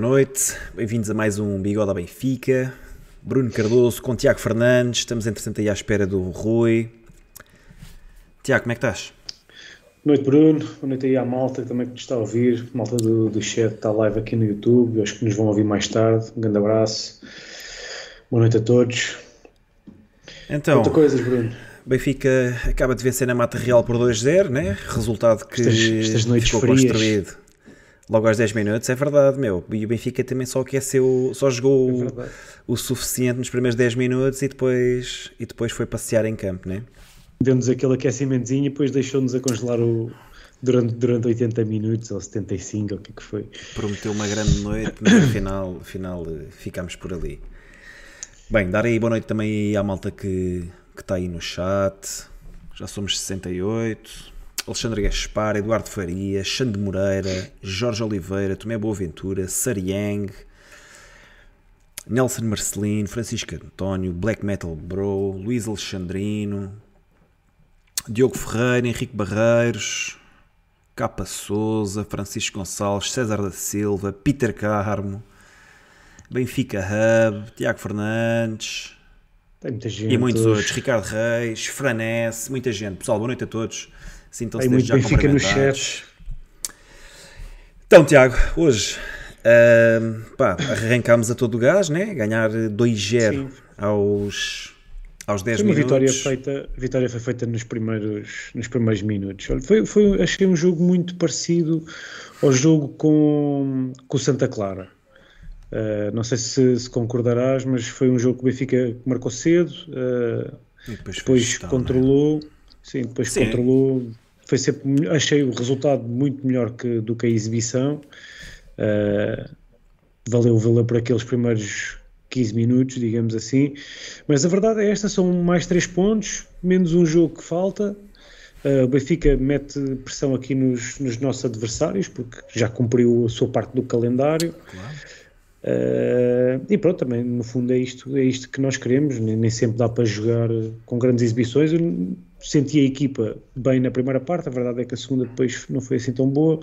boa noite. Bem-vindos a mais um Bigode à Benfica. Bruno Cardoso com Tiago Fernandes. Estamos, entretanto, aí à espera do Rui. Tiago, como é que estás? Boa noite, Bruno. Boa noite aí à malta também que nos está a ouvir. Malta do, do chat está live aqui no YouTube. Acho que nos vão ouvir mais tarde. Um grande abraço. Boa noite a todos. Então, Muita coisas, Bruno. Benfica acaba de vencer na Mata Real por 2-0, né? Resultado que Estas- estas noites ficou construído logo aos 10 minutos. É verdade, meu. E o Benfica também só aqueceu, só jogou É o, o suficiente nos primeiros 10 minutos e depois, e depois foi passear em campo, né? Deu-nos aquele aquecimentozinho e depois deixou-nos a congelar o, durante, durante 80 minutos ou 75, ou o que é que foi. prometeu uma grande noite, mas afinal, afinal eh, ficámos por ali. Bem, dar aí boa noite também à malta que, que está aí no chat. Já somos 68. Alexandre Gaspar, Eduardo Faria, Xande Moreira, Jorge Oliveira, Tomé Boaventura, Sariang, Nelson Marcelino, Francisco António, Black Metal Bro, Luís Alexandrino, Diogo Ferreira, Henrique Barreiros, Capa Souza, Francisco Gonçalves, César da Silva, Peter Carmo, Benfica Hub, Tiago Fernandes Tem muita gente. e muitos outros, Ricardo Reis, Franesse, muita gente. Pessoal, boa noite a todos. Sintam-se desde já Benfica no cumprimentados. chat. Então, Tiago, hoje ahm, pá, arrancámos a todo o gás, né? Ganhar 2-0 Sim. aos, aos 10 Foi uma minutos. vitória feita, vitória foi feita nos primeiros, nos primeiros minutos. Foi, foi, achei um jogo muito parecido ao jogo com, com o Santa Clara. Uh, não sei se, se concordarás, mas foi um jogo que o Benfica marcou cedo, uh, depois, depois né? controlou, sim, depois Sim. controlou. Foi sempre, achei o resultado muito melhor que, do que a exibição. Uh, valeu, valeu por aqueles primeiros 15 minutos, digamos assim. Mas a verdade é esta: são mais 3 pontos, menos um jogo que falta. Uh, o Benfica mete pressão aqui nos, nos nossos adversários, porque já cumpriu a sua parte do calendário. Claro. Uh, e pronto, também no fundo é isto, é isto que nós queremos. Nem, nem sempre dá para jogar com grandes exibições. Senti a equipa bem na primeira parte, a verdade é que a segunda depois não foi assim tão boa.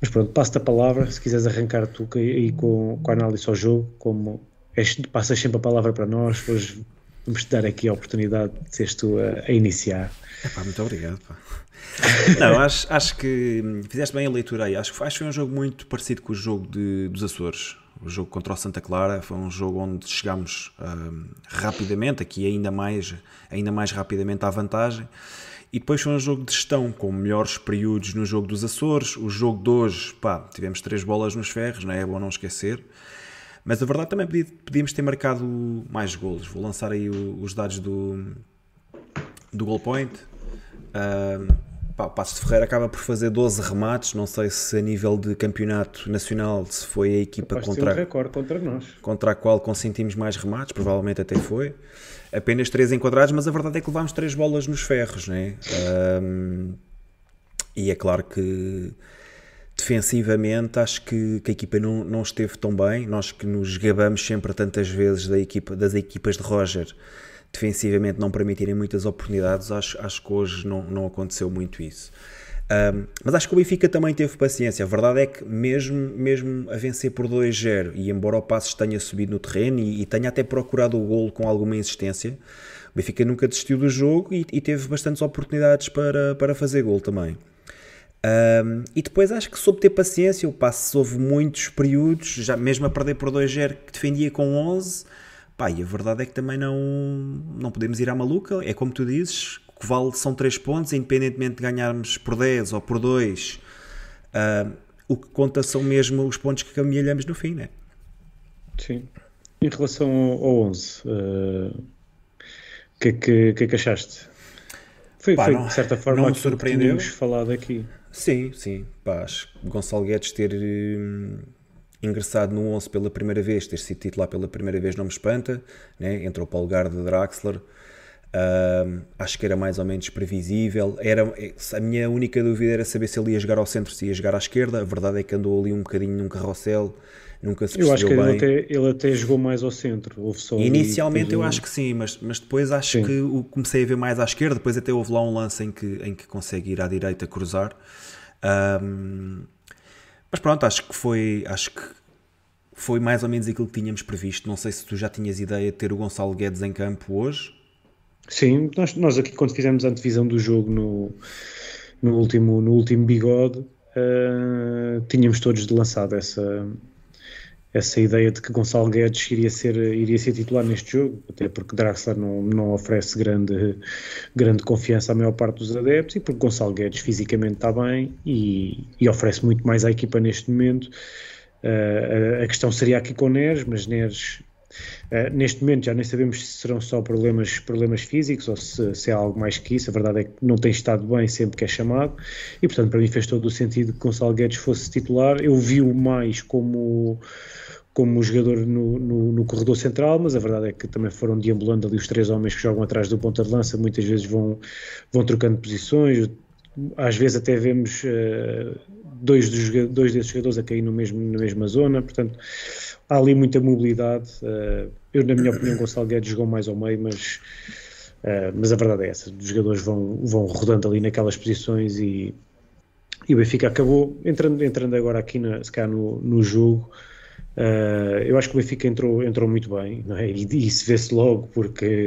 Mas pronto, passo-te a palavra. Se quiseres arrancar tu aí com, com a análise ao jogo, como és, passas sempre a palavra para nós, hoje vamos te dar aqui a oportunidade de seres tu a, a iniciar. Epá, muito obrigado. pá. Não, acho, acho que fizeste bem a leitura aí. Acho, acho que foi um jogo muito parecido com o jogo de, dos Açores. O jogo contra o Santa Clara foi um jogo onde chegámos hum, rapidamente, aqui ainda mais, ainda mais rapidamente à vantagem. E depois foi um jogo de gestão, com melhores períodos no jogo dos Açores. O jogo de hoje, pá, tivemos três bolas nos ferros, não é? É bom não esquecer. Mas a verdade também podíamos ter marcado mais golos. Vou lançar aí os dados do, do goal point. Ahm, pá, o Passo de Ferreira acaba por fazer 12 remates. Não sei se a nível de campeonato nacional se foi a equipa ter um contra, recorde contra nós. contra a qual consentimos mais remates, provavelmente até foi. Apenas 3 enquadrados, mas a verdade é que levámos 3 bolas nos ferros, né? Ahm, e é claro que defensivamente acho que, que a equipa não, não esteve tão bem. Nós que nos gabamos sempre tantas vezes da equipa, das equipas de Roger defensivamente não permitirem muitas oportunidades, acho, acho que hoje não, não aconteceu muito isso. Um, mas acho que o Benfica também teve paciência. A verdade é que, mesmo, mesmo a vencer por 2-0, e embora o Passos tenha subido no terreno e, e tenha até procurado o golo com alguma insistência, o Benfica nunca desistiu do jogo e, e teve bastantes oportunidades para, para fazer golo também. Um, e depois acho que soube ter paciência. O Passos houve muitos períodos, já mesmo a perder por 2-0, que defendia com 11. Pá, e a verdade é que também não, não podemos ir à maluca. É como tu dizes, o que vale são 3 pontos, independentemente de ganharmos por 10 ou por 2. ah, o que conta são mesmo os pontos que caminhamos no fim, né? Sim. Em relação ao, ao 11, o que, é que, que é que achaste? Foi, Pá, foi, não- de certa forma não me aquilo que surpreendeu. tínhamos falado aqui. Sim, sim. Pá, acho que Gonçalo Guedes ter hum, ingressado no 11 pela primeira vez, ter sido titular pela primeira vez não me espanta, né? entrou para o lugar de Draxler. Uh, acho que era mais ou menos previsível. Era, a minha única dúvida era saber se ele ia jogar ao centro, se ia jogar à esquerda. A verdade é que andou ali um bocadinho num carrossel, nunca se Eu acho que bem. ele até, ele até jogou mais ao centro. Houve só Inicialmente eu acho que sim, mas, mas depois acho sim. que o comecei a ver mais à esquerda. Depois até houve lá um lance em que, em que consegue ir à direita cruzar. Um, mas pronto, acho que foi. Acho que foi mais ou menos aquilo que tínhamos previsto. Não sei se tu já tinhas ideia de ter o Gonçalo Guedes em campo hoje. Sim, nós, nós aqui quando fizemos a antevisão do jogo no, no, último, no último bigode, uh, tínhamos todos lançado essa, essa ideia de que Gonçalo Guedes iria ser, iria ser titular neste jogo, até porque Draxler não, não oferece grande, grande confiança à maior parte dos adeptos e porque Gonçalo Guedes fisicamente está bem e, e oferece muito mais à equipa neste momento. Uh, a, a questão seria aqui com Neres, mas Neres Uh, neste momento já nem sabemos se serão só problemas, problemas físicos ou se, se é algo mais que isso. A verdade é que não tem estado bem sempre que é chamado e, portanto, para mim fez todo o sentido que Gonçalo Guedes fosse titular. Eu vi-o mais como como jogador no, no, no, corredor central, mas a verdade é que também foram deambulando ali os três homens que jogam atrás do ponta de lança, muitas vezes vão, vão trocando posições, às vezes até vemos uh, dois, dos, dois desses jogadores a cair no mesmo, na mesma zona, portanto há ali muita mobilidade. Uh, eu, na minha opinião, Gonçalo Guedes jogou mais ao meio, mas, uh, mas a verdade é essa: os jogadores vão, vão rodando ali naquelas posições e, e o Benfica acabou entrando, entrando agora aqui na, se no, no jogo. Uh, eu acho que o Benfica entrou, entrou muito bem, é? e, e isso vê-se logo, porque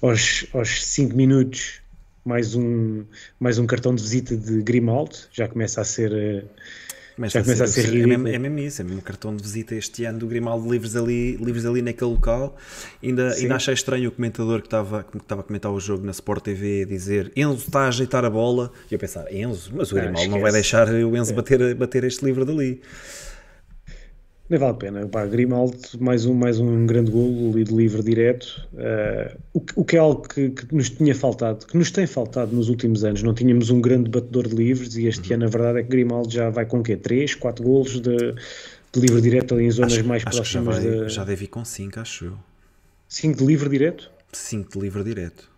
aos 5 minutos mais um, mais um cartão de visita de Grimaldo, já começa a ser Começa já começa a ser, a ser é, mesmo, é mesmo isso, é mesmo cartão de visita este ano do Grimaldo livres ali, livres ali naquele local. Ainda, ainda achei estranho o comentador que estava, que estava a comentar o jogo na Sport TV dizer Enzo está a ajeitar a bola. E eu pensar, Enzo, mas o Grimaldo não, não vai deixar o Enzo é. bater, bater este livro dali nem vale a pena. Pá, Grimaldo, mais um, mais um grande golo de livre direto. Uh, o, o, que é algo que, que, nos tinha faltado, que nos tem faltado nos últimos anos. Não tínhamos um grande batedor de livres e este uhum. ano a verdade é que Grimaldo já vai com o quê? 3, 4 golos de, de livre direto ali em zonas acho, mais acho próximas. já, vai, de... já deve ir com 5, acho eu. 5 de livre direto? 5 de livre direto.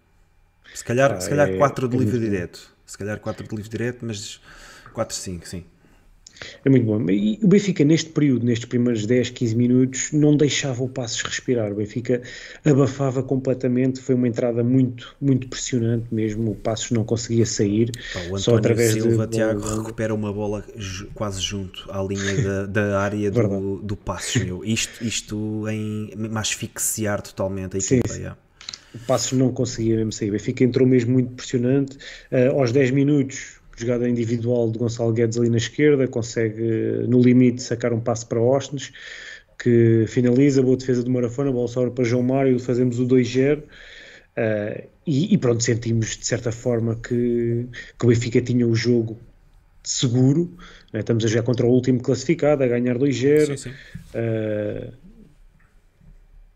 Se calhar, ah, se calhar é, 4 de é livre direto. Se calhar 4 de livre direto, mas 4, 5, sim. É muito bom. E o Benfica, neste período, nestes primeiros 10, 15 minutos, não deixava o Passos respirar. O Benfica abafava completamente. Foi uma entrada muito, muito pressionante mesmo. O Passos não conseguia sair. Pá, o só através Silva, de. Tiago, recupera uma bola quase junto à linha da, da área do, do Passos. Meu. Isto, isto em mais asfixiar totalmente a equipa. Sim, sim. O Passos não conseguia mesmo sair. O Benfica entrou mesmo muito pressionante. Uh, aos 10 minutos jogada individual de Gonçalo Guedes ali na esquerda, consegue no limite sacar um passo para Ostens, que finaliza, boa defesa de Marafona, bola sobra para João Mário, fazemos o 2-0. Uh, e, e, pronto, sentimos de certa forma que, que o Benfica tinha o jogo seguro. Né? Estamos a jogar contra o último classificado, a ganhar 2-0. Uh,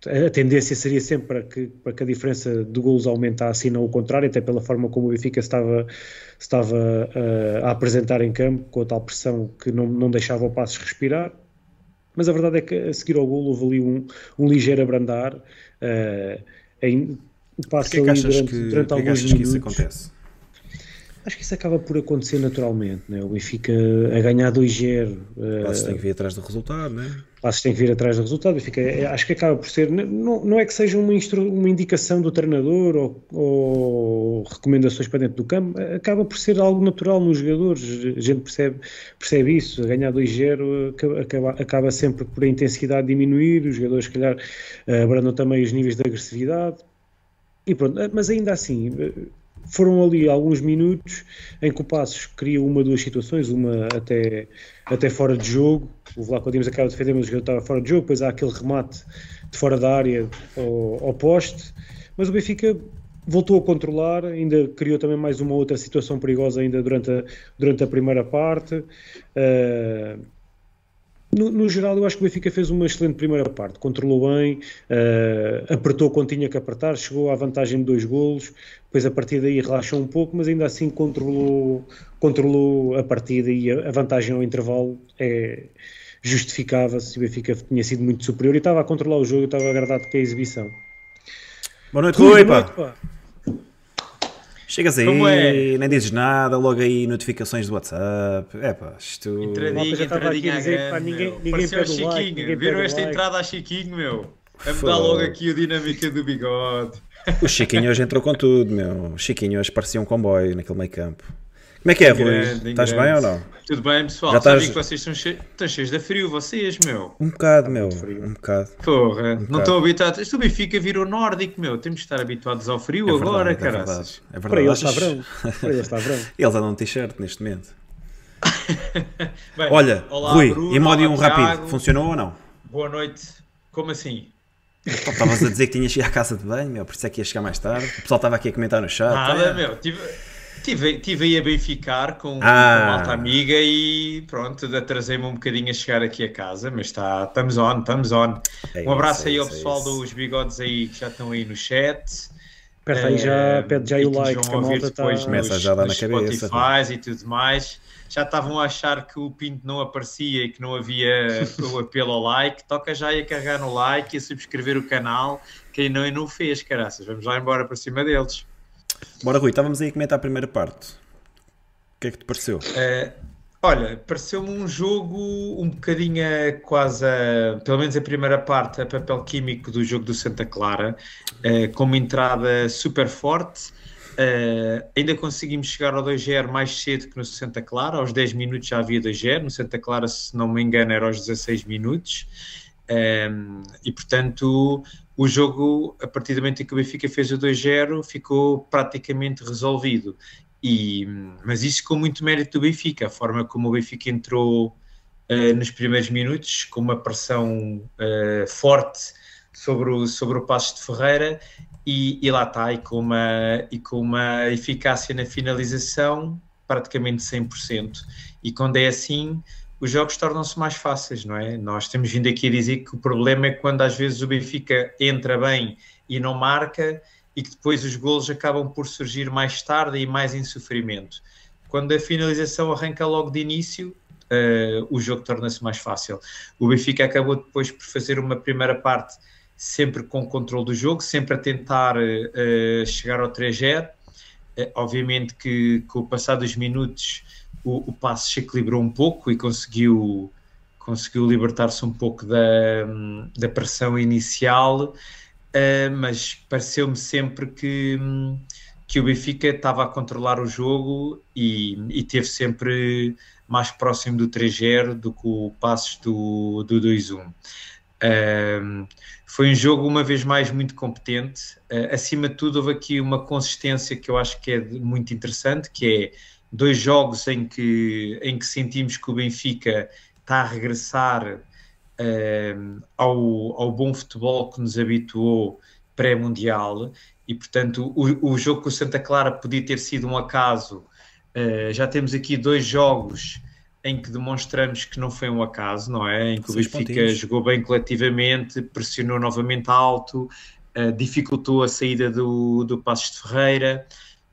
a tendência seria sempre para que, para que a diferença de golos aumentasse e não o contrário, até pela forma como o Benfica estava, estava uh, a apresentar em campo, com a tal pressão que não, não deixava o Passos respirar. Mas a verdade é que a seguir ao golo houve ali um, um ligeiro abrandar. Uh, em, o passo ali durante, que, durante alguns minutos. Que isso acontece? Acho que isso acaba por acontecer naturalmente, né? o Benfica a ganhar 2-0. Uh, Passos tem que vir atrás do resultado, não é? Passos tem que vir atrás do resultado. Benfica, é, acho que acaba por ser, não, não é que seja uma, uma indicação do treinador ou, ou, recomendações para dentro do campo, acaba por ser algo natural nos jogadores. A gente percebe, percebe isso. A ganhar 2-0 acaba, acaba sempre por a intensidade diminuir, os jogadores, se calhar, abrandam também os níveis de agressividade. E pronto, mas ainda assim foram ali alguns minutos em que o Passos cria uma, duas situações, uma até, até fora de jogo. O Vlaco Dimos acaba de defender, mas o jogador estava fora de jogo. Depois há aquele remate de fora da área ao, ao poste. Mas o Benfica voltou a controlar, ainda criou também mais uma outra situação perigosa ainda durante a, durante a primeira parte. Uh, no, no, geral, eu acho que o Benfica fez uma excelente primeira parte, controlou bem, uh, apertou quando tinha que apertar, chegou à vantagem de dois golos, depois a partir daí relaxou um pouco, mas ainda assim controlou, controlou a partida e a, a vantagem ao intervalo é, justificava-se. O Benfica tinha sido muito superior e estava a controlar o jogo, estava agradado com a exibição. Boa noite, Rui, pá. Chegas aí, é? nem dizes nada, logo aí notificações do WhatsApp. É pá, isto. Entradinha, já estava aqui entradinha a à dizer, grande, pá, ninguém- meu. ninguém like, Chiquinho. ninguém Viram esta like. entrada a Chiquinho, meu? A me Fogo. dar logo aqui a dinâmica do bigode. O Chiquinho hoje entrou com tudo, meu. O Chiquinho hoje parecia um comboio naquele meio campo. Como é que é, Rui? Grande, Estás grande. bem ou não? Tudo bem, pessoal? Já estás- que vocês estão, che... estão cheios de frio, vocês, meu. Um bocado, meu. frio. Um bocado. Porra, não bocado. estão habituados. Isto o Benfica virou nórdico, meu. Temos de estar habituados ao frio É agora, verdade, é caraças. verdade. É Para verdade. eles está Achas- verão. Para eles está verão. Eles andam de t-shirt neste momento. Bem, Olha, olá, Rui, Bruno, Imodium olá, rápido. Tiago. Funcionou ou não? Boa noite. Como assim? Estavas a dizer que tinhas ido à casa de banho, meu, por isso é que ia chegar mais tarde. O pessoal estava aqui a comentar no chat. Nada, Ah, meu. Tive, tive, tive aí a benficar com, Ah. com a malta amiga e pronto, atrasei-me um bocadinho a chegar aqui a casa, mas está, estamos on, estamos on. É um abraço isso, é aí ao isso, é pessoal isso. dos bigodes aí que já estão aí no chat. Aperta aí já, Eh, pede já e o like, que a malta está. depois Começa nos- já a dar na cabeça, e tudo mais. Já estavam a achar que o Pinto não aparecia e que não havia o apelo ao like. Toca já aí a carregar no like e a subscrever o canal. Quem não e não fez, caraças. Vamos lá embora para cima deles. Bora, Rui, estávamos aí a comentar a primeira parte. O que é que te pareceu? Eh, olha, pareceu-me um jogo um bocadinho quase, a- pelo menos a primeira parte, a papel químico do jogo do Santa Clara, eh, com uma entrada super forte. Eh, ainda conseguimos chegar ao 2-0 mais cedo que no Santa Clara, aos 10 minutos já havia 2-0, no Santa Clara, se não me engano, era aos 16 minutos. E portanto, o jogo, a partir do momento em que o Benfica fez o 2-0, ficou praticamente resolvido. E, mas isso com muito mérito do Benfica, a forma como o Benfica entrou uh, nos primeiros minutos, com uma pressão uh, forte sobre o, sobre o Passos de Ferreira, e, e lá está, e com, uma, e com uma eficácia na finalização praticamente 100%. E quando é assim, os jogos tornam-se mais fáceis, não é? Nós temos vindo aqui a dizer que o problema é quando às vezes o Benfica entra bem e não marca e que depois os golos acabam por surgir mais tarde e mais em sofrimento. Quando a finalização arranca logo de início, uh, o jogo torna-se mais fácil. O Benfica acabou depois por fazer uma primeira parte sempre com o controle do jogo, sempre a tentar uh, chegar ao 3-0. Uh, obviamente que com o passar dos minutos o, o passe se equilibrou um pouco e conseguiu, conseguiu libertar-se um pouco da, da pressão inicial, uh, mas pareceu-me sempre que, que o Benfica estava a controlar o jogo e, e teve sempre mais próximo do 3-0 do que o passes do, do 2-1. Uh, foi um jogo, uma vez mais, muito competente. Uh, acima de tudo, houve aqui uma consistência que eu acho que é muito interessante, que é dois jogos em que, em que sentimos que o Benfica está a regressar uh, ao, ao bom futebol que nos habituou pré-mundial e, portanto, o, o jogo com o Santa Clara podia ter sido um acaso. Uh, já temos aqui dois jogos em que demonstramos que não foi um acaso, não é? Em que o Benfica jogou bem coletivamente, pressionou novamente alto, uh, dificultou a saída do, do Passos de Ferreira.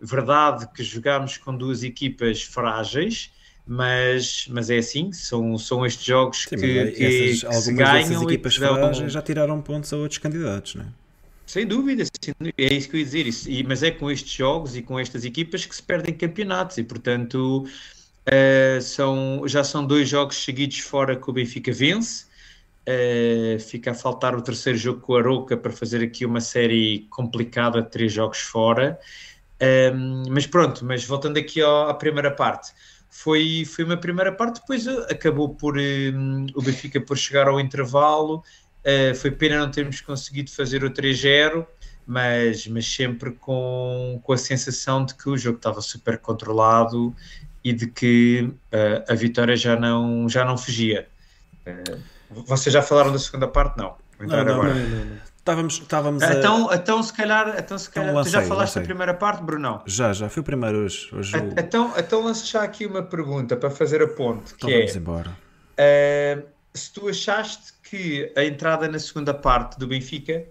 Verdade que jogámos com duas equipas frágeis, mas, mas é assim, são, são estes jogos Sim, que, que, essas, que algumas se ganham e equipas que dão- frágeis já tiraram pontos a outros candidatos, não é? sem dúvida, é isso que eu ia dizer. Isso, e- mas é com estes jogos e com estas equipas que se perdem campeonatos e, portanto, eh, são, já são dois jogos seguidos fora que o Benfica vence. Eh, fica a faltar o terceiro jogo com o Aroca para fazer aqui uma série complicada de três jogos fora. Um, mas pronto, mas voltando aqui ao- à primeira parte, foi, foi uma primeira parte, depois uh, acabou por um, o Benfica por chegar ao intervalo. Uh, foi pena não termos conseguido fazer o 3-0, mas, mas sempre com, com a sensação de que o jogo estava super controlado e de que uh, a vitória já não, já não fugia. Uh, vocês já falaram da segunda parte? Não. Entrar Não, não, agora. Não. Estávamos, estávamos a... Então, então, se calhar, então, se calhar tu já lancei, falaste da lancei. primeira parte, Brunão? Já, já, foi o primeiro hoje. hoje o- Então, então lanço já aqui uma pergunta para fazer a ponte, Então que vamos é embora. eh, se tu achaste que a entrada na segunda parte do Benfica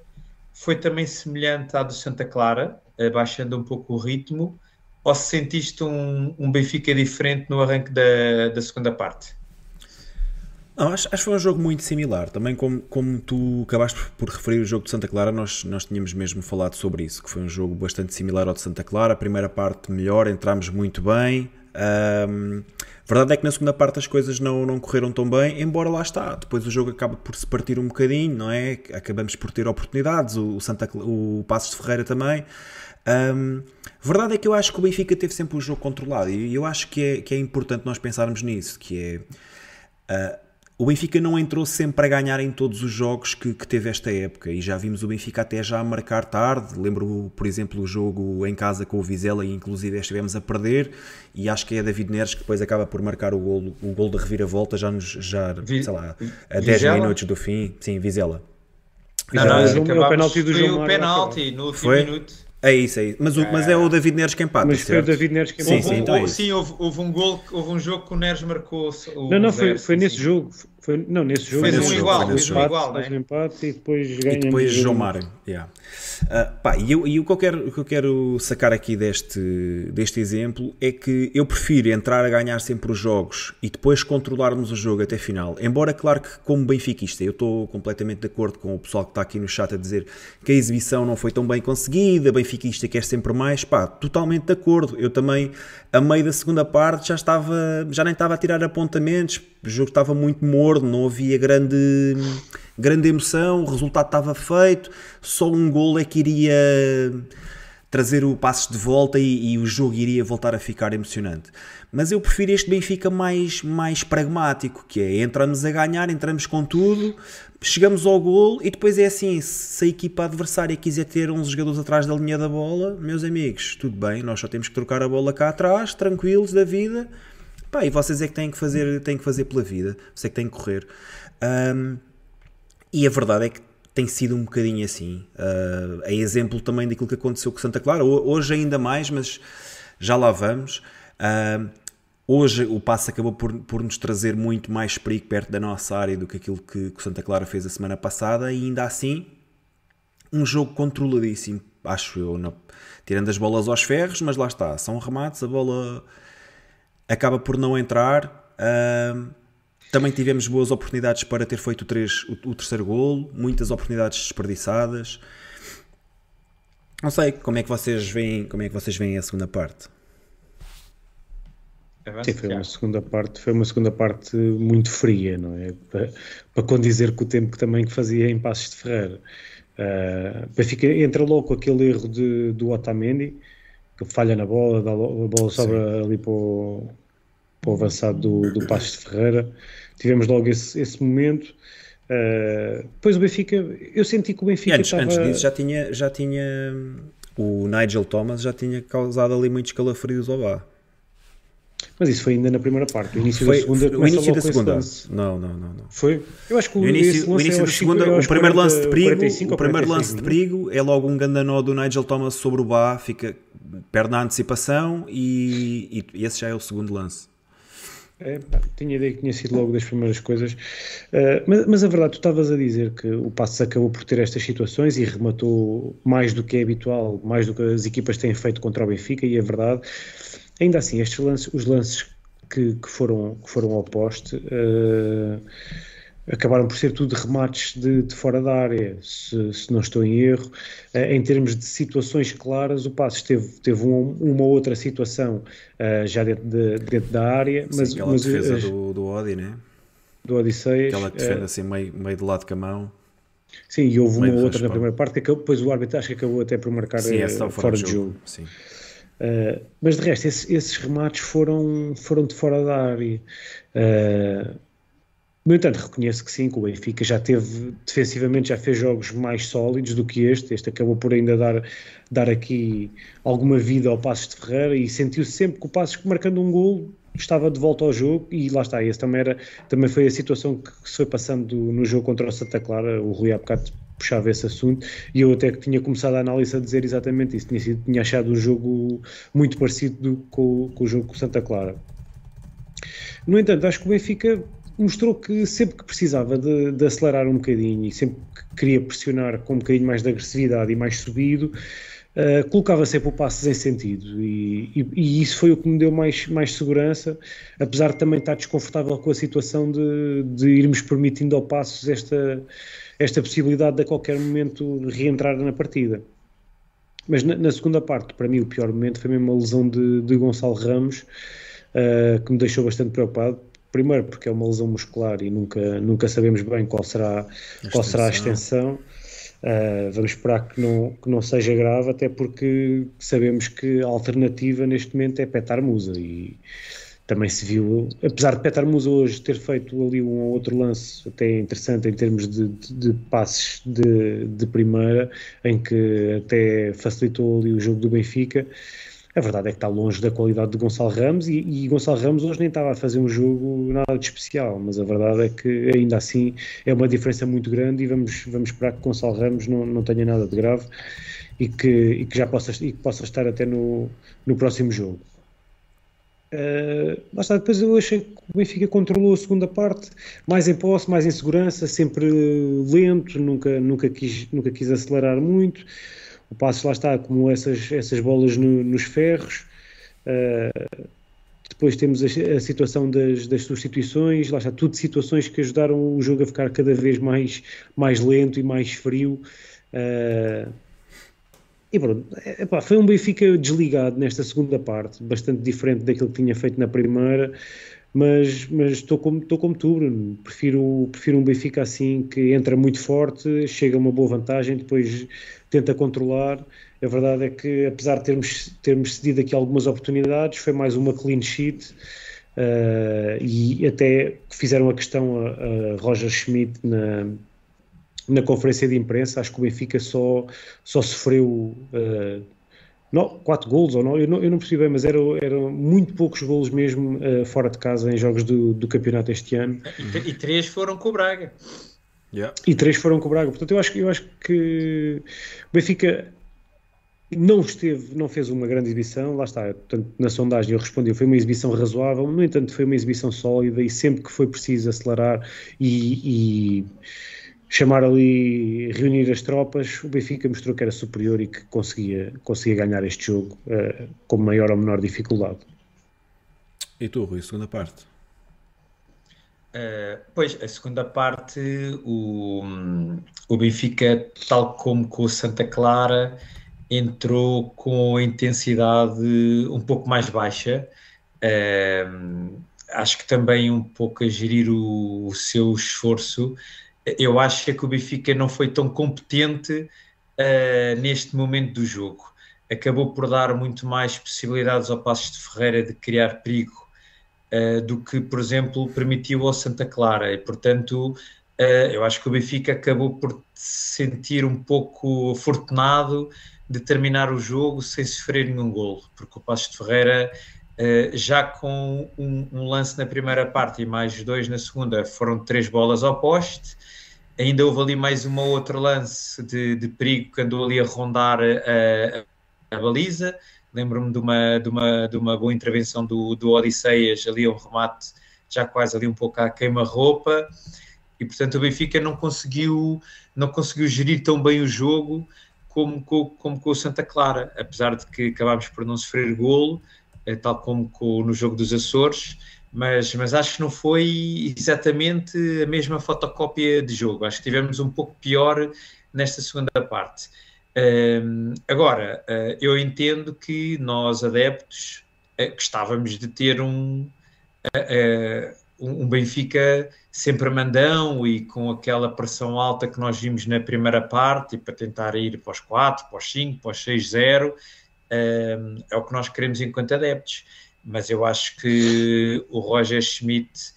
foi também semelhante à do Santa Clara, abaixando um pouco o ritmo, ou se sentiste um, um Benfica diferente no arranque da, da segunda parte? Não, acho, acho que foi um jogo muito similar. Também como, como tu acabaste por referir o jogo de Santa Clara, nós, nós tínhamos mesmo falado sobre isso, que foi um jogo bastante similar ao de Santa Clara. A primeira parte melhor, entramos muito bem. Um, verdade é que na segunda parte as coisas não, não correram tão bem, embora lá está. Depois o jogo acaba por se partir um bocadinho, não é? Acabamos por ter oportunidades, o, Santa, o Passos de Ferreira também. Um, verdade é que eu acho que o Benfica teve sempre o jogo controlado e eu acho que é, que é importante nós pensarmos nisso, que é... Uh, o Benfica não entrou sempre a ganhar em todos os jogos que, que, teve esta época e já vimos o Benfica até já a marcar tarde. Lembro, por exemplo, o jogo em casa com o Vizela e inclusive estivemos a perder e acho que é David Neres que depois acaba por marcar o gol, o gol de reviravolta já nos, já, sei lá, a 10 minutos do fim. Sim, Vizela. Não, não, o penalti do Foi o penalti no último foi? minuto. É isso, é isso. Mas, o, é. mas é o David Neres que empata. Mas foi o David Neres que empata. Sim, sim, então é sim houve, houve, um gol, houve um jogo que o Neres marcou. O não, não, foi, foi nesse jogo. Foi, não, nesse jogo. Fez um jogo, igual, fez um igual, né? um empate e depois ganha. E depois João Mário. Yeah. Uh, pá, e, eu, e o, que eu quero, o que eu quero sacar aqui deste, deste exemplo é que eu prefiro entrar a ganhar sempre os jogos e depois controlarmos o jogo até final. Embora, claro que, como benfiquista, eu estou completamente de acordo com o pessoal que está aqui no chat a dizer que a exibição não foi tão bem conseguida, benfiquista quer sempre mais. Pá, totalmente de acordo. Eu também, a meio da segunda parte, já, estava, já nem estava a tirar apontamentos. O jogo estava muito morno, não havia grande grande emoção, o resultado estava feito, só um gol é que iria trazer o passos de volta e, e, o jogo iria voltar a ficar emocionante. Mas eu prefiro este Benfica mais, mais pragmático, que é entramos a ganhar, entramos com tudo, chegamos ao gol e depois é assim, se a equipa adversária quiser ter 11 jogadores atrás da linha da bola, meus amigos, tudo bem, nós só temos que trocar a bola cá atrás, tranquilos da vida, pá, e vocês é que têm que fazer, têm que fazer pela vida, vocês é que têm que correr. Um, e a verdade é que tem sido um bocadinho assim. Uh, é exemplo também daquilo que aconteceu com Santa Clara. Hoje ainda mais, mas já lá vamos. Hoje o passo acabou por, por nos trazer muito mais perigo perto da nossa área do que aquilo que, que Santa Clara fez a semana passada e ainda assim um jogo controladíssimo, acho eu, tirando as bolas aos ferros, mas lá está, são remates, a bola acaba por não entrar. Uh, também tivemos boas oportunidades para ter feito o, três, o, o terceiro golo, muitas oportunidades desperdiçadas. Não sei como é que vocês veem, como é que vocês veem a segunda parte. Sim, foi uma segunda parte, foi uma segunda parte muito fria, não é? Para, para condizer com o tempo que também que fazia em Passos de Ferreira. Uh, Benfica entra logo com aquele erro de, do Otamendi, que falha na bola, dá, a bola sobra ali para o, para o avançado do, do Passos de Ferreira tivemos logo esse, esse momento. Uh, depois o Benfica, eu senti que o Benfica. antes, estava... antes disso já tinha, já tinha o Nigel Thomas já tinha causado ali muitos calafrios ao bar. Mas isso foi ainda na primeira parte. O início foi, da segunda. O início da segunda. Não, não, não, não. Foi? Eu acho que o, o início, o início é da segunda, o primeiro 40, lance de perigo, o primeiro lance de perigo é logo um gandanó do Nigel Thomas sobre o Bá, fica perde na antecipação e, e esse já é o segundo lance. É, tinha ideia que tinha sido logo das primeiras coisas, uh, mas, mas, a verdade, tu estavas a dizer que o Passos acabou por ter estas situações e rematou mais do que é habitual, mais do que as equipas têm feito contra o Benfica, e é verdade. Ainda assim, estes lances, os lances que, que foram, que foram ao poste. Uh, acabaram por ser tudo remates de, de fora da área, se, se, não estou em erro. Uh, em termos de situações claras, o Passos teve, teve um, uma outra situação uh, já dentro, de, dentro da área. Sim, mas, aquela mas, defesa uh, do, do Odi, né? Do Odisseias. Aquela que defende assim meio, meio de lado com a mão. Sim, e houve uma outra na primeira parte, que depois o árbitro acho que acabou até por marcar Sim, fora, fora de jogo. jogo. Sim. Uh, mas de resto, esses, esses, remates foram, foram de fora da área. Uh, no entanto, reconheço que sim, que o Benfica já teve, defensivamente, já fez jogos mais sólidos do que este. Este acabou por ainda dar, dar aqui alguma vida ao Passos de Ferreira e sentiu-se sempre que o Passos, marcando um gol, estava de volta ao jogo e lá está. Esse também, era, também foi a situação que se foi passando no jogo contra o Santa Clara. O Rui há bocado puxava esse assunto e eu até que tinha começado a análise a dizer exatamente isso. Tinha, sido, tinha achado um jogo muito parecido com, com o jogo com o Santa Clara. No entanto, acho que o Benfica mostrou que sempre que precisava de, de, acelerar um bocadinho e sempre que queria pressionar com um bocadinho mais de agressividade e mais subido, uh, colocava sempre o passos em sentido e, e, e, isso foi o que me deu mais, mais segurança, apesar de também estar desconfortável com a situação de, de irmos permitindo ao passos esta, esta possibilidade de a qualquer momento reentrar na partida. Mas na, na, segunda parte, para mim, o pior momento foi mesmo a lesão de, de Gonçalo Ramos, uh, que me deixou bastante preocupado. Primeiro, porque é uma lesão muscular e nunca, nunca sabemos bem qual será, qual será a extensão. Uh, vamos esperar que não, que não seja grave, até porque sabemos que a alternativa neste momento é Petar Musa e também se viu, apesar de Petar Musa hoje ter feito ali um ou outro lance até interessante em termos de, de, de passes de, de, primeira, em que até facilitou ali o jogo do Benfica, a verdade é que está longe da qualidade de Gonçalo Ramos e, e Gonçalo Ramos hoje nem estava a fazer um jogo nada de especial, mas a verdade é que ainda assim é uma diferença muito grande e vamos, vamos esperar que Gonçalo Ramos não, não tenha nada de grave e que, e que já possa, e que possa estar até no, no próximo jogo. Uh, depois eu achei que o Benfica controlou a segunda parte, mais em posse, mais em segurança, sempre lento, nunca, nunca, quis, nunca quis acelerar muito. O passo lá está, como essas, essas bolas no, nos ferros. Uh, depois temos a, a situação das, das, substituições, lá está, tudo situações que ajudaram o jogo a ficar cada vez mais, mais lento e mais frio. Uh, e pronto, epá, foi um Benfica desligado nesta segunda parte, bastante diferente daquilo que tinha feito na primeira, mas, estou, como, estou como tu, Bruno. Prefiro, prefiro um Benfica assim que entra muito forte, chega a uma boa vantagem, depois tenta controlar. A verdade é que, apesar de termos, termos cedido aqui algumas oportunidades, foi mais uma clean sheet. Uh, e até fizeram a questão a, a Roger Schmidt na, na conferência de imprensa, acho que o Benfica só, só sofreu uh, não, quatro golos ou não, eu não, eu não percebi bem, mas eram, eram muito poucos golos mesmo uh, fora de casa em jogos do, do campeonato este ano. E, e, três foram com o Braga. Yeah. E três foram com o Braga. Portanto, eu acho, eu acho que o Benfica não esteve, não fez uma grande exibição, lá está, portanto, na sondagem eu respondi, foi uma exibição razoável, no entanto foi uma exibição sólida e sempre que foi preciso acelerar e, e chamar ali, reunir as tropas, o Benfica mostrou que era superior e que conseguia, conseguia ganhar este jogo uh, com maior ou menor dificuldade. E tu, Rui, segunda parte? Uh, pois, a segunda parte, o, o Benfica, tal como com o Santa Clara, entrou com a intensidade um pouco mais baixa. Uh, acho que também um pouco a gerir o, o seu esforço eu acho que o Benfica não foi tão competente uh, neste momento do jogo. Acabou por dar muito mais possibilidades ao Passos de Ferreira de criar perigo uh, do que, por exemplo, permitiu ao Santa Clara. E, portanto, uh, eu acho que o Benfica acabou por se sentir um pouco afortunado de terminar o jogo sem sofrer nenhum golo, porque o Passos de Ferreira já com um, um, lance na primeira parte e mais dois na segunda, foram três bolas ao poste. Ainda houve ali mais uma outra lance de, de perigo que andou ali a rondar a, a, a baliza. Lembro-me de uma, de, uma, de uma boa intervenção do, do Odisseias, ali um remate já quase ali um pouco à queima-roupa. E portanto o Benfica não conseguiu, não conseguiu gerir tão bem o jogo como, como, como com o Santa Clara, apesar de que acabámos por não sofrer golo, eh, tal como com, no jogo dos Açores mas, mas acho que não foi exatamente a mesma fotocópia de jogo. Acho que tivemos um pouco pior nesta segunda parte. Um, agora, uh, eu entendo que nós, adeptos, uh, gostávamos de ter um, uh, um Benfica sempre mandão e com aquela pressão alta que nós vimos na primeira parte, para tentar ir para os 4, para os 5, para os 6-0, é o que nós queremos enquanto adeptos mas eu acho que o Roger Schmidt,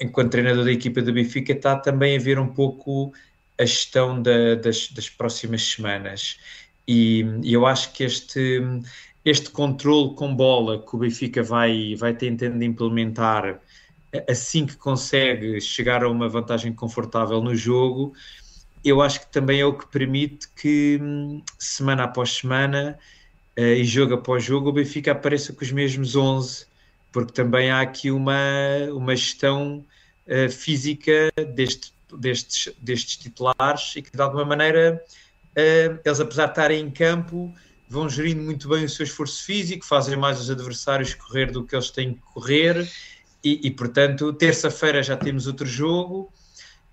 enquanto treinador da equipa do Benfica, está também a ver um pouco a gestão da, das, das, próximas semanas. E, e, eu acho que este, este controle com bola que o Benfica vai, vai tentando implementar assim que consegue chegar a uma vantagem confortável no jogo, eu acho que também é o que permite que hum, semana após semana uh, e jogo após jogo o Benfica apareça com os mesmos 11, porque também há aqui uma, uma gestão uh, física deste, destes, destes titulares e que de alguma maneira uh, eles, apesar de estarem em campo, vão gerindo muito bem o seu esforço físico, fazem mais os adversários correr do que eles têm que correr, e, e portanto, terça-feira já temos outro jogo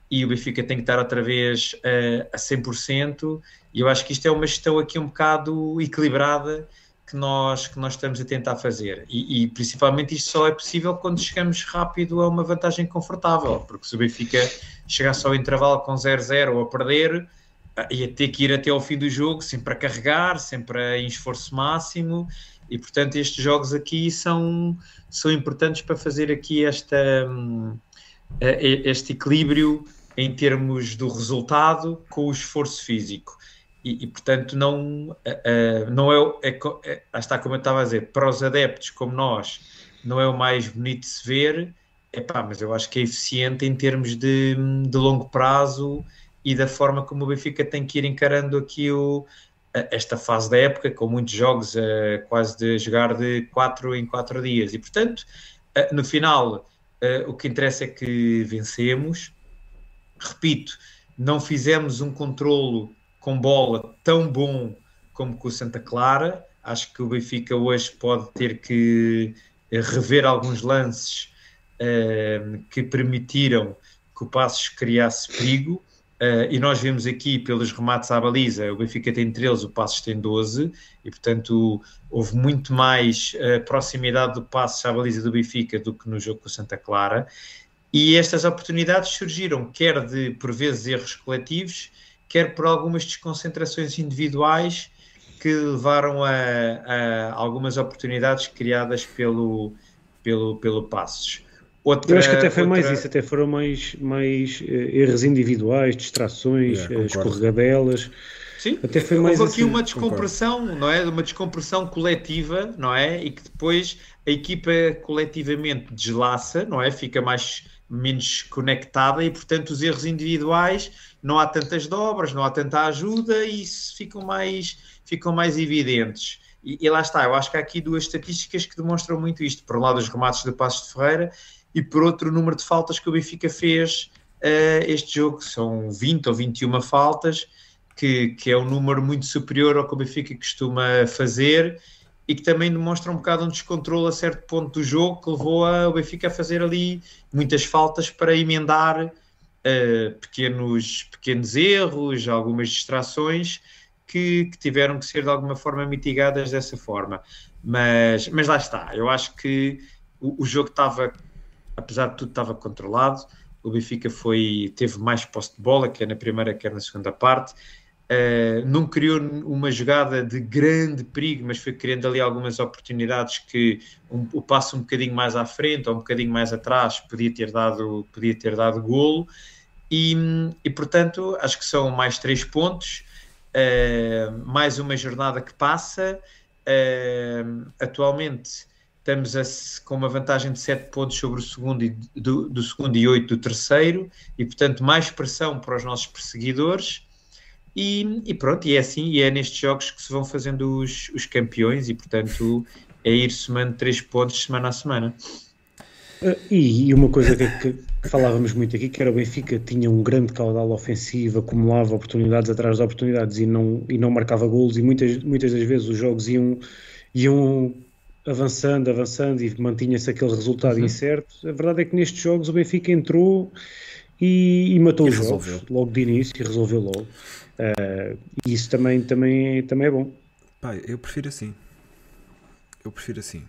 e o Benfica tem que estar outra vez uh, a 100%, e eu acho que isto é uma gestão aqui um bocado equilibrada que nós, que nós estamos a tentar fazer. E, e, principalmente isto só é possível quando chegamos rápido a uma vantagem confortável, porque se o Benfica chegasse ao intervalo com 0-0 ou a perder, ia ter que ir até ao fim do jogo, sempre a carregar, sempre em esforço máximo, e portanto estes jogos aqui são, são importantes para fazer aqui esta, hum, este equilíbrio em termos do resultado com o esforço físico. E, e portanto, não, uh, não é, é, é, está como eu estava a dizer, para os adeptos como nós, não é o mais bonito de se ver, epá, mas eu acho que é eficiente em termos de, de longo prazo e da forma como o Benfica tem que ir encarando aqui o, esta fase da época, com muitos jogos uh, quase de jogar de 4 em 4 dias. E portanto, uh, no final, uh, o que interessa é que vencemos, repito, não fizemos um controlo com bola tão bom como com o Santa Clara. Acho que o Benfica hoje pode ter que rever alguns lances uh, que permitiram que o Passos criasse perigo. Uh, e nós vemos aqui pelos remates à baliza, o Benfica tem 13, o Passos tem 12, e portanto houve muito mais uh, proximidade do Passos à baliza do Benfica do que no jogo com o Santa Clara. E estas oportunidades surgiram, quer de, por vezes, erros coletivos, quer por algumas desconcentrações individuais que levaram a, a algumas oportunidades criadas pelo, pelo, pelo Passos. Outra, Eu acho que até foi outra... mais isso, até foram mais, mais uh, erros individuais, distrações, yeah, uh, escorregadelas. Sim, até foi mais houve aqui assim, uma descompressão, concordo. não é? Uma descompressão coletiva, não é? E que depois a equipa coletivamente deslaça, não é? Fica mais menos conectada e, portanto, os erros individuais não há tantas dobras, não há tanta ajuda e isso ficam mais, ficam mais evidentes. E, e, lá está, eu acho que há aqui duas estatísticas que demonstram muito isto. Por um lado, os remates do Passos de Ferreira e por outro, o número de faltas que o Benfica fez uh, este jogo. São 20 ou 21 faltas, que, que é um número muito superior ao que o Benfica costuma fazer e que também demonstra um bocado um descontrole a certo ponto do jogo que levou a, o Benfica a fazer ali muitas faltas para emendar uh, pequenos, pequenos erros, algumas distrações que, que, tiveram que ser de alguma forma mitigadas dessa forma. Mas, mas lá está, eu acho que o, o jogo estava, apesar de tudo, estava controlado. O Benfica foi, teve mais posse de bola, quer na primeira, quer na segunda parte. Uh, não criou uma jogada de grande perigo, mas foi criando ali algumas oportunidades que um, o passo um bocadinho mais à frente ou um bocadinho mais atrás podia ter dado, podia ter dado golo. E, e portanto, acho que são mais três pontos, uh, mais uma jornada que passa. Uh, atualmente estamos a, com uma vantagem de 7 pontos sobre o segundo e, do, do segundo e 8 do terceiro, e portanto mais pressão para os nossos perseguidores e, e, pronto, e é assim, e é nestes jogos que se vão fazendo os, os campeões, e portanto é ir somando três pontos semana a semana. Uh, e, e, uma coisa que, que, falávamos muito aqui, que era o Benfica tinha um grande caudal ofensivo, acumulava oportunidades atrás de oportunidades e não, e não marcava golos, e muitas, muitas das vezes os jogos iam, iam avançando, avançando e mantinha-se aquele resultado uhum. incerto. A verdade é que nestes jogos o Benfica entrou e, e matou e os resolveu. jogos logo de início e resolveu logo. Uh, e isso também, também, também é bom. Pai, eu prefiro assim. Eu prefiro assim.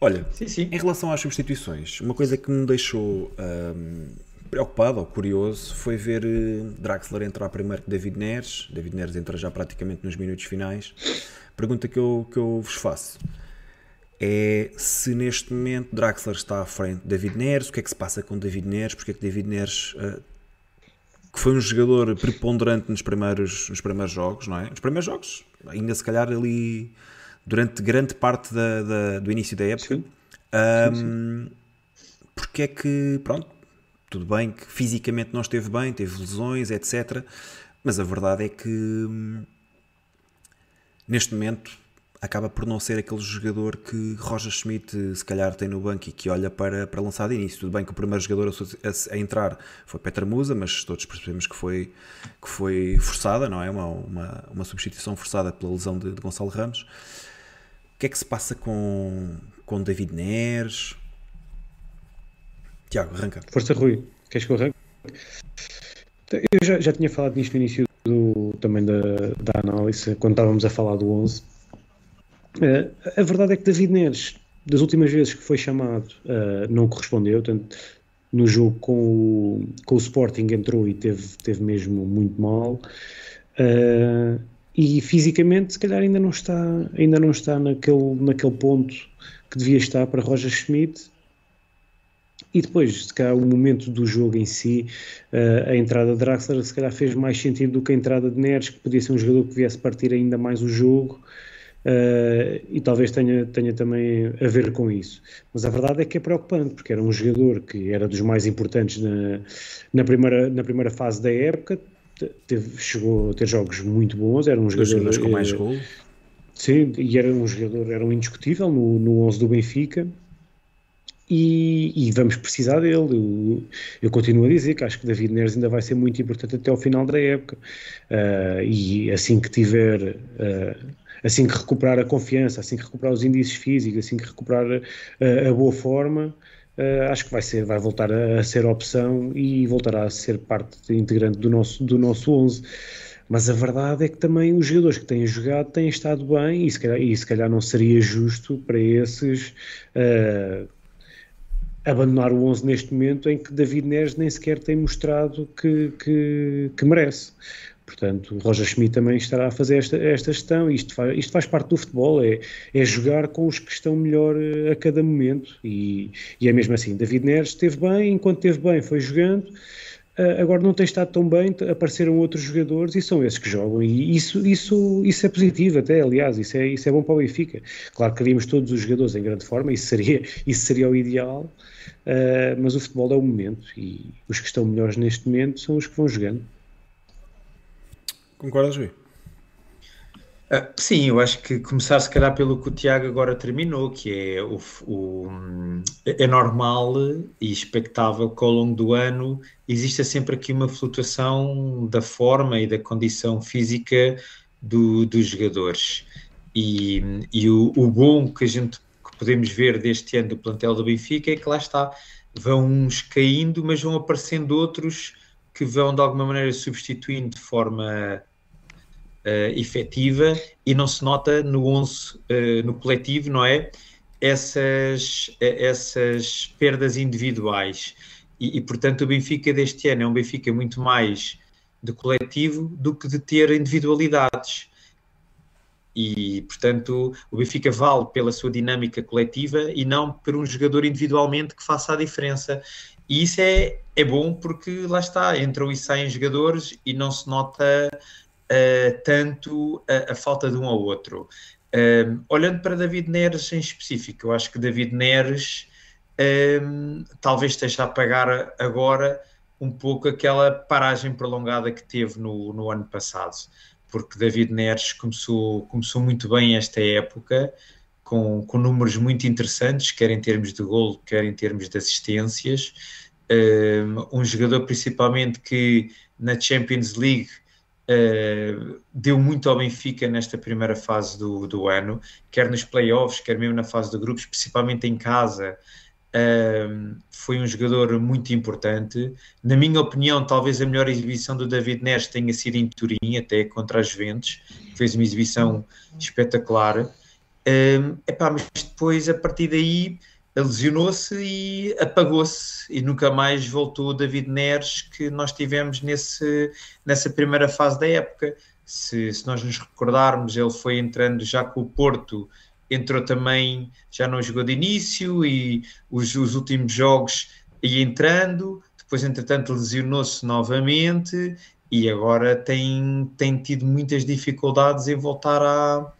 Olha, sim, sim. em relação às substituições, uma coisa que me deixou um, preocupado ou curioso foi ver uh, Draxler entrar primeiro que David Neres. David Neres entra já praticamente nos minutos finais. Pergunta que eu, que eu vos faço é se neste momento Draxler está à frente de David Neres, o que é que se passa com David Neres, porque é que David Neres uh, que foi um jogador preponderante nos primeiros, nos primeiros jogos, não é? Nos primeiros jogos, ainda se calhar ali durante grande parte da, da do início da época. Sim. Um. Porque é que, pronto, tudo bem que fisicamente não esteve bem, teve lesões, etc. Mas a verdade é que hum, neste momento acaba por não ser aquele jogador que Roger Schmidt se calhar tem no banco e que olha para, para lançar de início. Tudo bem que o primeiro jogador a, a, a entrar foi Petra Musa, mas todos percebemos que foi, que foi forçada, não é? Uma, uma, uma substituição forçada pela lesão de, de Gonçalo Ramos. O que é que se passa com, com David Neres? Tiago, arranca. Força Rui, queres que eu arranque? Eu já, já tinha falado nisto no início do, também da, da análise, quando estávamos a falar do 11. Eh, a verdade é que David Neres, das últimas vezes que foi chamado, uh, não correspondeu. Tanto, no jogo com o, com o Sporting entrou e teve, teve mesmo muito mal. Uh, e fisicamente, se calhar, ainda não está, ainda não está naquele, naquele ponto que devia estar para Roger Schmidt. E depois, se calhar, o momento do jogo em si, a entrada de Draxler, se calhar fez mais sentido do que a entrada de Neres, que podia ser um jogador que viesse partir ainda mais o jogo. Uh, e talvez tenha, tenha também a ver com isso. Mas a verdade é que é preocupante, porque era um jogador que era dos mais importantes na, na, primeira, na primeira fase da época, teve, chegou a ter jogos muito bons, era um jogador... com mais uh, gol. Sim, e era um jogador, era um indiscutível no, no 11 do Benfica, e, e, vamos precisar dele. Eu, eu, continuo a dizer que acho que David Neres ainda vai ser muito importante até ao final da época. Uh, e assim que tiver, uh, assim que recuperar a confiança, assim que recuperar os índices físicos, assim que recuperar uh, a boa forma, acho que vai, ser, vai voltar a, a, ser opção e voltará a ser parte integrante do nosso, do nosso 11. Mas a verdade é que também os jogadores que têm jogado têm estado bem e se calhar, e se calhar não seria justo para esses abandonar o 11 neste momento em que David Neres nem sequer tem mostrado que, que, que merece. Portanto, Roger Schmidt também estará a fazer esta, esta gestão. Isto faz, isto faz parte do futebol, é, é jogar com os que estão melhor eh, a cada momento. E, e é mesmo assim. David Neres esteve bem, enquanto esteve bem foi jogando. Uh, agora não tem estado tão bem, apareceram outros jogadores e são esses que jogam. E isso, isso, isso é positivo, até, aliás, isso é, isso é bom para o Benfica. Claro que queríamos todos os jogadores em grande forma, isso seria, isso seria o ideal, Uh, mas o futebol é o momento e os que estão melhores neste momento são os que vão jogando. Concordas, Rui? Uh, sim, eu acho que começar se calhar pelo que o Tiago agora terminou, que é o, o, é normal e expectável que ao longo do ano exista sempre aqui uma flutuação da forma e da condição física do, dos jogadores. E, e o, o bom que a gente podemos ver deste ano do plantel do Benfica é que lá está, vão uns caindo, mas vão aparecendo outros que vão de alguma maneira substituindo de forma uh, efetiva e não se nota no 11, uh, eh, no coletivo, não é? Essas, essas perdas individuais. E, e, portanto, o Benfica deste ano é um Benfica muito mais de coletivo do que de ter individualidades e, portanto, o Benfica vale pela sua dinâmica coletiva e não por um jogador individualmente que faça a diferença. E isso é, é bom porque lá está, entram e saem jogadores e não se nota uh, tanto a, a, falta de um ao outro. Uh, olhando para David Neres em específico, eu acho que David Neres uh, talvez esteja a pagar agora um pouco aquela paragem prolongada que teve no, no ano passado porque David Neres começou, começou muito bem esta época, com, com números muito interessantes, quer em termos de gol, quer em termos de assistências. Um jogador principalmente que na Champions League uh, deu muito ao Benfica nesta primeira fase do, do ano, quer nos playoffs, quer mesmo na fase de grupos, principalmente em casa, foi um jogador muito importante. Na minha opinião, talvez a melhor exibição do David Neres tenha sido em Turim, até contra as Juventus, fez uma exibição espetacular. Um, epá, mas depois, a partir daí, lesionou-se e apagou-se, e nunca mais voltou o David Neres que nós tivemos nesse, nessa primeira fase da época. Se, se nós nos recordarmos, ele foi entrando já com o Porto entrou também, já não jogou de início e os, os últimos jogos ia entrando, depois entretanto lesionou-se novamente e agora tem, tem tido muitas dificuldades em voltar a,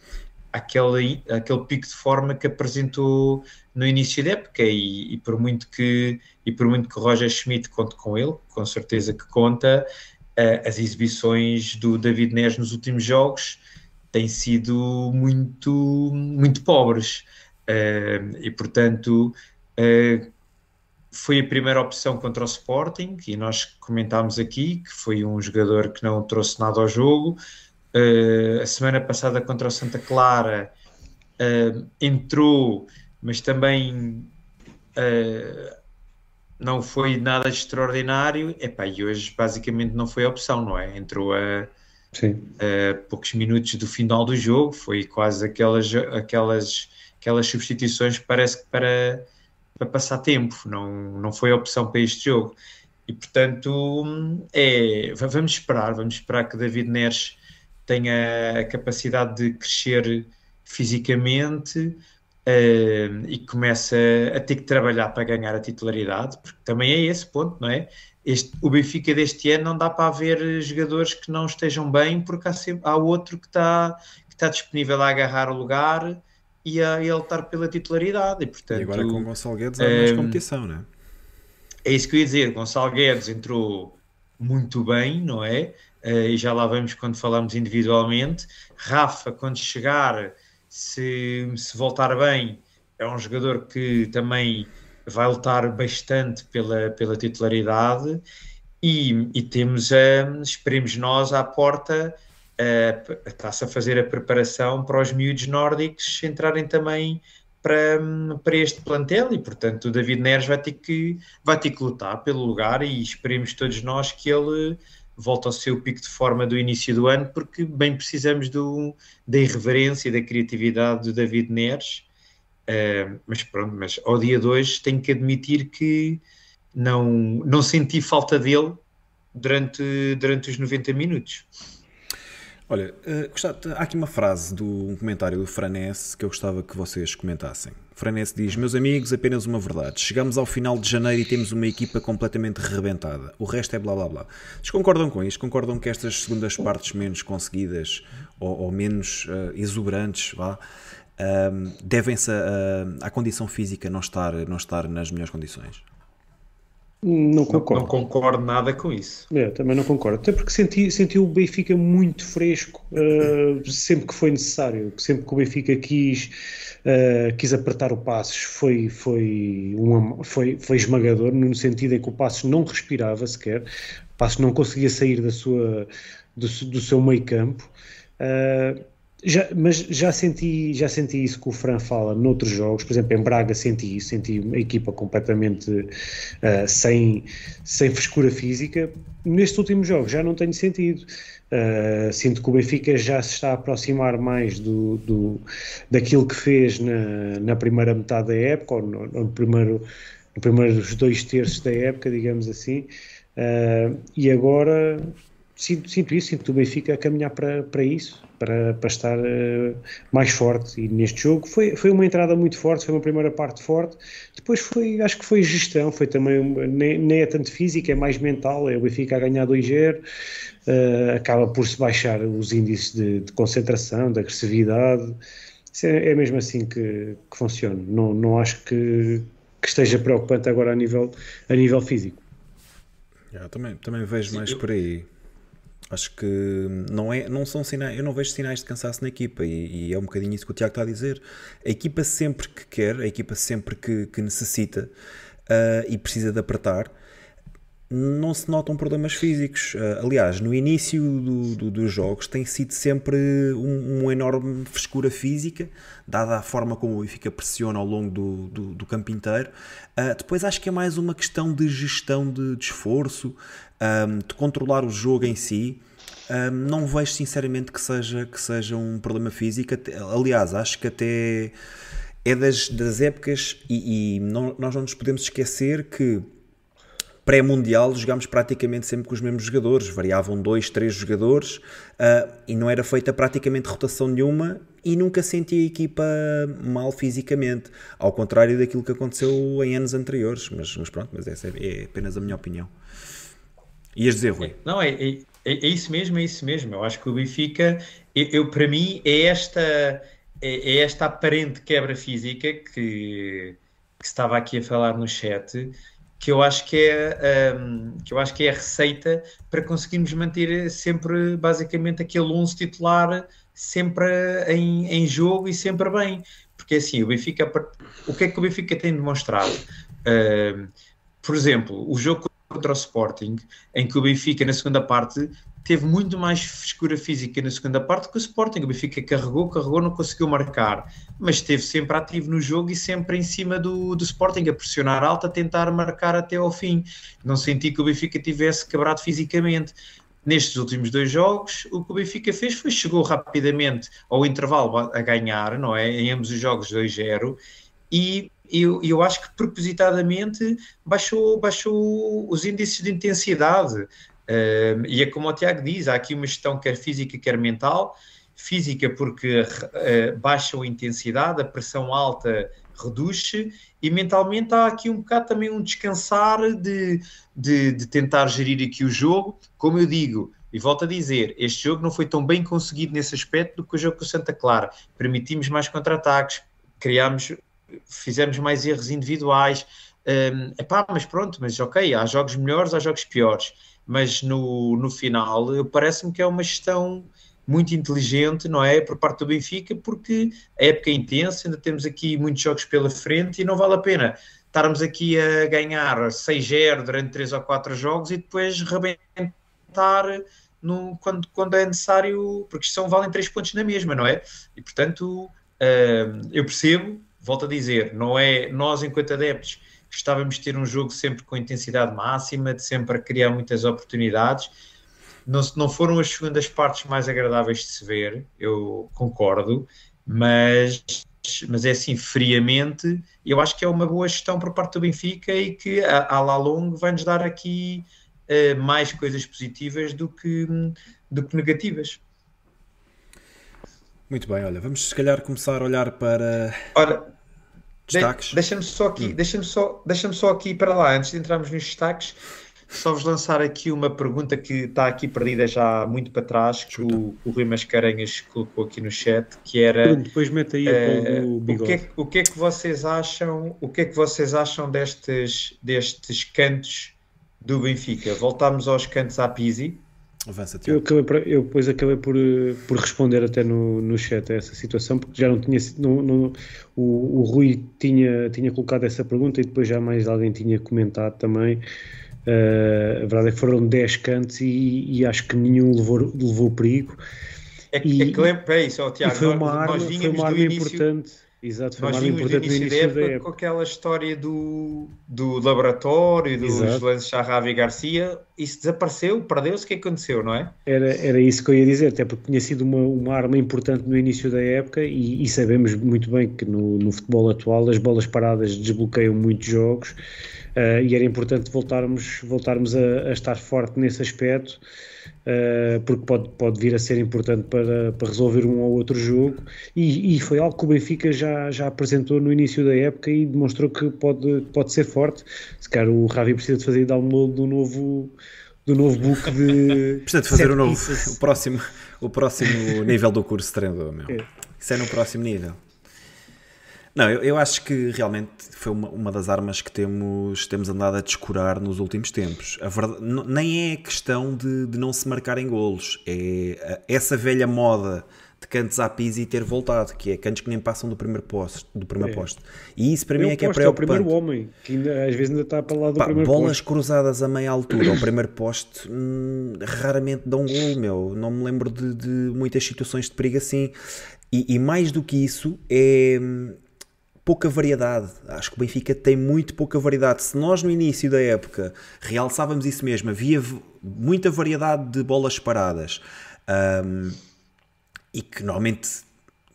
àquele, àquele pico de forma que apresentou no início da época e, e, por muito que e por muito que Roger Schmidt conte com ele, com certeza que conta, uh, as exibições do David Neres nos últimos jogos têm sido muito, muito pobres. Uh, e portanto, uh, foi a primeira opção contra o Sporting e nós comentámos aqui que foi um jogador que não trouxe nada ao jogo. Uh, a semana passada contra o Santa Clara entrou, mas também não foi nada extraordinário. Epá, e hoje basicamente não foi a opção, não é? Entrou a, a poucos minutos do final do jogo, foi quase aquelas, aquelas, aquelas substituições parece que para, para passar tempo, não, não foi a opção para este jogo. E portanto, é, vamos esperar, vamos esperar que David Neres tenha a capacidade de crescer fisicamente, uh, e começa a ter que trabalhar para ganhar a titularidade, porque também é esse ponto, não é? Este, o Benfica deste ano não dá para haver jogadores que não estejam bem, porque há, sempre, há outro que está, que está disponível a agarrar o lugar e a, a lutar pela titularidade. E, portanto, e agora com o Gonçalo Guedes há mais um, competição, não é? É isso que eu ia dizer. Gonçalo Guedes entrou muito bem, não é? Uh, e já lá vamos quando falamos individualmente. Rafa, quando chegar, se, se voltar bem, é um jogador que também vai lutar bastante pela, pela titularidade e, e temos, uh, esperemos nós, à porta, está-se a fazer a preparação para os miúdos nórdicos entrarem também para, para este plantel e, portanto, o David Neres vai ter, que, vai ter que lutar pelo lugar e esperemos todos nós que ele volta ao seu pico de forma do início do ano, porque bem precisamos do, da irreverência e da criatividade do David Neres. Uh, mas pronto, mas ao dia de hoje tenho que admitir que não, não senti falta dele durante, durante os 90 minutos. Olha, uh, gostava, há aqui uma frase do um comentário do Franesse que eu gostava que vocês comentassem. Franesse diz: Meus amigos, apenas uma verdade. Chegamos ao final de janeiro e temos uma equipa completamente rebentada. O resto é blá blá blá. Vocês concordam com isto? Concordam que estas segundas partes menos conseguidas ou, ou menos uh, exuberantes uh, devem-se à condição física não estar, não estar nas melhores condições? Não concordo. Não, não, concordo nada com isso. É, também não concordo. Até porque senti, senti o Benfica muito fresco uh, sempre que foi necessário. Sempre que o Benfica quis, uh, quis apertar o Passos foi, foi, uma, foi, foi esmagador, no sentido em que o Passos não respirava sequer. O Passos não conseguia sair da sua, do, do seu meio campo. Uh, já, mas já senti, já senti isso que o Fran fala noutros jogos, por exemplo, em Braga senti isso, senti uma equipa completamente uh, sem, sem frescura física. Nestes últimos jogos já não tenho sentido. Uh, sinto que o Benfica já se está a aproximar mais do, do, daquilo que fez na, na primeira metade da época, ou no, no primeiro, no primeiros dois terços da época, digamos assim, uh, e agora sinto, sinto isso, sinto o Benfica a caminhar para, para isso para, para estar uh, mais forte. E neste jogo foi, foi uma entrada muito forte, foi uma primeira parte forte. Depois foi, acho que foi gestão, foi também, nem, nem é tanto física, é mais mental. É o Benfica a ganhar 2-0, uh, eh, acaba por se baixar os índices de, de concentração, de agressividade. É, é, mesmo assim que, que funciona. Não, não acho que, que esteja preocupante agora a nível, a nível físico. Yeah, também, também vejo mais por aí. Acho que não, é, não são sinais, eu não vejo sinais de cansaço na equipa e, e, é um bocadinho isso que o Tiago está a dizer. A equipa sempre que quer, a equipa sempre que, que necessita uh, e precisa de apertar, não se notam problemas físicos. Uh, aliás, no início do, do, dos jogos tem sido sempre um, uma enorme frescura física, dada a forma como o Benfica pressiona ao longo do, do, do campo inteiro. Uh, depois acho que é mais uma questão de gestão de, de esforço, um, de controlar o jogo em si. Um, não vejo sinceramente que seja, que seja um problema físico. Aliás, acho que até é das, das épocas, e, e não, nós não nos podemos esquecer que pré-mundial jogámos praticamente sempre com os mesmos jogadores, variavam dois, três jogadores uh, e não era feita praticamente rotação nenhuma e nunca senti a equipa mal fisicamente, ao contrário daquilo que aconteceu em anos anteriores, mas, mas pronto, mas essa é, é apenas a minha opinião. Ias dizer, Rui? Não, é, é, é, isso mesmo, é isso mesmo. Eu acho que o Benfica, eu, eu para mim, é esta, é, é, esta aparente quebra física que, que estava aqui a falar no chat, que eu acho que é um, que eu acho que é a receita para conseguirmos manter sempre basicamente aquele 11 titular sempre em, em jogo e sempre bem porque assim o Benfica o que é que o Benfica tem demonstrado uh, por exemplo o jogo contra o Sporting em que o Benfica na segunda parte teve muito mais frescura física na segunda parte que o Sporting. O Benfica carregou, carregou, não conseguiu marcar, mas esteve sempre ativo no jogo e sempre em cima do, do Sporting, a pressionar alto, a tentar marcar até ao fim. Não senti que o Benfica tivesse quebrado fisicamente. Nestes últimos dois jogos, o que o Benfica fez foi chegou rapidamente ao intervalo a ganhar, não é? Em ambos os jogos 2-0 e eu, eu acho que propositadamente baixou, baixou os índices de intensidade. Uh, e é como o Tiago diz, há aqui uma gestão quer física, quer mental. Física porque uh, baixa a intensidade, a pressão alta reduz-se e mentalmente há aqui um bocado também um descansar de, de, de, tentar gerir aqui o jogo. Como eu digo, e volto a dizer, este jogo não foi tão bem conseguido nesse aspecto do que o jogo com o Santa Clara. Permitimos mais contra-ataques, criámos, fizemos mais erros individuais. Um, epá, mas pronto, mas ok, há jogos melhores, há jogos piores mas no, no final parece-me que é uma gestão muito inteligente, não é? Por parte do Benfica, porque a época é intensa, ainda temos aqui muitos jogos pela frente e não vale a pena estarmos aqui a ganhar 6-0 durante 3 ou 4 jogos e depois rebentar no, quando, quando é necessário, porque são valem 3 pontos na mesma, não é? E portanto, uh, eu percebo, volto a dizer, não é nós enquanto adeptos gostávamos de ter um jogo sempre com intensidade máxima, de sempre a criar muitas oportunidades. Não, não foram as segundas partes mais agradáveis de se ver, eu concordo, mas, mas é assim, friamente, eu acho que é uma boa gestão por parte do Benfica e que a, la longo vai-nos dar aqui uh, mais coisas positivas do que, do que negativas. Muito bem, olha, vamos se calhar começar a olhar para. Ora, destaques. deixa-me só aqui, hum. deixa-me só, deixa só aqui para lá, antes de entrarmos nos destaques, só vos lançar aqui uma pergunta que está aqui perdida já muito para trás, que o, o Rui Mascarenhas colocou aqui no chat, que era depois mete aí uh, o, que é, o que é que vocês acham, o que é que vocês acham destes, destes cantos do Benfica? Voltámos aos cantos à Pisi. Avança, eu, acabei por, eu depois acabei por, eh, por responder até no, no chat a essa situação, porque já não tinha. No, o, o Rui tinha, tinha colocado essa pergunta e depois já mais alguém tinha comentado também. Uh, a verdade é que foram 10 cantos e, e, acho que nenhum levou, levou perigo. É que, e, é, que lembra, é isso, Tiago, foi uma arma, foi uma arma início... importante Exato, foi Nós vimos no início da época, da época, com aquela história do, do laboratório, dos Exato. lances Charravi e Garcia, isso desapareceu, perdeu-se, o que aconteceu, não é? Era, era isso que eu ia dizer, até porque tinha sido uma, uma arma importante no início da época e, e sabemos muito bem que no, no futebol atual as bolas paradas desbloqueiam muitos jogos uh, e era importante voltarmos, voltarmos a, a estar forte nesse aspecto uh, porque pode, pode vir a ser importante para, para resolver um ou outro jogo. E, e, foi algo que o Benfica já, já apresentou no início da época e demonstrou que pode, pode ser forte. Se calhar o Ravi precisa de fazer download do novo do novo book de. Precisa de fazer o novo, o próximo, o próximo nível do curso de treinador, meu. É. Isso é no próximo nível. Não, eu, eu, acho que realmente foi uma, uma das armas que temos, temos andado a descurar nos últimos tempos. A verdade, nem é questão de, de não se marcarem golos, é essa velha moda de cantos à pizza e ter voltado, que é cantos que nem passam do primeiro posto. Do primeiro é. posto. E isso para mim é que é preocupante. É o primeiro homem, que ainda, às vezes ainda está para lá do Pá, primeiro bolas posto. cruzadas a meia altura ao primeiro posto hum, raramente dão gol, meu. Não me lembro de, de muitas situações de perigo assim. E, e mais do que isso, é hum, pouca variedade. Acho que o Benfica tem muito pouca variedade. Se nós no início da época realçávamos isso mesmo, havia muita variedade de bolas paradas um, e que normalmente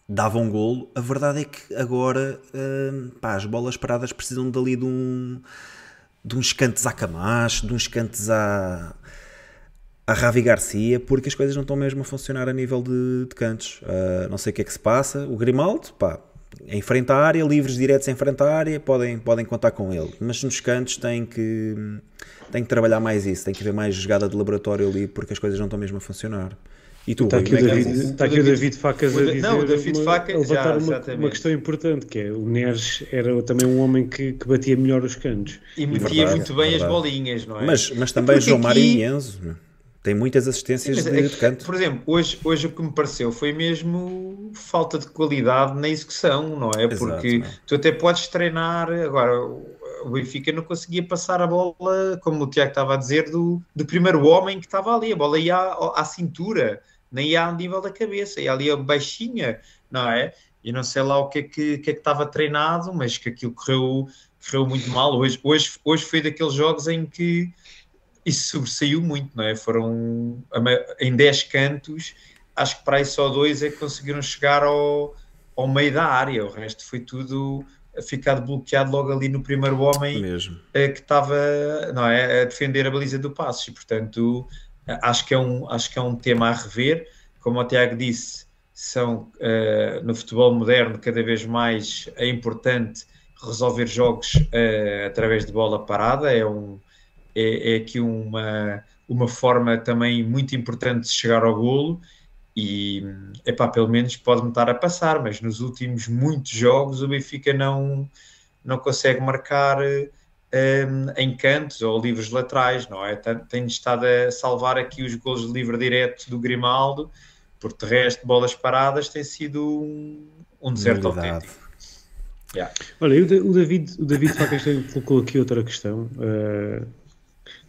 davam um golo, a verdade é que agora um, pá, as bolas paradas precisam dali de um de uns cantos à Camacho, de uns cantos à, a Ravi Garcia, porque as coisas não estão mesmo a funcionar a nível de, de cantos. Uh, não sei o que é que se passa. O Grimaldo, pá, em frente à área, livres diretos em frente à área, podem, podem contar com ele. Mas nos cantos tem que, tem que trabalhar mais isso, tem que haver mais jogada de laboratório ali, porque as coisas não estão mesmo a funcionar. E tu, Está Rui, aqui, o é David, está aqui o David Facas a dizer não, o David uma, Facas, a levantar já, uma, exatamente. uma questão importante, que é o Neres era também um homem que, que batia melhor os cantos. E metia Verdade, muito bem verdade. as bolinhas, não é? Mas, mas também João Mário aqui- e Enzo meu, tem muitas assistências Mas de, é de canto. Por exemplo, hoje, hoje o que me pareceu foi mesmo falta de qualidade na execução, não é? Exato, Porque não é? tu até podes treinar. Agora, o Benfica não conseguia passar a bola, como o Tiago estava a dizer, do, do primeiro homem que estava ali. A bola ia à, à cintura, nem ia ao nível da cabeça, ia ali a baixinha, não é? E não sei lá o que é que, que, é que estava treinado, mas que aquilo correu, correu muito mal. Hoje, hoje, hoje foi daqueles jogos em que isso sobressaiu muito, não é? Foram em 10 cantos, acho que para aí só dois é que conseguiram chegar ao, ao meio da área, o resto foi tudo ficado bloqueado logo ali no primeiro homem Mesmo. eh, que estava não é, a defender a baliza do Passos. E portanto eh, acho que é um, acho que é um tema a rever, como o Tiago disse são eh, no futebol moderno cada vez mais é importante resolver jogos eh, através de bola parada, é um é, é aqui uma, uma forma também muito importante de chegar ao golo e epá, pelo menos pode-me estar a passar, mas nos últimos muitos jogos o Benfica não, não consegue marcar eh, em cantos ou livres laterais, não é? Tem- estado a salvar aqui os golos de livre direto do Grimaldo, porque de resto, bolas paradas tem sido um, um deserto Novidade. autêntico. Yeah. Olha, o, Da- o David, o David Facas tem- colocou aqui outra questão eh,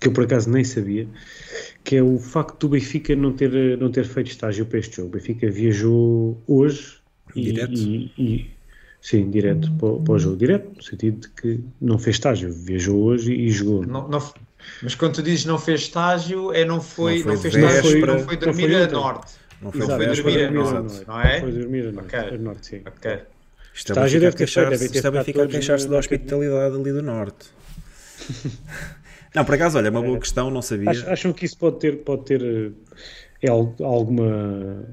que eu por acaso nem sabia, que é o facto do Benfica não ter, não ter feito estágio para este jogo. O Benfica viajou hoje e, Direto? e- e- sim, direto para, o- para o jogo, direto, no sentido de que não fez estágio, viajou hoje e, jogou. Não, não- mas quando tu dizes não fez estágio, é não foi, Não não, foi fez estágio, não foi Não dormir foi a norte. Não Não de foi dormir a exato. norte, não é? Foi dormir a norte, Ok. a norte, sim. Ok. Isto é Estágio a deve ter feito, devem ter isto é ficado Benfica a queixar-se da hospitalidade ali do Norte. Não, por acaso, olha, é uma boa questão, não sabia. Ach- Acham que isso pode ter, pode ter eh, é al- alguma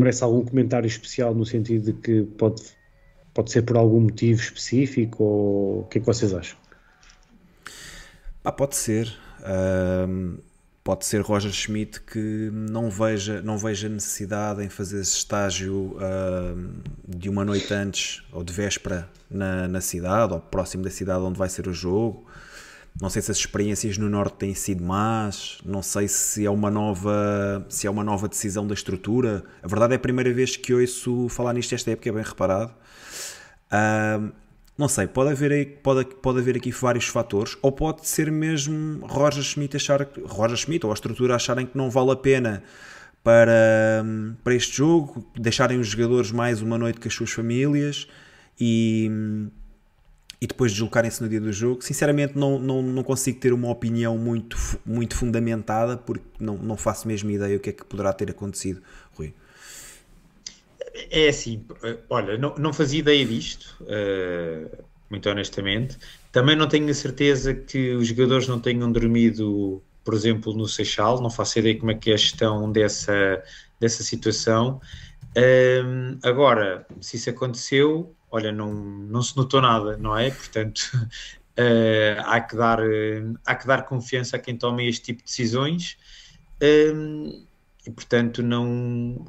merece algum comentário especial no sentido de que pode, pode ser por algum motivo específico ou o que é que vocês acham? Pá, pode ser. Pode ser Roger Schmidt que não veja, não veja necessidade em fazer esse estágio de uma noite antes ou de véspera na, na cidade ou próximo da cidade onde vai ser o jogo. Não sei se as experiências no Norte têm sido más, não sei se é uma nova, se é uma nova decisão da estrutura. A verdade é a primeira vez que ouço falar nisto esta época, é bem reparado. Ahm, não sei, pode haver, aí- pode, pode haver aqui vários fatores, ou pode ser mesmo Roger Schmidt achar Roger Schmidt ou a estrutura acharem que não vale a pena para, para este jogo, deixarem os jogadores mais uma noite com as suas famílias e, e depois deslocarem-se no dia do jogo. Sinceramente, não, não, não consigo ter uma opinião muito, muito fundamentada, porque não, não faço mesmo ideia o que é que poderá ter acontecido, Rui. É assim, olha, não, não fazia ideia disto, eh, muito honestamente. Também não tenho a certeza que os jogadores não tenham dormido, por exemplo, no Seixal. Não faço ideia como é que é a gestão dessa, dessa situação. Agora, se isso aconteceu, olha, não, não se notou nada, não é? Portanto, eh, há, que dar, eh, há que dar confiança a quem toma este tipo de decisões. Ahm, e portanto não,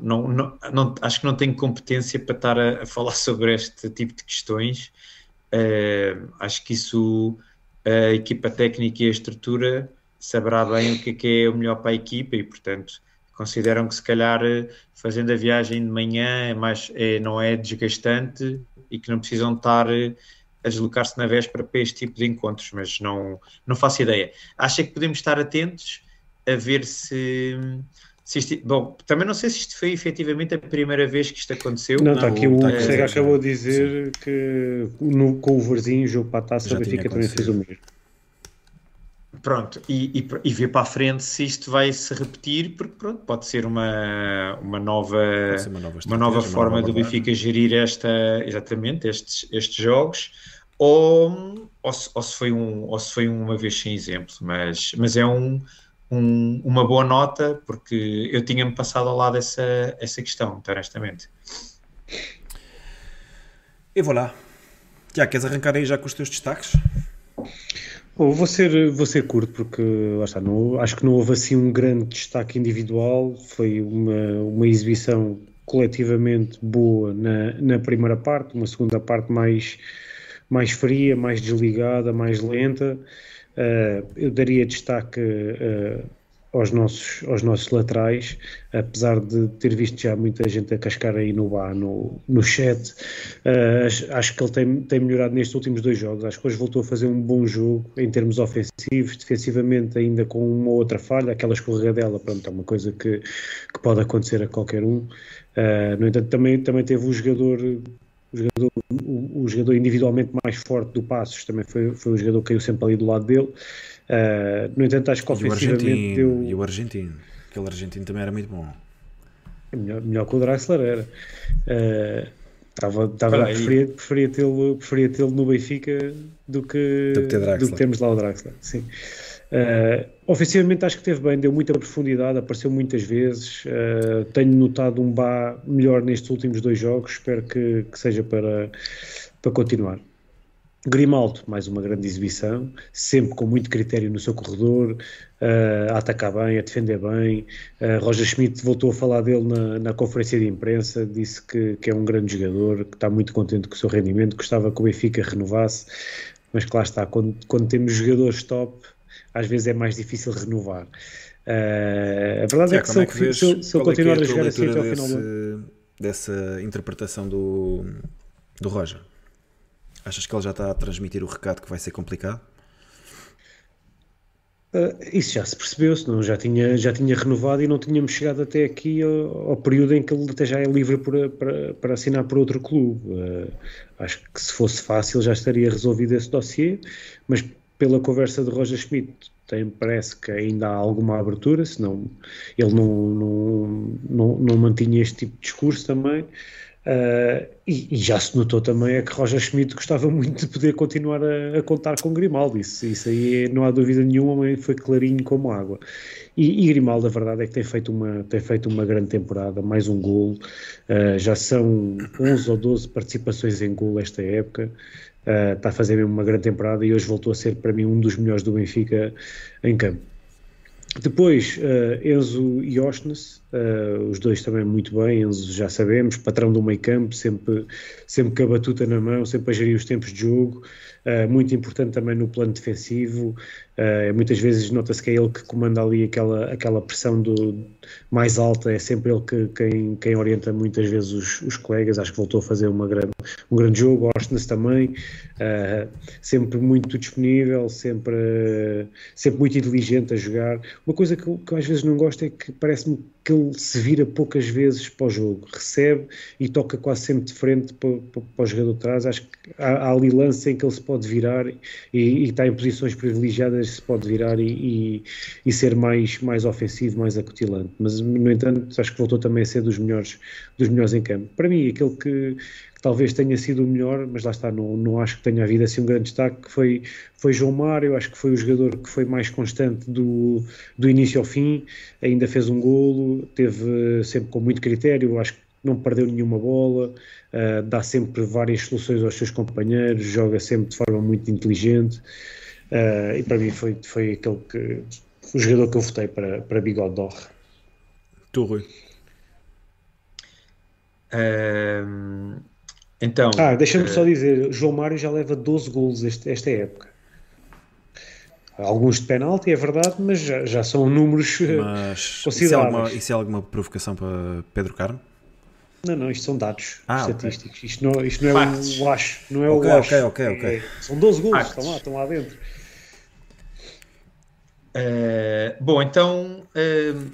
não, não, não- acho que não tenho competência para estar a, a falar sobre este tipo de questões. Eh, acho que isso a equipa técnica e a estrutura saberá bem o que é, que é o melhor para a equipa e portanto consideram que se calhar eh, fazendo a viagem de manhã é mais, é, não é desgastante e que não precisam estar eh, a deslocar-se na véspera para este tipo de encontros, mas não, não faço ideia. Acho que podemos estar atentos a ver se, se isto, bom, também não sei se isto foi efetivamente a primeira vez que isto aconteceu. Não, está aqui o tá Hugo aqui, Cega já. acabou de dizer que no, com o Varzinho, o jogo para a taça, Já o Benfica também fez o mesmo. Pronto, e, e, e ver para a frente se isto vai se repetir, porque pronto, pode ser uma, uma nova, uma nova uma nova estratégia, uma forma nova do. Benfica gerir esta, exatamente estes, estes jogos, ou, ou, se, ou, se foi um, ou se foi uma vez sem exemplo, mas, mas é um, um- uma boa nota, porque eu tinha-me passado ao lado essa, essa questão, honestamente. E vou lá. Tiago, queres arrancar aí já com os teus destaques? Bom, vou ser, vou ser curto porque lá está, não, acho que não houve assim um grande destaque individual, foi uma, uma exibição coletivamente boa na, na primeira parte, uma segunda parte mais, mais fria, mais desligada, mais lenta. Uh, eu daria destaque uh, aos nossos, aos nossos laterais, apesar de ter visto já muita gente a cascar aí no bar, no, no chat, uh, acho, que ele tem, tem melhorado nestes últimos dois jogos, acho que hoje voltou a fazer um bom jogo em termos ofensivos, defensivamente ainda com uma outra falha, aquela escorregadela, pronto, é uma coisa que, que pode acontecer a qualquer um, uh, no entanto também, também teve o jogador o jogador, o, o, jogador individualmente mais forte do Passos também foi, foi o jogador que caiu sempre ali do lado dele. Uh, no entanto, acho que ofensivamente deu. E o argentino, aquele argentino também era muito bom. Melhor, melhor que o Draxler era. Uh, Estava, estava, preferia, preferia tê-lo preferia tê no Benfica do que, do que, do que termos lá o Draxler. Sim. Uh, ofensivamente acho que teve bem, deu muita profundidade, apareceu muitas vezes. Uh, tenho notado um Bá melhor nestes últimos dois jogos, espero que, que seja para, para continuar. Grimaldo, mais uma grande exibição, sempre com muito critério no seu corredor, uh, a atacar bem, a defender bem. Uh, Roger Schmidt voltou a falar dele na, na conferência de imprensa, disse que, que, é um grande jogador, que está muito contente com o seu rendimento, gostava que o Benfica renovasse, mas que lá está, quando, quando temos jogadores top, às vezes é mais difícil renovar. Uh, a verdade é que, se, é que se, eu, se eu continuar é a jogar assim até ao final do... dessa interpretação do, do Roger. Achas que ele já está a transmitir o recado que vai ser complicado? Uh, isso já se percebeu, senão já tinha, já tinha renovado e não tínhamos chegado até aqui ao, ao período em que ele até já é livre por, para, para assinar por outro clube. Uh, acho que se fosse fácil já estaria resolvido esse dossiê, mas pela conversa de Roger Schmidt tem, parece que ainda há alguma abertura, senão ele não, não, não, não mantinha este tipo de discurso também. Uh, e, e, já se notou também é que Roger Schmidt gostava muito de poder continuar a, a contar com Grimaldo, isso, isso aí não há dúvida nenhuma, foi clarinho como água. E, e, Grimaldo, a verdade é que tem feito uma, tem feito uma grande temporada, mais um gol, uh, já são 11 ou 12 participações em gol esta época, uh, está a fazer mesmo uma grande temporada e hoje voltou a ser para mim um dos melhores do Benfica em campo. Depois, Enzo e Osnes, uh, os dois também muito bem. Enzo já sabemos, patrão do meio campo, sempre, sempre com a batuta na mão, sempre a gerir os tempos de jogo. Uh, muito importante também no plano defensivo. muitas vezes nota-se que é ele que comanda ali aquela, aquela pressão do, mais alta, é sempre ele que, quem, quem orienta muitas vezes os, os colegas. Acho que voltou a fazer uma grande, um grande jogo. Osnes também, sempre muito disponível, sempre, sempre muito inteligente a jogar uma coisa que que eu às vezes não gosto é que parece-me que se vira poucas vezes para o jogo, recebe e toca quase sempre de frente para, para, para o jogador de trás. Acho que há, há, ali lance em que ele se pode virar e, e está em posições privilegiadas, se pode virar e, e, e, ser mais, mais ofensivo, mais acutilante. Mas, no entanto, acho que voltou também a ser dos melhores, dos melhores em campo. Para mim, aquele que talvez tenha sido o melhor, mas lá está, não, não acho que tenha havido assim um grande destaque, que foi, foi João Mário, acho que foi o jogador que foi mais constante do, do início ao fim, ainda fez um golo, teve sempre com muito critério, acho que não perdeu nenhuma bola, uh, dá sempre várias soluções aos seus companheiros, joga sempre de forma muito inteligente, uh, e para mim foi, foi aquele que, o jogador que eu votei para, para Bigode d'Or. Tu, Rui? Um, então, ah, deixa-me uh... só dizer, João Mário já leva 12 golos este, esta época. Alguns de penalti, é verdade, mas já, já são números eh, mas consideráveis. Isso é, alguma, isso é alguma provocação para Pedro Carmo? Não, não, isto são dados ah, estatísticos. Okay. Isto não, isto não é Facts. o acho, não é okay, o acho. Ok, ok, ok. É, são 12 gols, estão lá, estão lá dentro. Uh, bom, então uh,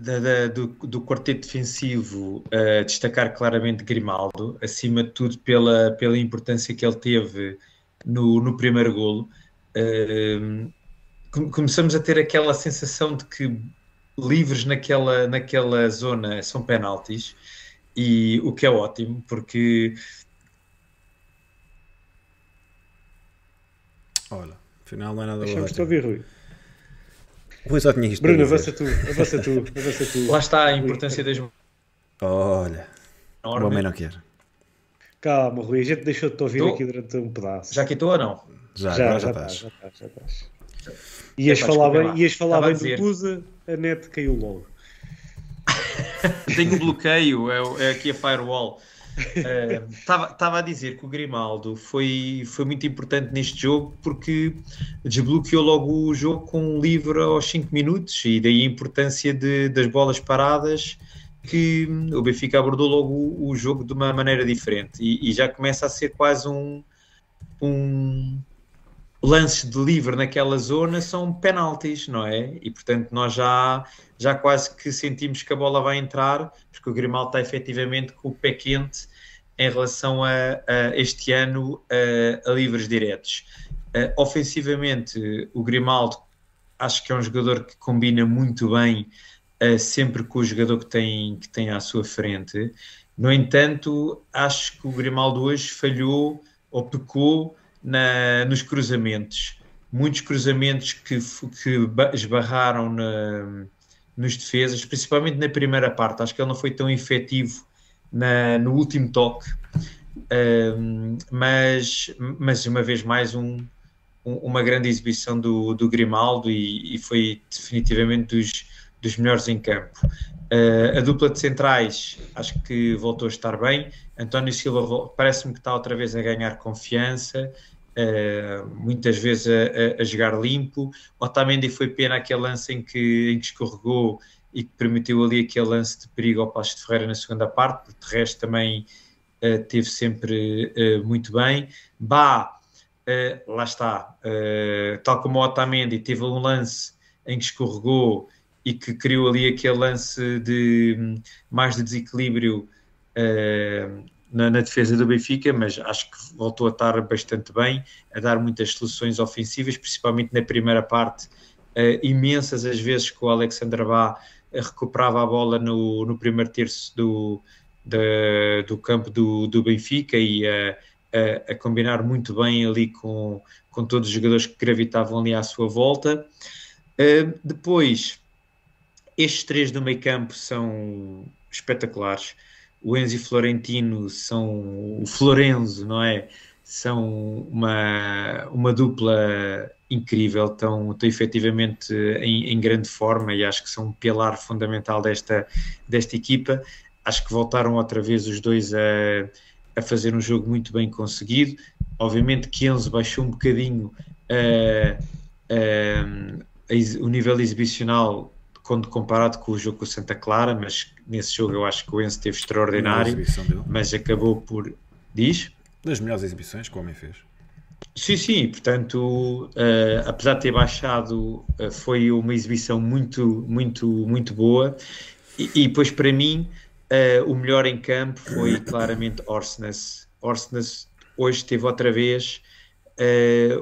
da, da, do, do quarteto defensivo uh, destacar claramente Grimaldo, acima de tudo pela, pela importância que ele teve no, no primeiro golo. Uh, começamos a ter aquela sensação de que livres naquela, naquela zona são penaltis, e o que é ótimo, porque. Olha, afinal não é nada Deixamos-te ouvir, Rui. Rui só tinha isto Bruno, avança tu, avança tu, avança tu. Lá está a importância das. Olha, o homem não quer. Calma, Rui, a gente deixou de te ouvir Tô. aqui durante um pedaço. Já quitou ou não? Já, já, já, já estás, estás. já estás, já estás. Ias falar bem, ias falar bem do Pusa, a net caiu logo. Tenho um bloqueio, é, é aqui a firewall. Estava a dizer que o Grimaldo foi, foi muito importante neste jogo porque desbloqueou logo o jogo com um livre aos 5 minutos e daí a importância de- das bolas paradas que o Benfica abordou logo o, o jogo de uma maneira diferente. E, e já começa a ser quase um, um lance de livre naquela zona são penaltis, não é? E portanto nós já, já quase que sentimos que a bola vai entrar, porque o Grimaldo está efetivamente com o pé quente em relação a, a este ano a, a livres diretos. Eh, ofensivamente, o Grimaldo acho que é um jogador que combina muito bem eh, sempre com o jogador que tem, que tem à sua frente. No entanto, acho que o Grimaldo hoje falhou ou pecou na, nos cruzamentos. Muitos cruzamentos que, que ba- esbarraram na, nos defesas, principalmente na primeira parte. Acho que ele não foi tão efetivo na- no último toque. Um, mas, mas uma vez mais um, um- uma grande exibição do, do Grimaldo e, e foi definitivamente dos, dos melhores em campo. Uh, a dupla de centrais acho que voltou a estar bem. António Silva parece-me que está outra vez a ganhar confiança, uh, muitas vezes a, a- a jogar limpo. Otamendi foi pena aquele lance em que, em que escorregou e que permitiu ali aquele lance de perigo ao Passo de Ferreira na segunda parte, porque de resto também uh, teve sempre uh, muito bem. Bá, uh, lá está, tal como o Otamendi, teve um lance em que escorregou e que criou ali aquele lance de hum, mais de desequilíbrio na, na defesa do Benfica, mas acho que voltou a estar bastante bem, a dar muitas soluções ofensivas, principalmente na primeira parte, uh, imensas as vezes que o Alexander Bá uh, recuperava a bola no, no primeiro terço do, da- do campo do, do Benfica e a, a- a combinar muito bem ali com, com todos os jogadores que gravitavam ali à sua volta. Uh, depois, estes três do meio campo são espetaculares. O Enzo e Florentino são o Florenzo, não é? São uma, uma dupla incrível, estão, estão efetivamente em, em grande forma e acho que são um pilar fundamental desta, desta equipa. Acho que voltaram outra vez os dois a, a fazer um jogo muito bem conseguido. Obviamente que Enzo baixou um bocadinho uh, uh, o nível exibicional quando comparado com o jogo com o Santa Clara, mas nesse jogo eu acho que o Enzo Melhor extraordinário, mas acabou por. Diz? Das melhores exibições que o homem fez. Sim, sim, portanto, eh, apesar de ter baixado, eh, foi uma exibição muito, muito, muito boa. E, e depois, para mim, eh, o melhor em campo foi claramente Orsnes. Orsnes hoje teve outra vez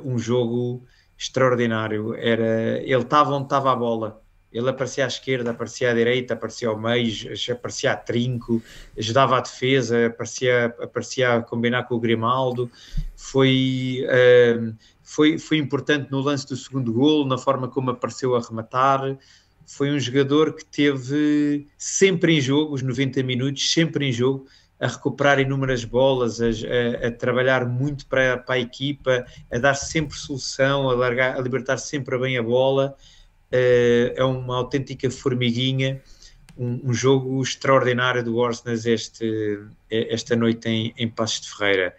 um jogo extraordinário. Era, ele estava onde estava a bola. Ele aparecia à esquerda, aparecia à direita, aparecia ao meio, aparecia a trinco, ajudava a defesa, aparecia, aparecia a combinar com o Grimaldo. Foi, eh, foi, foi importante no lance do segundo gol, na forma como apareceu a rematar. Foi um jogador que teve sempre em jogo, os 90 minutos, sempre em jogo, a recuperar inúmeras bolas, a, a- a trabalhar muito para, para a equipa, a dar sempre solução, a, largar, a libertar sempre bem a bola. Eh, é uma autêntica formiguinha. Um, um jogo extraordinário do Orsnes este, esta noite em, em Passos de Ferreira.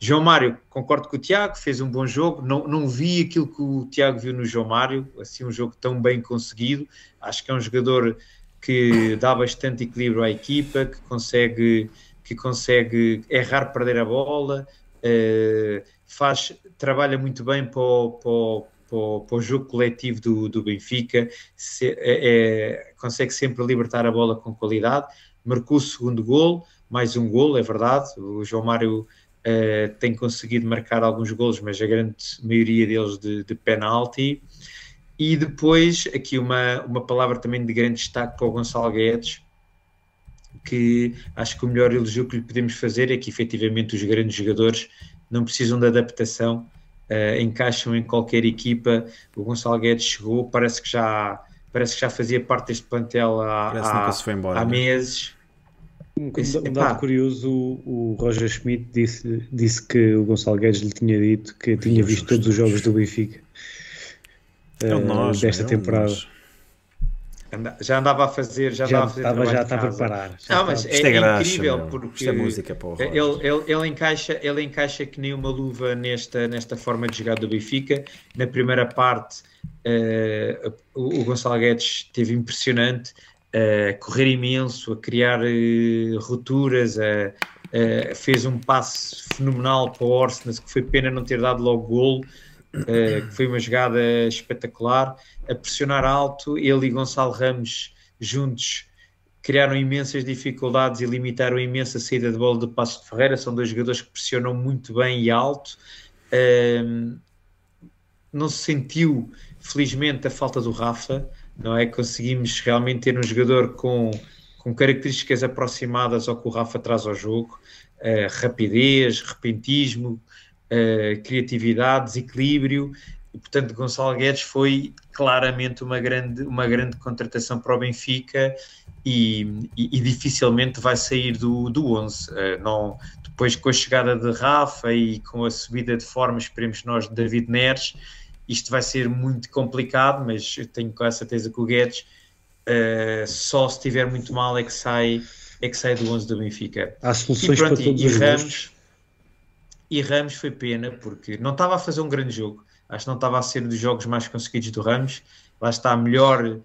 João Mário, concordo com o Tiago, fez um bom jogo. Não, não vi aquilo que o Tiago viu no João Mário, assim, um jogo tão bem conseguido. Acho que é um jogador que dá bastante equilíbrio à equipa, que consegue, que consegue errar, perder a bola, eh, faz, trabalha muito bem para o, para o- para o- para o jogo coletivo do, do Benfica, se- é- é- consegue sempre libertar a bola com qualidade. Marcou o segundo gol, mais um gol, é verdade. O João Mário eh, tem conseguido marcar alguns golos, mas a grande maioria deles de, de penalti. E depois, aqui uma, uma palavra também de grande destaque para o Gonçalo Guedes, que acho que o melhor elogio que lhe podemos fazer é que efetivamente os grandes jogadores não precisam de adaptação, eh, encaixam em qualquer equipa. O Gonçalo Guedes chegou, parece que já, parece que já fazia parte deste plantel há, há, nunca se foi embora. há né? meses. Um, um dado curioso, o, Roger Schmidt disse, disse que o Gonçalo Guedes lhe tinha dito que tinha visto todos os jogos do Benfica é uh, nós, desta é temporada. Já andava a fazer, já, já andava a fazer estava, já estava a parar. Não, mas é, é, graxa, incrível meu. porque Isto é música, porra. Ele, ele, ele, encaixa, ele encaixa que nem uma luva nesta, nesta forma de jogar do Benfica. Na primeira parte, uh, o, o Gonçalo Guedes teve impressionante a correr imenso, a criar uh, rupturas, a, fez um passe fenomenal para o Orsnes, que foi pena não ter dado logo golo, uh, que foi uma jogada espetacular, a pressionar alto, ele e Gonçalo Ramos juntos criaram imensas dificuldades e limitaram imensa saída de bola do Passo de Ferreira, são dois jogadores que pressionam muito bem e alto, uh, não se sentiu felizmente a falta do Rafa, não é? Conseguimos realmente ter um jogador com, com características aproximadas ao que o Rafa traz ao jogo, uh, rapidez, repentismo, uh, criatividade, desequilíbrio, e portanto Gonçalo Guedes foi claramente uma grande, uma grande contratação para o Benfica e, e, e dificilmente vai sair do, do 11. Uh, eh, não, depois com a chegada de Rafa e com a subida de forma, esperemos nós, de David Neres, isto vai ser muito complicado, mas tenho quase certeza que o Guedes uh, só se estiver muito mal é que sai, é que sai do 11 do Benfica. Há soluções e, pronto, para todos e, os Ramos, e Ramos foi pena porque não estava a fazer um grande jogo. Acho que não estava a ser dos jogos mais conseguidos do Ramos. Lá está melhor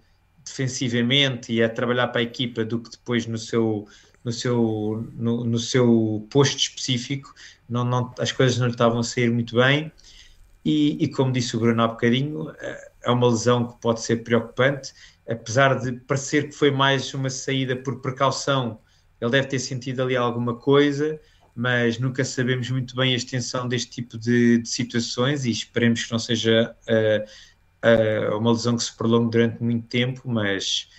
defensivamente e a trabalhar para a equipa do que depois no seu no seu no, no seu posto específico. Não, não, as coisas não lhe estavam a sair muito bem e, e, como disse o Bruno há bocadinho, eh, é uma lesão que pode ser preocupante, apesar de parecer que foi mais uma saída por precaução, ele deve ter sentido ali alguma coisa, mas nunca sabemos muito bem a extensão deste tipo de, de situações e esperemos que não seja uh, uh, uma lesão que se prolongue durante muito tempo, mas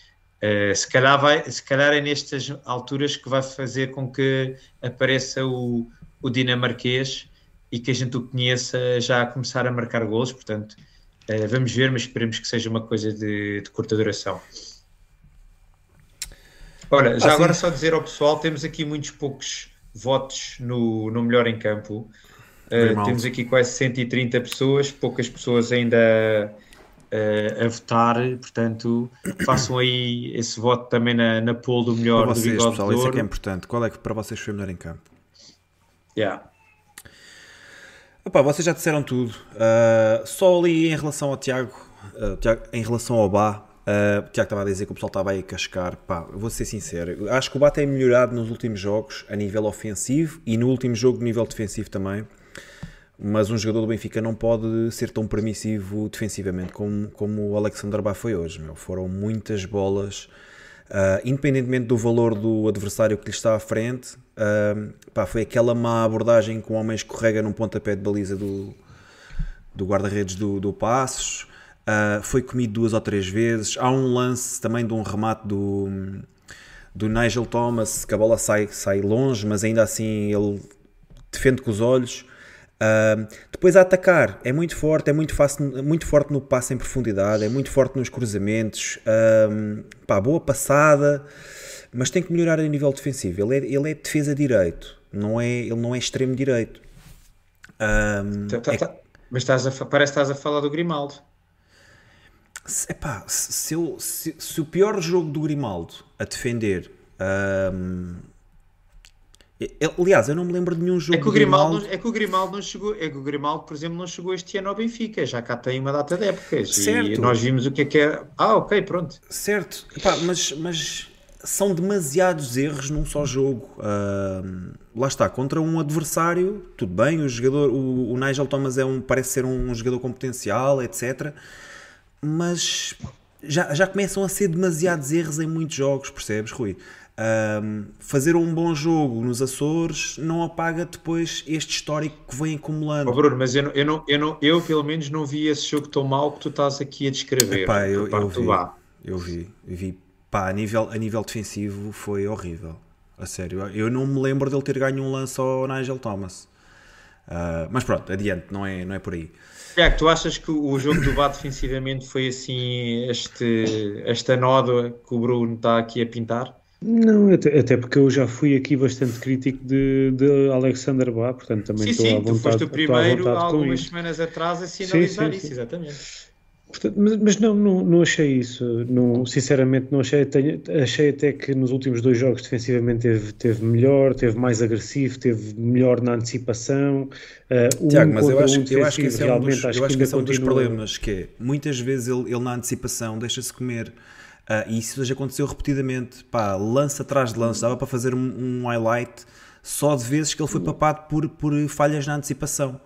uh, se, calhar vai, se calhar é nestas alturas que vai fazer com que apareça o, o dinamarquês e que a gente o conheça já a começar a marcar golos, portanto, vamos ver, mas esperemos que seja uma coisa de, de curta duração. Olha, já ah, agora só dizer ao pessoal, temos aqui muitos poucos votos no, no melhor em campo. Uh, temos aqui quase 130 pessoas, poucas pessoas ainda uh, a votar, portanto, façam aí esse voto também na, na pool do melhor para vocês, do bigode pessoal, isso é que é importante. Qual é que para vocês foi o melhor em campo? Yeah. Opa, vocês já disseram tudo. Uh, só ali em relação ao Tiago, uh, Tiago em relação ao Bá, uh, Tiago estava a dizer que o pessoal estava aí a cascar. Pá, vou ser sincero, acho que o Bá tem melhorado nos últimos jogos a nível ofensivo e no último jogo a nível defensivo também. Mas um jogador do Benfica não pode ser tão permissivo defensivamente como, como o Alexander Bá foi hoje. Meu. Foram muitas bolas Uh, independentemente do valor do adversário que lhe está à frente, uh, pá, foi aquela má abordagem que o homem escorrega num pontapé de baliza do, do guarda-redes do, do Passos. Uh, foi comido duas ou três vezes. Há um lance também de um remate do, do Nigel Thomas, que a bola sai, sai longe, mas ainda assim ele defende com os olhos. Uh, depois a atacar é muito forte, é muito, fácil, muito forte no passe em profundidade, é muito forte nos cruzamentos, uh, pá, boa passada, mas tem que melhorar a nível defensivo. Ele é, ele é defesa direito, não é, ele não é extremo direito. Tá, tá, é... tá. Mas estás a, parece que estás a falar do Grimaldo. Epá, se, eu, se, se, o pior jogo do Grimaldo a defender Aliás, eu não me lembro de nenhum jogo. É que o Grimaldo, Grimaldo... é que o Grimaldo não chegou, é que o Grimaldo, por exemplo, não chegou este ano ao Benfica, já cá tem uma data de épocas. Certo. E nós vimos o que é que é. Ah, ok, pronto. Certo, Epá, mas, mas são demasiados erros num só jogo. Uh, lá está, contra um adversário, tudo bem, o jogador, o, o Nigel Thomas é um, parece ser um jogador com potencial, etc. Mas já, já começam a ser demasiados erros em muitos jogos, percebes, Rui? Um, fazer um bom jogo nos Açores não apaga depois este histórico que vem acumulando. Oh Bruno, mas eu, eu, não, eu, não, eu pelo menos não vi esse jogo tão mal que tu estás aqui a descrever. Epá, eu, eu, vi, eu vi, vi. Pá, a nível, a nível defensivo foi horrível. A sério, eu não me lembro dele ter ganho um lance ao Nigel Thomas. Uh, mas pronto, adiante, não é, não é por aí. É, tu achas que o jogo do Bá defensivamente foi assim este, esta nódoa que o Bruno está aqui a pintar? Não, até, até, porque eu já fui aqui bastante crítico de, de Alexander Bá, portanto também sim, estou sim, à vontade. Sim, tu foste o primeiro há algumas isso. semanas atrás a sinalizar sim, sim, isso, exatamente. Portanto, mas, mas não, não, não, achei isso. Não, sinceramente, não achei. Tenho, achei até que nos últimos dois jogos defensivamente teve, teve melhor, teve mais agressivo, teve melhor na antecipação. Uh, um Tiago, mas eu acho, um eu acho que esse é um dos, acho que esse é um dos problemas, que é, muitas vezes ele, ele na antecipação deixa-se comer. Uh, e isso já aconteceu repetidamente. Pá, lance atrás de lance, dava para fazer um, um highlight só de vezes que ele foi papado por, por falhas na antecipação.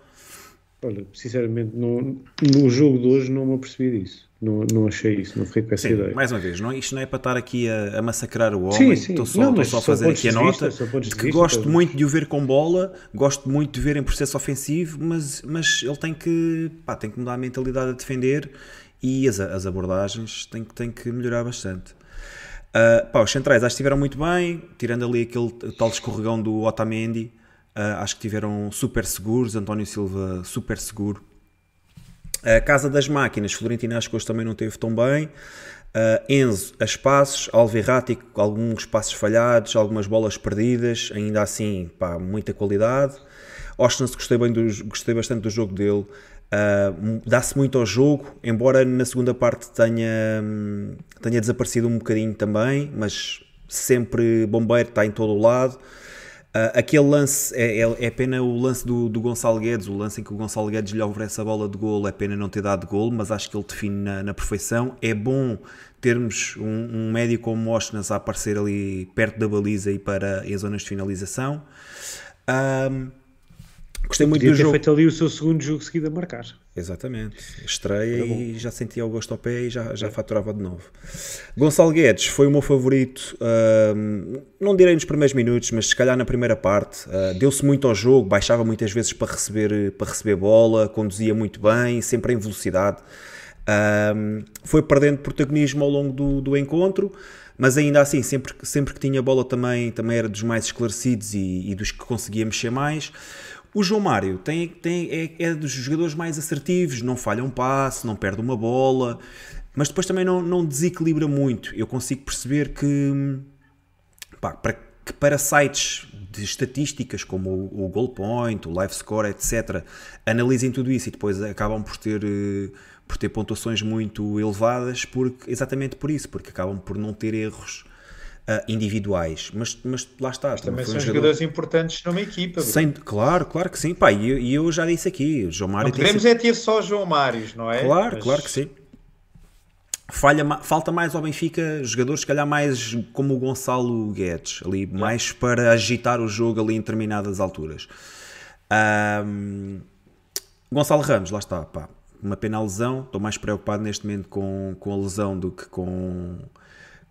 Olha, sinceramente, no, no jogo de hoje não me apercebi disso. Não, não achei isso, não fiquei com essa sim, ideia. Mais uma vez, não, isto não é para estar aqui a, a massacrar o homem, estou só, não, só a fazer aqui a nota de, de que gosto muito de o ver com bola, gosto muito de ver em processo ofensivo, mas, mas ele tem que, pá, tem que mudar a mentalidade a defender e as, as abordagens têm, têm que melhorar bastante. Uh, pá, os centrais acho que estiveram muito bem, tirando ali aquele tal escorregão do Otamendi, Uh, acho que tiveram super seguros, António Silva super seguro. A Casa das Máquinas, Florentina acho que hoje também não teve tão bem. Uh, Enzo, a espaços, Alverratti, alguns passos falhados, algumas bolas perdidas, ainda assim, pá, muita qualidade. Ostens, gostei, bem do, gostei bastante do jogo dele. Uh, Dá-se muito ao jogo, embora na segunda parte tenha, tenha desaparecido um bocadinho também, mas sempre bombeiro, está em todo o lado. Uh, aquele lance, é, é, é, pena o lance do, do Gonçalo Guedes, o lance em que o Gonçalo Guedes lhe oferece a bola de golo, é pena não ter dado golo, mas acho que ele define na, na perfeição. É bom termos um, um médio como Mostnas a aparecer ali perto da baliza e para as zonas de finalização. Um, Gostei muito Podia do ter jogo. feito ali o seu segundo jogo seguido a marcar. Exatamente. Estreia e já sentia o gosto ao pé e já, já faturava de novo. Gonçalo Guedes foi o meu favorito, uh, não direi nos primeiros minutos, mas se calhar na primeira parte. Uh, Deu-se muito ao jogo, baixava muitas vezes para receber, para receber bola, conduzia muito bem, sempre em velocidade. Uh, foi perdendo protagonismo ao longo do, do encontro mas ainda assim, sempre, sempre que tinha bola também, também era dos mais esclarecidos e, e dos que conseguia mexer mais. O João Mário tem, tem, é, é, dos jogadores mais assertivos, não falha um passe, não perde uma bola, mas depois também não, não desequilibra muito. Eu consigo perceber que, pá, para, que para sites de estatísticas como o, o Goal Point, o Live Score, etc., analisem tudo isso e depois acabam por ter, por ter pontuações muito elevadas, porque, exatamente por isso, porque acabam por não ter erros uh, individuais, mas, mas lá está. Mas também são um jogadores importantes numa equipa. Sem, claro, claro que sim. Pá, e eu, eu, já disse aqui, o João Mário. Não queremos é ter só João Mários, não é? Claro, mas... claro que sim. Falha, falta mais ao Benfica jogadores, se calhar mais como o Gonçalo Guedes, ali yeah. mais para agitar o jogo ali em determinadas alturas. Um, Gonçalo Ramos, lá está, pá, uma pena a lesão. Estou mais preocupado neste momento com, com a lesão do que com,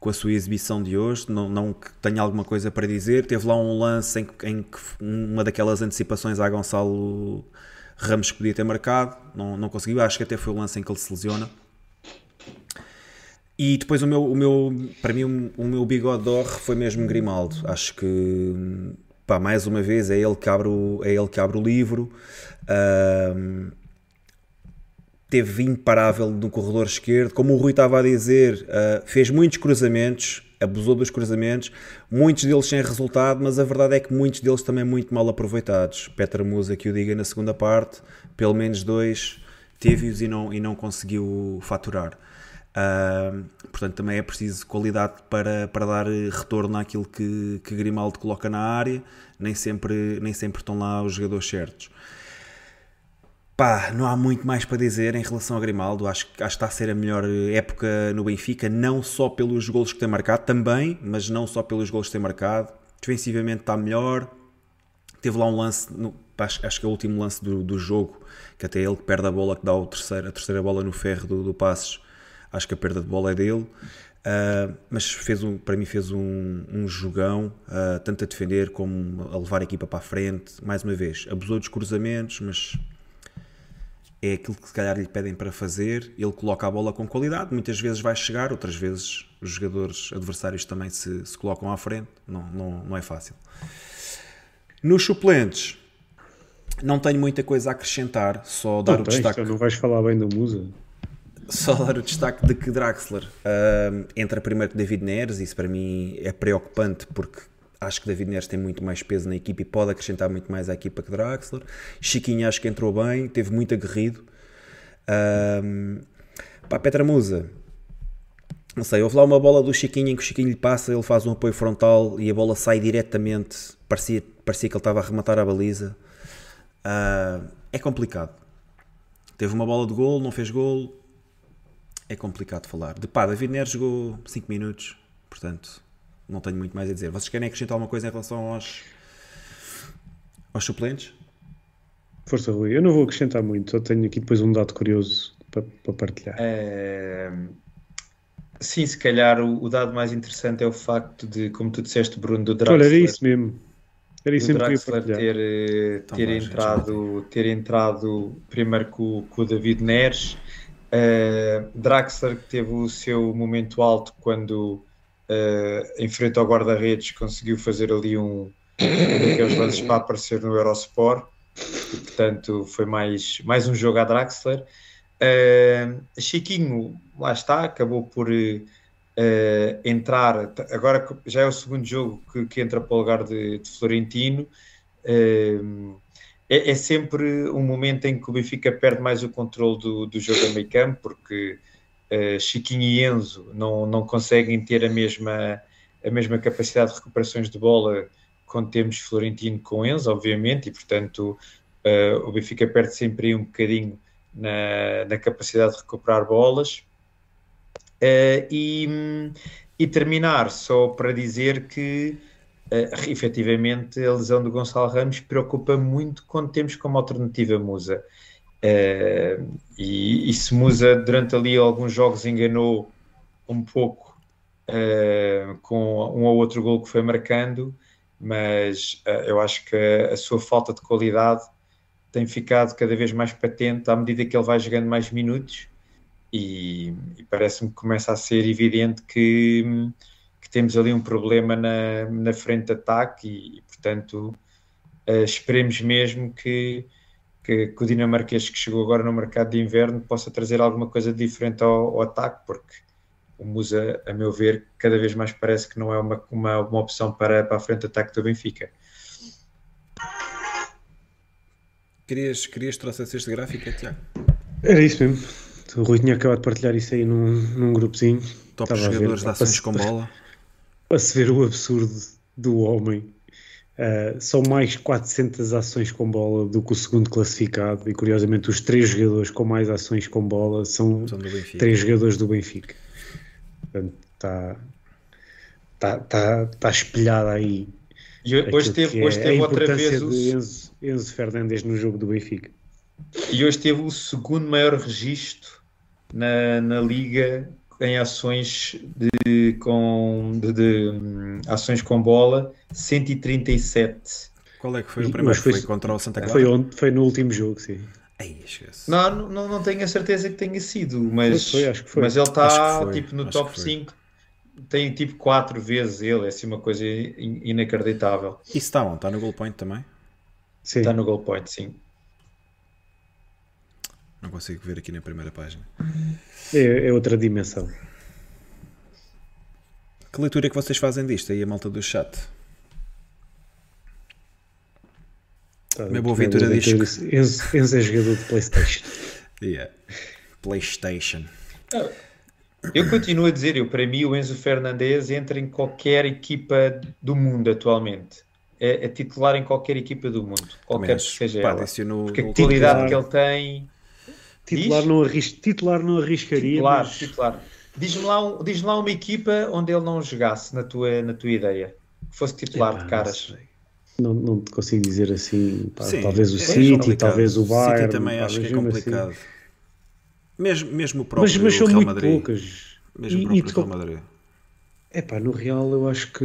com a sua exibição de hoje, não, não que tenha alguma coisa para dizer. Teve lá um lance em que, em que uma daquelas antecipações a Gonçalo Ramos podia ter marcado, não, não conseguiu. Acho que até foi o lance em que ele se lesiona. E depois o meu, o meu para mim, o, meu bigode d'or foi mesmo Grimaldo. Acho que, pá, mais uma vez, é ele que abre o, é ele que abre o livro. Teve imparável no corredor esquerdo, como o Rui estava a dizer, uh, fez muitos cruzamentos, abusou dos cruzamentos, muitos deles sem resultado, mas a verdade é que muitos deles também muito mal aproveitados. Petra Musa, que o diga na segunda parte, pelo menos dois teve-os e não, e não conseguiu faturar. Uh, portanto, também é preciso qualidade para, para dar retorno àquilo que, que Grimaldo coloca na área, nem sempre, nem sempre estão lá os jogadores certos. Pá, não há muito mais para dizer em relação a Grimaldo. Acho, acho que está a ser a melhor época no Benfica, não só pelos golos que tem marcado, também, mas não só pelos golos que tem marcado. Defensivamente está melhor. Teve lá um lance, no, acho, acho, que é o último lance do, do, jogo, que até ele que perde a bola, que dá o terceiro, a terceira bola no ferro do, do Passos. Acho que a perda de bola é dele. Uh, mas fez um, para mim fez um, um jogão, uh, tanto a defender como a levar a equipa para a frente. Mais uma vez, abusou dos cruzamentos, mas é aquilo que se calhar lhe pedem para fazer, ele coloca a bola com qualidade, muitas vezes vai chegar, outras vezes os jogadores adversários também se, se colocam à frente, não, não, não é fácil. Nos suplentes, não tenho muita coisa a acrescentar, só dar não o destaque. Não vais falar bem do Musa? Só dar o destaque de que Draxler uh, entra primeiro que David Neres, isso para mim é preocupante porque acho que David Neres tem muito mais peso na equipa e pode acrescentar muito mais à equipa que Draxler. Chiquinho acho que entrou bem, teve muito aguerrido. Uh, pá, Petra Musa, não sei, houve lá uma bola do Chiquinho em que o Chiquinho lhe passa, ele faz um apoio frontal e a bola sai diretamente, parecia, parecia que ele estava a rematar a baliza. Uh, é complicado. Teve uma bola de gol, não fez gol, é complicado falar. De pá, David Neres jogou 5 minutos, portanto, não tenho muito mais a dizer. Vocês querem acrescentar alguma coisa em relação aos, aos suplentes? Força, Rui. Eu não vou acrescentar muito, só tenho aqui depois um dado curioso para, para partilhar. É... Sim, se calhar o, o, dado mais interessante é o facto de, como tu disseste, Bruno, do Draxler. Olha, era isso mesmo. Era isso do Draxler ter, eh, ter, entrado, ter entrado primeiro com, com o David Neres Uh, Draxler que teve o seu momento alto quando uh, em frente ao guarda-redes conseguiu fazer ali um, daqueles lances para aparecer no Eurosport. E, portanto foi mais, mais um jogo a Draxler. Uh, Chiquinho lá está, acabou por entrar. Agora já é o segundo jogo que, que entra para o lugar de, de Florentino. É, é, sempre um momento em que o Benfica perde mais o controle do, do jogo a meio campo, porque uh, Chiquinho e Enzo não, não conseguem ter a mesma, a mesma capacidade de recuperações de bola quando temos Florentino com Enzo, obviamente, e portanto uh, o Benfica perde sempre um bocadinho na, na capacidade de recuperar bolas. Uh, e, e terminar só para dizer que uh, efetivamente a lesão do Gonçalo Ramos preocupa muito quando temos como alternativa Musa. Uh, e, e, se Musa durante ali alguns jogos enganou um pouco uh, com um ou outro gol que foi marcando, mas uh, eu acho que a, sua falta de qualidade tem ficado cada vez mais patente à medida que ele vai jogando mais minutos e, e parece-me que começa a ser evidente que que temos ali um problema na, na frente de ataque e, e portanto, esperemos mesmo que, que, que, o dinamarquês que chegou agora no mercado de inverno possa trazer alguma coisa diferente ao, ao, ataque, porque o Musa, a meu ver, cada vez mais parece que não é uma, uma, uma opção para, para a frente de ataque do Benfica. Querias, querias trouxer este gráfico, Tiago? Era isso mesmo. O Rui tinha acabado de partilhar isso aí num, num grupozinho. Top Estava jogadores de ações com bola para se ver o absurdo do homem. Uh, são mais 400 ações com bola do que o segundo classificado e curiosamente os três jogadores com mais ações com bola são, são três jogadores do Benfica. Portanto, está tá, tá, tá espelhada aí. E hoje teve, hoje é teve outra vez o Enzo, Enzo Fernandes no jogo do Benfica. E hoje teve o segundo maior registro na, na Liga em ações de, com, de, de um, ações com bola 137. Qual é que foi o primeiro? Foi, foi, contra o Santa Clara? Foi, onde, foi no último jogo, sim. Ei, não, não, não tenho a certeza que tenha sido, mas, foi, acho que foi. mas ele está tipo no top 5. Tem tipo 4 vezes ele, é assim uma coisa inacreditável. E está onde? Está no goal point também? Sim. Está no goal point, sim. Não consigo ver aqui na primeira página. É, é outra dimensão. Que leitura é que vocês fazem disto aí, a malta do chat? Tá, Minha boa leitura diz que... Enzo, é jogador de Playstation. yeah. Playstation. Eu continuo a dizer, eu, para mim o Enzo Fernandes entra em qualquer equipa do mundo atualmente. É, é titular em qualquer equipa do mundo, qualquer que seja pá, ela. Porque a qualidade que ele tem Titular não, arris... titular não arriscaria. Titular, mas... titular. Diz-me lá, um, diz lá uma equipa onde ele não jogasse, na tua, na tua ideia. Que fosse titular de caras. Não, não te consigo dizer assim. Pá, Sim, talvez o é City, talvez o Bayern. City também acho que é complicado. Assim. Mesmo, mesmo o próprio mas, mas são Real muito Madrid. poucas. Mesmo o próprio Real Madrid. É pá, no Real eu acho que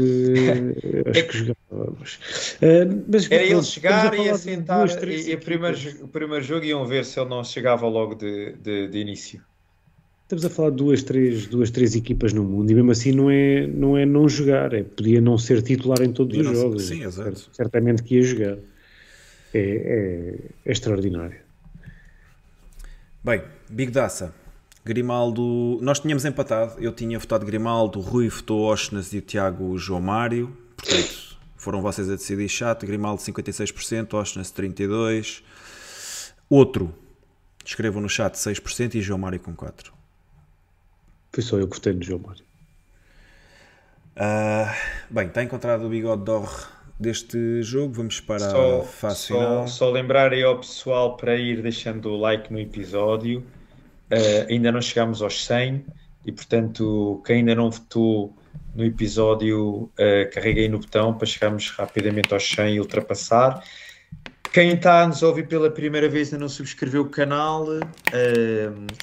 acho é, que jogava. Mas, uh, mas era ele chegar e assentar e, e primeiro, o primeiro jogo iam ver se ele não chegava logo de, de, de, início. Estamos a falar de duas três, duas, três equipas no mundo e mesmo assim não é não, é não jogar, é, podia não ser titular em todos os jogos. Sim, exato. Certamente que ia jogar. É, é, é extraordinário. Bem, Big Daça. Grimaldo, nós tínhamos empatado. Eu tinha votado Grimaldo, o Rui votou Osnas e o Tiago João Mário. Portanto, foram vocês a decidir chato. Grimaldo 56%, Osnas 32%. Outro, escrevam no chat 6% e João Mário com 4%. Foi só eu que votei no João Mário. Ah, bem, está encontrado o bigode d'or deste jogo. Vamos para Só, a fase só, final. só lembrar aí ao pessoal para ir deixando o like no episódio. Uh, ainda não chegámos aos 100 e, portanto, quem ainda não votou no episódio, uh, carreguei no botão para chegarmos rapidamente aos 100 e ultrapassar. Quem está a nos ouvir pela primeira vez e ainda não subscreveu o canal, uh,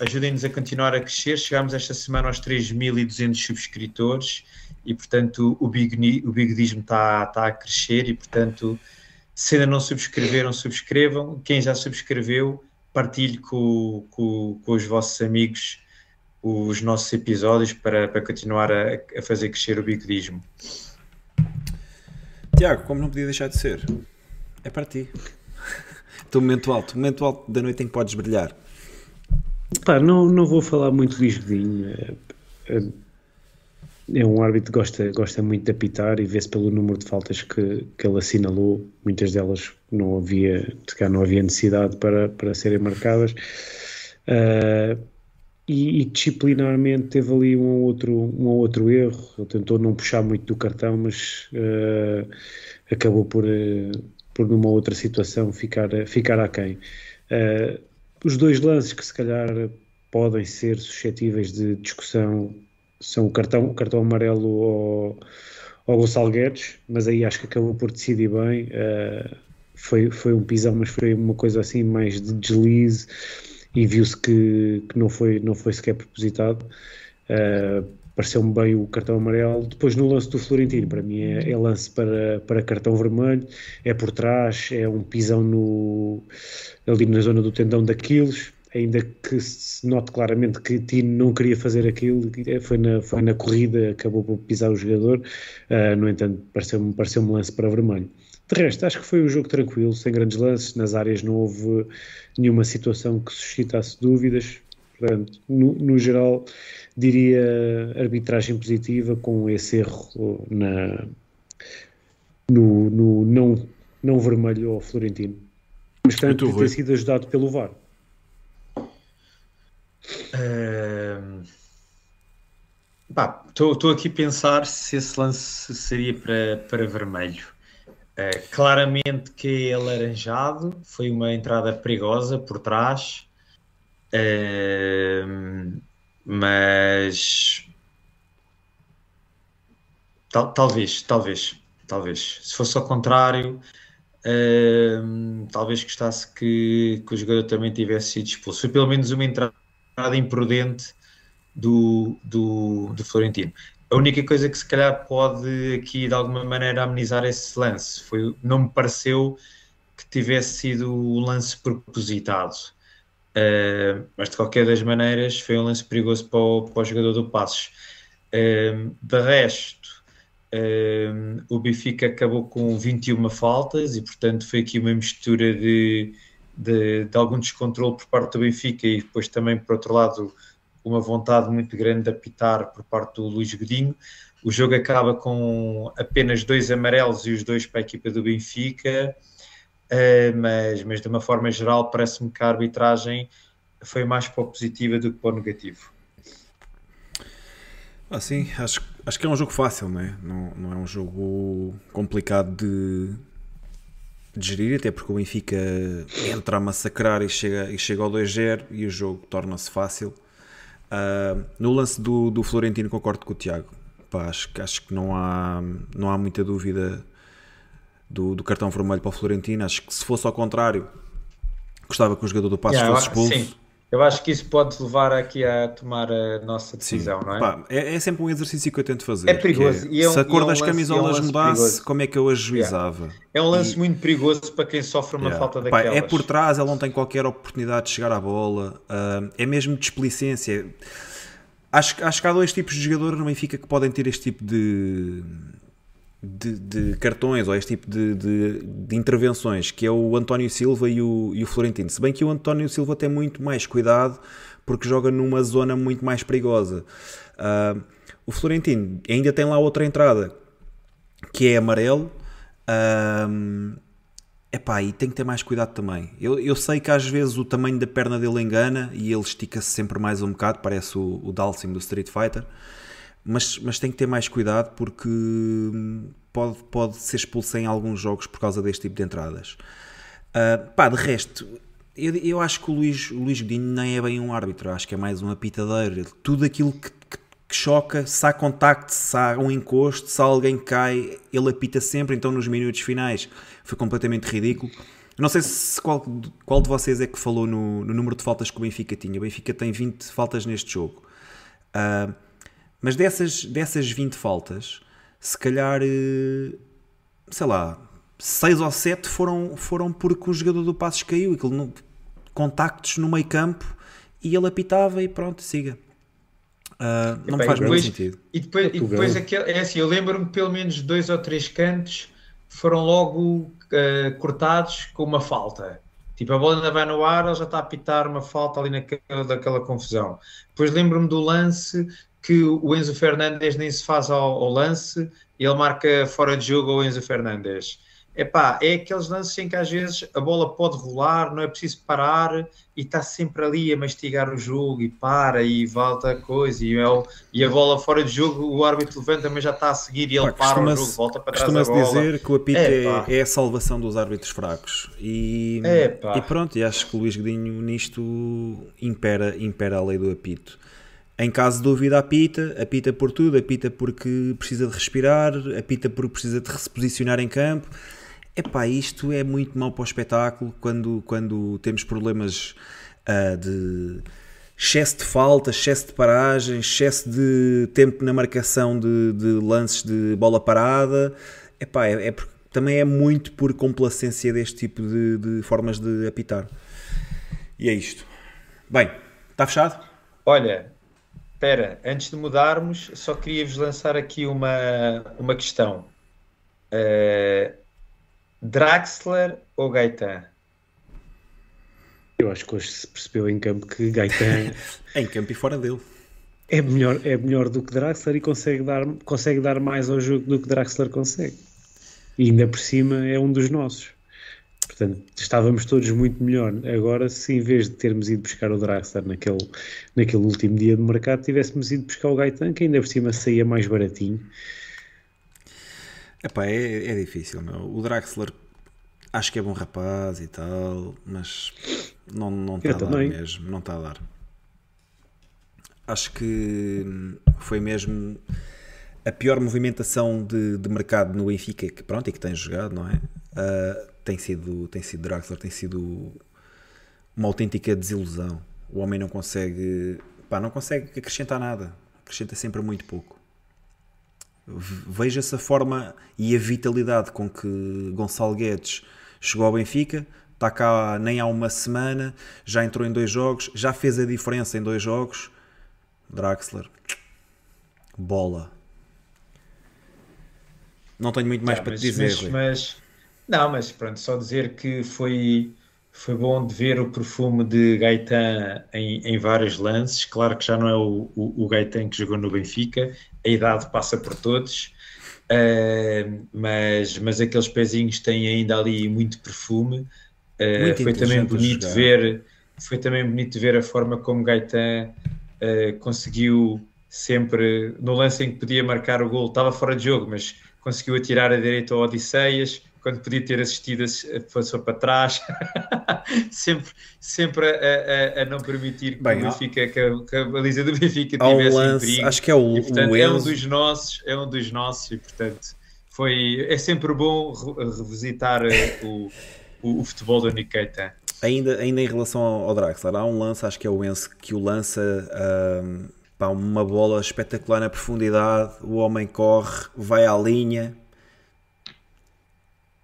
ajudem-nos a continuar a crescer. Chegámos esta semana aos 3.200 subscritores e, portanto, o, big, o bigodismo está, está a crescer e, portanto, se ainda não subscreveram, subscrevam. Quem já subscreveu, partilhe com, com, com os vossos amigos os nossos episódios para, para continuar a, a fazer crescer o bigodismo. Tiago, como não podia deixar de ser, é para ti. Estou momento alto, momento alto da noite em que podes brilhar. Pá, não, não vou falar muito de. É, um árbitro que gosta, gosta muito de apitar e vê-se pelo número de faltas que, que ele assinalou. Muitas delas não havia, não havia necessidade para, para serem marcadas. Uh, e, e, disciplinarmente teve ali um ou outro, um ou outro erro. Ele tentou não puxar muito do cartão, mas uh, acabou por, uh, por numa outra situação ficar, ficar aquém. Uh, os dois lances que se calhar podem ser suscetíveis de discussão são o cartão, o cartão amarelo ao, ao Gonçalo Guedes, mas aí acho que acabou por decidir bem. Uh, foi, foi um pisão, mas foi uma coisa assim mais de deslize e viu-se que, que não, foi, não foi sequer propositado. Uh, Pareceu-me bem o cartão amarelo. Depois, no lance do Florentino, para mim é, é, lance para, para cartão vermelho, é por trás, é um pisão no, ali na zona do tendão daqueles ainda que se note claramente que Tino não queria fazer aquilo, foi na, foi na corrida, acabou por pisar o jogador, uh, no entanto, pareceu-me pareceu um lance para vermelho. De resto, acho que foi um jogo tranquilo, sem grandes lances, nas áreas não houve nenhuma situação que suscitasse dúvidas, portanto, no, no geral, diria arbitragem positiva, com esse erro na, no, no não, não vermelho ao Florentino. Mas tanto ter sido ajudado pelo VAR. Estou uh, aqui a pensar se esse lance seria para, para vermelho. Uh, claramente que é alaranjado, foi uma entrada perigosa por trás, uh, mas tal, talvez, talvez, talvez. Se fosse ao contrário, uh, talvez gostasse que, que o jogador também tivesse sido expulso. Foi pelo menos uma entrada imprudente do, do, do Florentino. A única coisa que se calhar pode aqui de alguma maneira amenizar esse lance foi não me pareceu que tivesse sido o lance propositado. Uh, mas de qualquer das maneiras foi um lance perigoso para o, para o jogador do Passos. Uh, de resto, uh, o Benfica acabou com 21 faltas e, portanto, foi aqui uma mistura de de, de, algum descontrole por parte do Benfica e depois também, por outro lado, uma vontade muito grande de apitar por parte do Luís Godinho. O jogo acaba com apenas dois amarelos e os dois para a equipa do Benfica, uh, mas, mas de uma forma geral parece-me que a arbitragem foi mais para a positiva do que para o negativo. Ah, sim, acho, acho que é um jogo fácil, não é? Não, não é um jogo complicado de, de gerir, até porque o Benfica entra a massacrar e chega, e chega ao 2-0 e o jogo torna-se fácil. Uh, no lance do, do Florentino concordo com o Tiago. Pá, acho, acho que não há, não há muita dúvida do, do, cartão vermelho para o Florentino. Acho que se fosse ao contrário, gostava que o jogador do Passos yeah, fosse expulso. Sim. Eu acho que isso pode levar aqui a tomar a nossa decisão, Sim, não é? Pá, é? é? sempre um exercício que eu tento fazer. É perigoso. É, é um, se a cor é um das lance, camisolas é um mudasse, perigoso. como é que eu ajuizava? É um lance e... muito perigoso para quem sofre uma falta daquelas. Pá, é por trás, ele não tem qualquer oportunidade de chegar à bola. Uh, é mesmo displicência. Acho, acho que há dois tipos de jogadores no Benfica que podem ter este tipo de de, de, cartões ou este tipo de, de, de, intervenções, que é o António Silva e o, e o Florentino. Se bem que o António Silva tem muito mais cuidado porque joga numa zona muito mais perigosa. Uh, o Florentino ainda tem lá outra entrada que é amarelo. Um, epá, e tem que ter mais cuidado também. Eu, eu sei que às vezes o tamanho da perna dele engana e ele estica-se sempre mais um bocado, parece o, o Dalsim do Street Fighter. Mas, mas tem que ter mais cuidado porque pode, pode ser expulso em alguns jogos por causa deste tipo de entradas. Uh, pá, de resto, eu, eu acho que o Luís, o Luís Godinho nem é bem um árbitro, acho que é mais um apitadeiro. Tudo aquilo que, que, que choca, se há contacto, se há um encosto, se alguém cai, ele apita sempre. Então, nos minutos finais, foi completamente ridículo. Não sei se qual, qual de vocês é que falou no, no número de faltas que o Benfica tinha. O Benfica tem 20 faltas neste jogo. Uh, mas dessas, dessas 20 faltas, se calhar, eh, sei lá, 6 ou 7 foram, foram porque o jogador do Passos caiu. Aquilo no, contactos no meio campo e ele apitava e pronto, siga. Uh, não faz muito sentido. E depois, e depois aquele, é assim, eu lembro-me pelo menos dois ou três cantos foram logo uh, cortados com uma falta. Tipo, a bola ainda vai no ar, ele já está a apitar uma falta ali naquela daquela confusão. Depois lembro-me do lance que o Enzo Fernandes nem se faz ao, ao lance e ele marca fora de jogo ao Enzo Fernandes. Epá, é aqueles lances em que às vezes a bola pode rolar, não é preciso parar e está sempre ali a mastigar o jogo e para e volta a coisa. E, o, e a bola fora de jogo, o árbitro levanta mas já está a seguir e ele Pá, para o jogo, volta para trás Costuma-se dizer que o apito é, é, a salvação dos árbitros fracos. E, e pronto, e acho que o Luís Godinho nisto impera, impera a lei do apito. Em caso de dúvida, apita, apita por tudo, apita porque precisa de respirar, apita porque precisa de se posicionar em campo Epá, isto é muito mau para o espetáculo quando, quando temos problemas uh, de excesso de falta, excesso de paragem, excesso de tempo na marcação de, de lances de bola parada. Epá, é, é, também é muito por complacência deste tipo de, de formas de apitar. E é isto. Bem, está fechado? Olha, espera, antes de mudarmos, só queria vos lançar aqui uma, uma questão. Uh, Draxler ou Gaetan? Eu acho que hoje se percebeu em campo que Gaetan. em campo e fora dele. É melhor, é melhor do que Draxler e consegue dar, consegue dar mais ao jogo do que Draxler consegue. E ainda por cima é um dos nossos. Portanto, estávamos todos muito melhor. Agora, se em vez de termos ido buscar o Draxler naquele, naquele último dia de mercado, tivéssemos ido buscar o Gaetan, que ainda por cima saía mais baratinho Epá, é, é difícil, meu. O Draxler acho que é bom rapaz e tal, mas não, não está a dar mesmo, não está a dar. Acho que foi mesmo a pior movimentação de, de mercado no Benfica, que pronto, e que tem jogado, não é? Uh, tem sido, tem sido Draxler, tem sido uma autêntica desilusão. O homem não consegue, pá, não consegue acrescentar nada, acrescenta sempre muito pouco veja-se a forma e a vitalidade com que Gonçalo Guedes chegou ao Benfica. Está cá nem há uma semana, já entrou em dois jogos, já fez a diferença em dois jogos. Draxler, bola. Não tenho muito mais para mas, te dizer. Mas, mas, não, mas pronto, só dizer que foi, foi bom de ver o perfume de Gaetan em, em vários lances. Claro que já não é o, o, o Gaetan que jogou no Benfica, a idade passa por todos, uh, mas, mas aqueles pezinhos têm ainda ali muito perfume. Uh, foi também bonito ver, foi também bonito ver a forma como Gaetan uh, conseguiu sempre no lance em que podia marcar o gol, estava fora de jogo, mas conseguiu atirar a direita ao Odisseias quando podia ter assistido, passou para trás, sempre, sempre a, a, a, não permitir que Bem, Benfica, que a, que a baliza do Benfica tivesse um lance, perigo. Acho que é o, e, portanto, o é um dos nossos, é um dos nossos, e portanto foi, é sempre bom revisitar eh, o, o, o, futebol do Nikita. Ainda, ainda em relação ao, ao Draxler, há um lance, acho que é o Enzo, que o lança um, pá, uma bola espetacular na profundidade, o homem corre, vai à linha,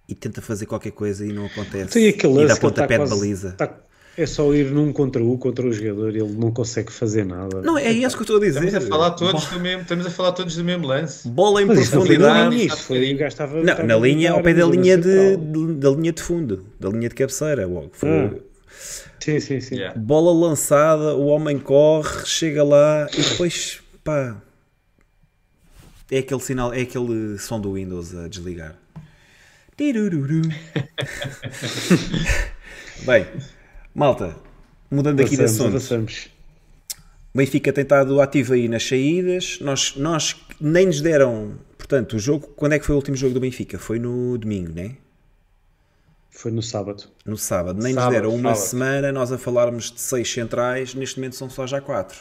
e tenta fazer qualquer coisa e não acontece. Tem aquele lance e dá pontapé de baliza. Está, é só ir num contra um contra o jogador, ele não consegue fazer nada. Não, é isso que eu estou a dizer. Estamos a falar todos, do mesmo, estamos a falar todos do mesmo lance. Bola em Mas profundidade. Isso, foi, linha, estava, não, estava na linha, ao pé da linha de, de, da linha de fundo, da linha de cabeceira. Foi, ah. Sim, sim, sim. Yeah. Bola lançada, o homem corre, chega lá e depois, pá, é aquele sinal, é aquele som do Windows a desligar. Tirururu. Bem, malta, mudando aqui de assunto. avançamos. O Benfica tem estado ativo aí nas saídas. Nós, nós nem nos deram. Portanto, o jogo. Quando é que foi o último jogo do Benfica? Foi no domingo, né? Foi no sábado. No sábado. Nem Sábado, nos deram uma sábado. semana. Nós a falarmos de seis centrais. Neste momento são só já quatro.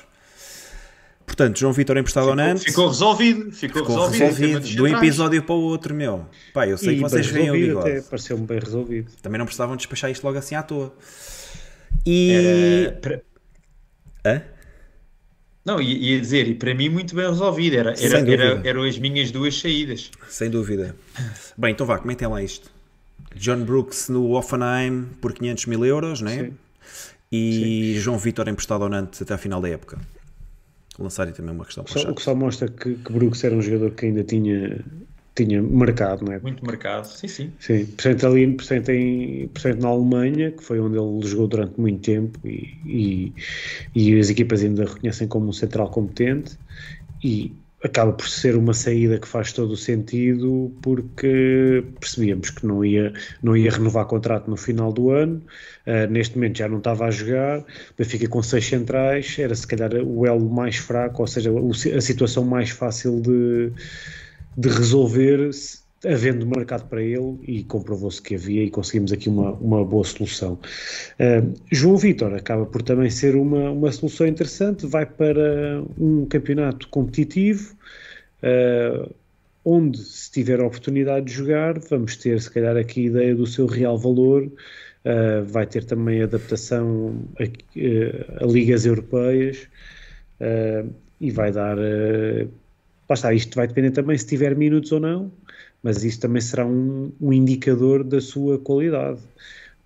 Portanto, João Vitor emprestado ao Nantes. Ficou resolvido. Ficou, Ficou resolvido. resolvido um centrais. episódio para o outro, meu. Pá, eu sei E que vocês veem o bigode. até pareceu-me bem resolvido. Também não precisavam despachar isto logo assim à toa. E. Para- Hã? Não, ia, dizer, e para mim muito bem resolvido. Era, era, era, eram as minhas duas saídas. Sem dúvida. Bem, então vá, comentem lá isto. John Brooks no Offenheim por 500 mil euros, né? Sim. E João Vitor emprestado ao Nantes até a final da época. Lançarem também uma questão para o Só- o que só mostra que, que Brooks era um jogador que ainda tinha, tinha mercado, não é? Muito marcado. Sim, sim. Sim, presente ali, presente, em, presente na Alemanha, que foi onde ele jogou durante muito tempo e, e, e as equipas ainda reconhecem como um central competente e acaba por ser uma saída que faz todo o sentido porque percebíamos que não ia, não ia renovar contrato no final do ano, Uh, neste momento já não estava a jogar, o Benfica com seis centrais, era se calhar o elo mais fraco, ou seja, a situação mais fácil de, de resolver havendo mercado para ele e comprovou-se que havia e conseguimos aqui uma, uma boa solução. Uh, João Vitor acaba por também ser uma, uma solução interessante, vai para um campeonato competitivo, uh, onde se tiver a oportunidade de jogar, vamos ter se calhar aqui a ideia do seu real valor, uh, vai ter também adaptação a, uh, a ligas europeias e vai dar... Uh, isto vai depender também se tiver minutos ou não, mas isso também será um, um indicador da sua qualidade,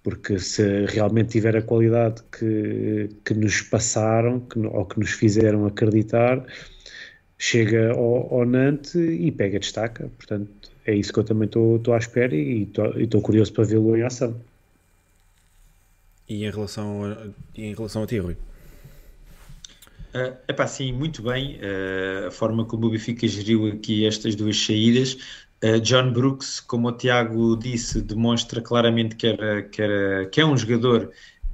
porque se realmente tiver a qualidade que, que nos passaram que, ou que nos fizeram acreditar, chega ao, ao Nantes e pega destaca. Portanto, é isso que eu também estou à espera e estou curioso para vê-lo em ação. E em relação a, em relação a ti, Rui? Uh, epá, sim, muito bem. Uh, a forma como o Benfica geriu aqui estas duas saídas. Uh, John Brooks, como o Tiago disse, demonstra claramente que, era, que, era, que é um jogador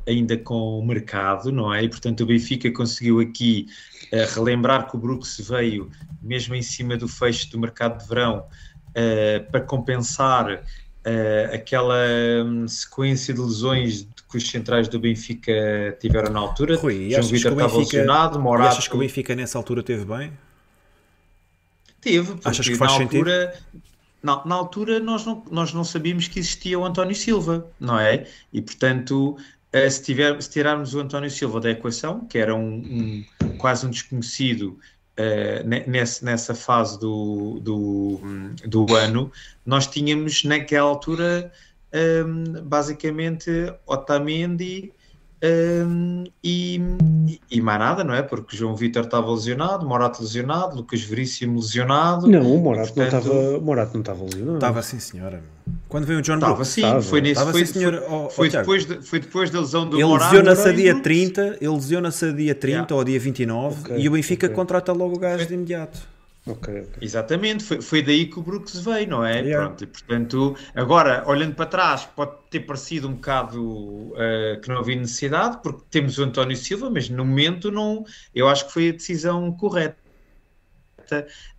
ainda com mercado, não é? E portanto o Benfica conseguiu aqui uh, relembrar que o Brooks veio mesmo em cima do fecho do mercado de verão uh, para compensar uh, aquela um, sequência de lesões que os centrais do Benfica tiveram na altura. Rui, João Vitor estava lesionado, Morato... achas que o Benfica nessa altura teve bem? Teve, porque Achas que faz na sentido? Na, na altura nós não, nós não sabíamos que existia o António Silva, não é? E portanto, eh, se, tiver, se tirarmos o António Silva da equação, que era um, um quase um desconhecido uh, nessa, nessa fase do, do, do ano, nós tínhamos naquela altura um, basicamente Otamendi um, e, e mais nada, não é? Porque João Vitor estava lesionado, Morato lesionado, Lucas Veríssimo lesionado. Não, o Morato, Portanto, não, estava, Morato não estava lesionado. Estava sim, senhora. Quando veio o John Estava sim, Estava. foi, nesse, Estava foi, sim, senhor. foi, Oh, oh, foi depois de, foi depois da lesão do Ele Morato. lesiona-se a dia Brooks. 30, ele lesiona-se a dia 30 Yeah. ou dia 29 Ok, e o Benfica ok. contrata logo o gajo de imediato. Ok, ok. Exatamente, foi, foi daí que o Brooks veio, não é? Yeah. Pronto, e portanto, agora, olhando para trás, pode ter parecido um bocado eh, que não havia necessidade, porque temos o António Silva, mas no momento não, eu acho que foi a decisão correta.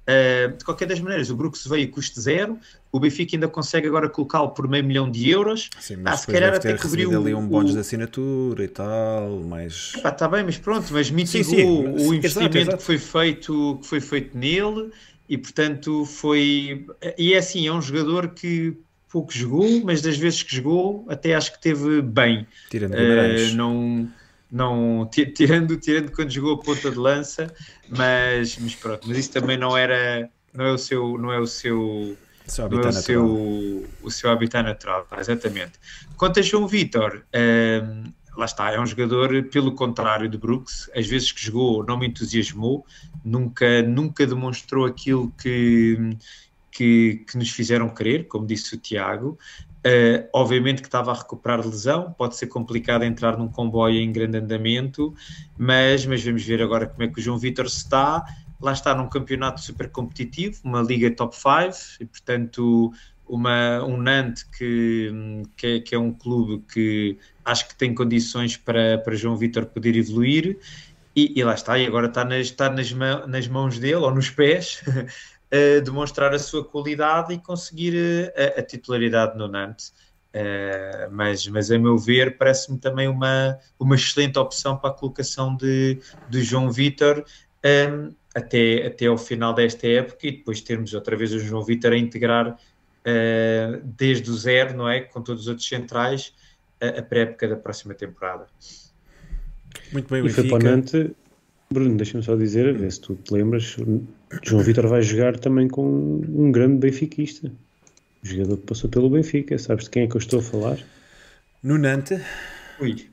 Eh, de qualquer das maneiras, o Brooks veio custo zero, o Benfica ainda consegue agora colocá-lo por meio milhão de euros. Sim, Ah, mas se depois calhar até cobriu ali um bónus o- de assinatura e tal, mas... Pá, tá bem, mas pronto, mas mitigou sim, o sim, investimento exato, exato. que foi feito que foi feito nele e portanto foi e é assim, é um jogador que pouco jogou, mas das vezes que jogou até acho que teve bem. Tirando Guimarães. não não ti- tirando tirando quando jogou a ponta de lança, mas mas pronto, mas isso também não era não é o seu não é o seu Seu não é o habitat seu, natural. o seu habitat natural, exatamente. Quanto a João Vitor, hum, lá está, é um jogador, pelo contrário de Brooks, às vezes que jogou não me entusiasmou, nunca, nunca demonstrou aquilo que, que, que nos fizeram querer, como disse o Tiago. Uh, obviamente que estava a recuperar de lesão, pode ser complicado entrar num comboio em grande andamento, mas, mas vamos ver agora como é que o João Vitor está. Lá está num campeonato super competitivo, uma liga top 5, e portanto uma, um Nantes que, que é, que, é, um clube que acho que tem condições para, para João Vitor poder evoluir e, e, lá está, e agora está nas, está nas, nas mãos dele ou nos pés uh, demonstrar a sua qualidade e conseguir uh, a, a, titularidade no Nantes. Uh, mas, mas a meu ver parece-me também uma, uma excelente opção para a colocação de, de João Vitor um, até, até ao final desta época e depois termos outra vez o João Vitor a integrar uh, desde o zero, não é? Com todos os outros centrais, a, a pré-época da próxima temporada. Muito bem, e foi para o Nantes, Bruno, deixa-me só dizer, a ver se tu te lembras, João Vitor vai jogar também com um grande benfiquista, um jogador que passou pelo Benfica, sabes de quem é que eu estou a falar? No Nantes. Ui.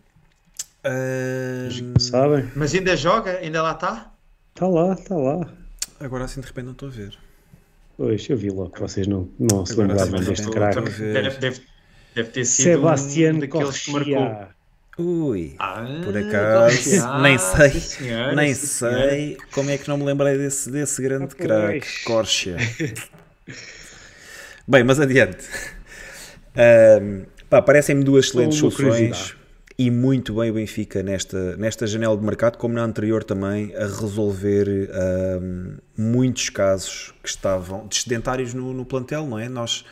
Uh... Sabem? Mas ainda joga? Ainda lá está? Está lá, está lá. Agora assim de repente não estou a ver. Pois, eu vi logo que vocês não, não se lembravam deste craque. Deve, deve, deve, ter sido Sebastián um daqueles que marcou. Ui, Ah, por acaso, ah, nem sei, senhora, nem sei como é que não me lembrei desse, desse grande Ah, craque. Corcha. Bem, mas adiante. Pá, parecem-me duas excelentes soluções e muito bem o Benfica nesta, nesta janela de mercado, como na anterior também, a resolver ahm, muitos casos que estavam descedentários no, no plantel, não é? Nós,